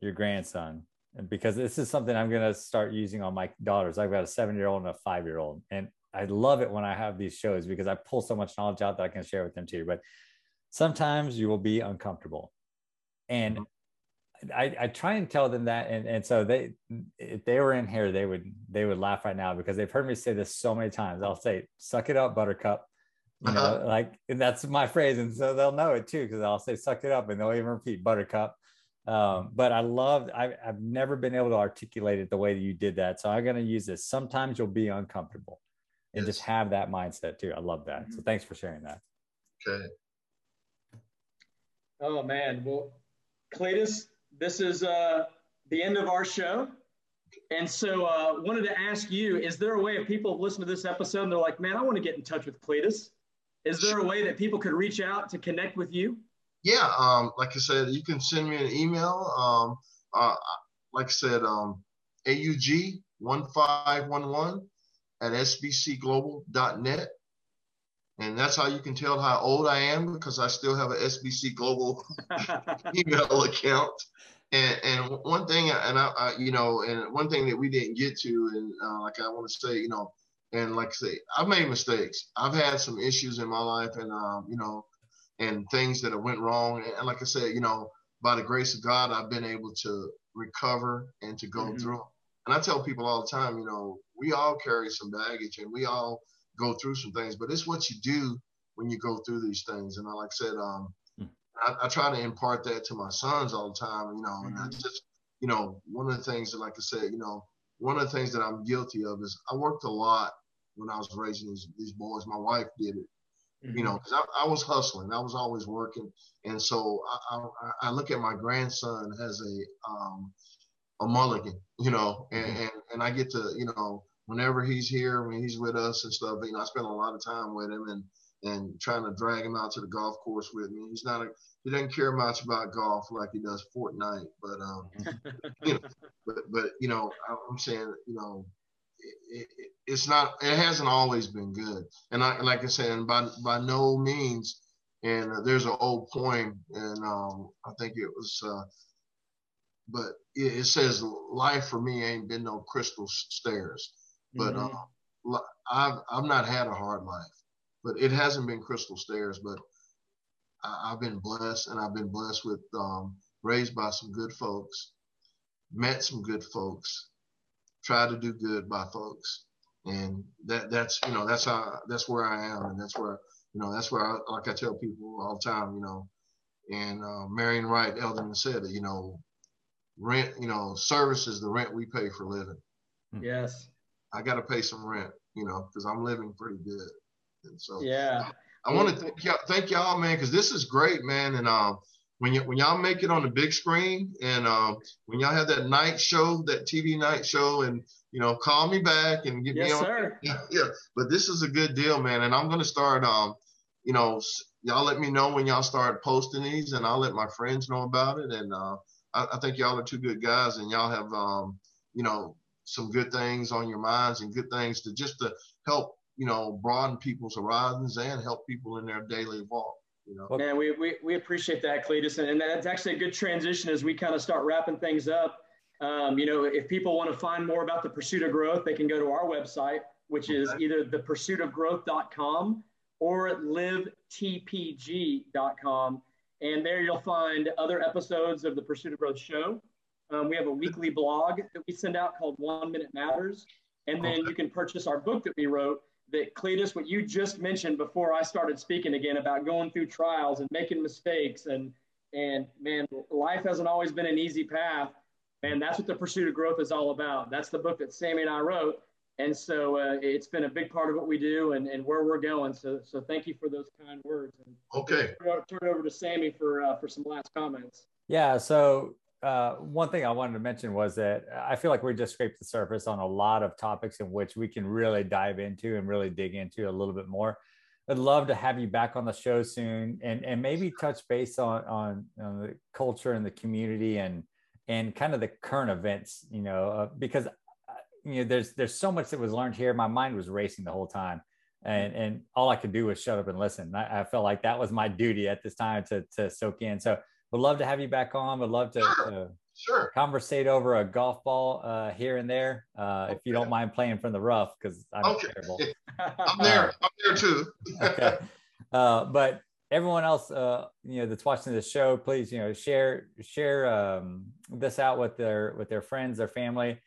your grandson and because this is something I'm going to start using on my daughters. I've got a seven year old and a five year old. And I love it when I have these shows because I pull so much knowledge out that I can share with them too. But sometimes you will be uncomfortable. And I, I try and tell them that. And, and so they, if they were in here, they would, they would laugh right now because they've heard me say this so many times. I'll say, suck it up, buttercup. You know, uh-huh. like and that's my phrase. And so they'll know it too, because I'll say, suck it up. And they'll even repeat buttercup um, but I love, I, I've never been able to articulate it the way that you did that. So I'm going to use this. Sometimes you'll be uncomfortable and yes. just have that mindset too. I love that. Mm-hmm. So thanks for sharing that. Okay. Oh man. Well, Cletus, this is uh, the end of our show. And so uh, wanted to ask you, is there a way if people listen to this episode and they're like, man, I want to get in touch with Cletus. Is there a way that people could reach out to connect with you? Yeah, um, like I said, you can send me an email. Um, uh, like I said, um, AUG one five one one at sbcglobal.net. And that's how you can tell how old I am because I still have an SBC Global email account. And, and one thing, and I, I, you know, and one thing that we didn't get to, and uh, like I want to say, you know, and like I say, I've made mistakes. I've had some issues in my life, and um, you know, and things that have went wrong. And like I said, you know, by the grace of God, I've been able to recover and to go mm-hmm. through. And I tell people all the time, you know, we all carry some baggage and we all go through some things, but it's what you do when you go through these things. And I, like I said, um, mm-hmm. I, I, try to impart that to my sons all the time, you know, mm-hmm. and I mm-hmm. just, you know, one of the things that, like I said, you know, one of the things that I'm guilty of is I worked a lot when I was raising these, these boys. My wife did it mm-hmm. you know, because I, I, was hustling. I was always working. And so I, I, I look at my grandson as a, um, a mulligan, you know, and, mm-hmm. and, and I get to, you know, whenever he's here, when he's with us and stuff, you know, I spend a lot of time with him and, and trying to drag him out to the golf course with me. He's not a, he doesn't care much about golf like he does Fortnite, but, um, you know, but, but, you know, I'm saying, you know, it, it's not it hasn't always been good and I, like i said and by by no means and uh, there's an old poem and um, i think it was uh, but it, it, says life for me ain't been no crystal stairs but mm-hmm. uh, i've i've not had a hard life but it hasn't been crystal stairs but I, have been blessed and i've been blessed with um, raised by some good folks met some good folks try to do good by folks and that that's you know that's how that's where I am, and that's where you know that's where I, like I tell people all the time, you know, and uh, Marian Wright Edelman said it, you know, rent, you know, service is the rent we pay for living. Hmm. Yes, I got to pay some rent, you know, because I'm living pretty good, and so yeah. I, I want to thank y'all, thank y'all, man, because this is great, man, and um. When y- when y'all make it on the big screen and um, when y'all have that night show, that TV night show, and you know, call me back and get yes, me on. Sir. Yeah, but this is a good deal, man. And I'm gonna start. Um, you know, y'all let me know when y'all start posting these, and I'll let my friends know about it. And uh, I, I think y'all are two good guys, and y'all have, um, you know, some good things on your minds and good things to just to help, you know, broaden people's horizons and help people in their daily walk. You know? Man, we, we, we appreciate that, Cletus. And, and that's actually a good transition as we kind of start wrapping things up. Um, you know, if people want to find more about the pursuit of growth, they can go to our website, which is either thepursuitofgrowth.com or livetpg.com. And there you'll find other episodes of the Pursuit of Growth show. Um, we have a weekly blog that we send out called One Minute Matters. And then you can purchase our book that we wrote that Cletus, what you just mentioned before I started speaking again about going through trials and making mistakes and and man, life hasn't always been an easy path. And that's what the pursuit of growth is all about. That's the book that Sammy and I wrote. And so uh, it's been a big part of what we do and, and where we're going. So so thank you for those kind words. And okay. Turn it over to Sammy for uh, for some last comments. Yeah. So uh, one thing I wanted to mention was that I feel like we just scraped the surface on a lot of topics in which we can really dive into and really dig into a little bit more. I'd love to have you back on the show soon and, and maybe touch base on, on, on the culture and the community and and kind of the current events, you know, uh, because uh, you know there's there's so much that was learned here. My mind was racing the whole time, and and all I could do was shut up and listen. I, I felt like that was my duty at this time to to soak in. So would love to have you back on. Would love to, sure. to sure. conversate over a golf ball uh, here and there, uh, okay. if you don't mind playing from the rough, because I'm okay. terrible. I'm there. I'm there too. okay, uh, but everyone else, uh, you know, that's watching this show, please, you know, share share um, this out with their with their friends, their family.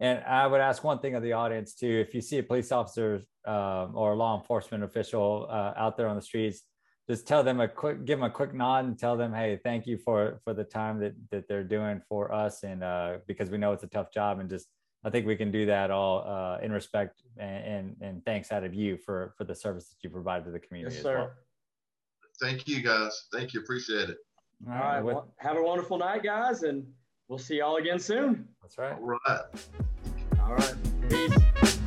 And I would ask one thing of the audience too: if you see a police officer um, or a law enforcement official uh, out there on the streets, just tell them a quick, give them a quick nod, and tell them, "Hey, thank you for for the time that that they're doing for us," and uh, because we know it's a tough job, and just I think we can do that all uh, in respect and, and, and thanks out of you for for the service that you provide to the community yes, as well. Thank you, guys. Thank you. Appreciate it. All right. Well, have a wonderful night, guys, and we'll see y'all again soon. That's right. All right. All right. Peace.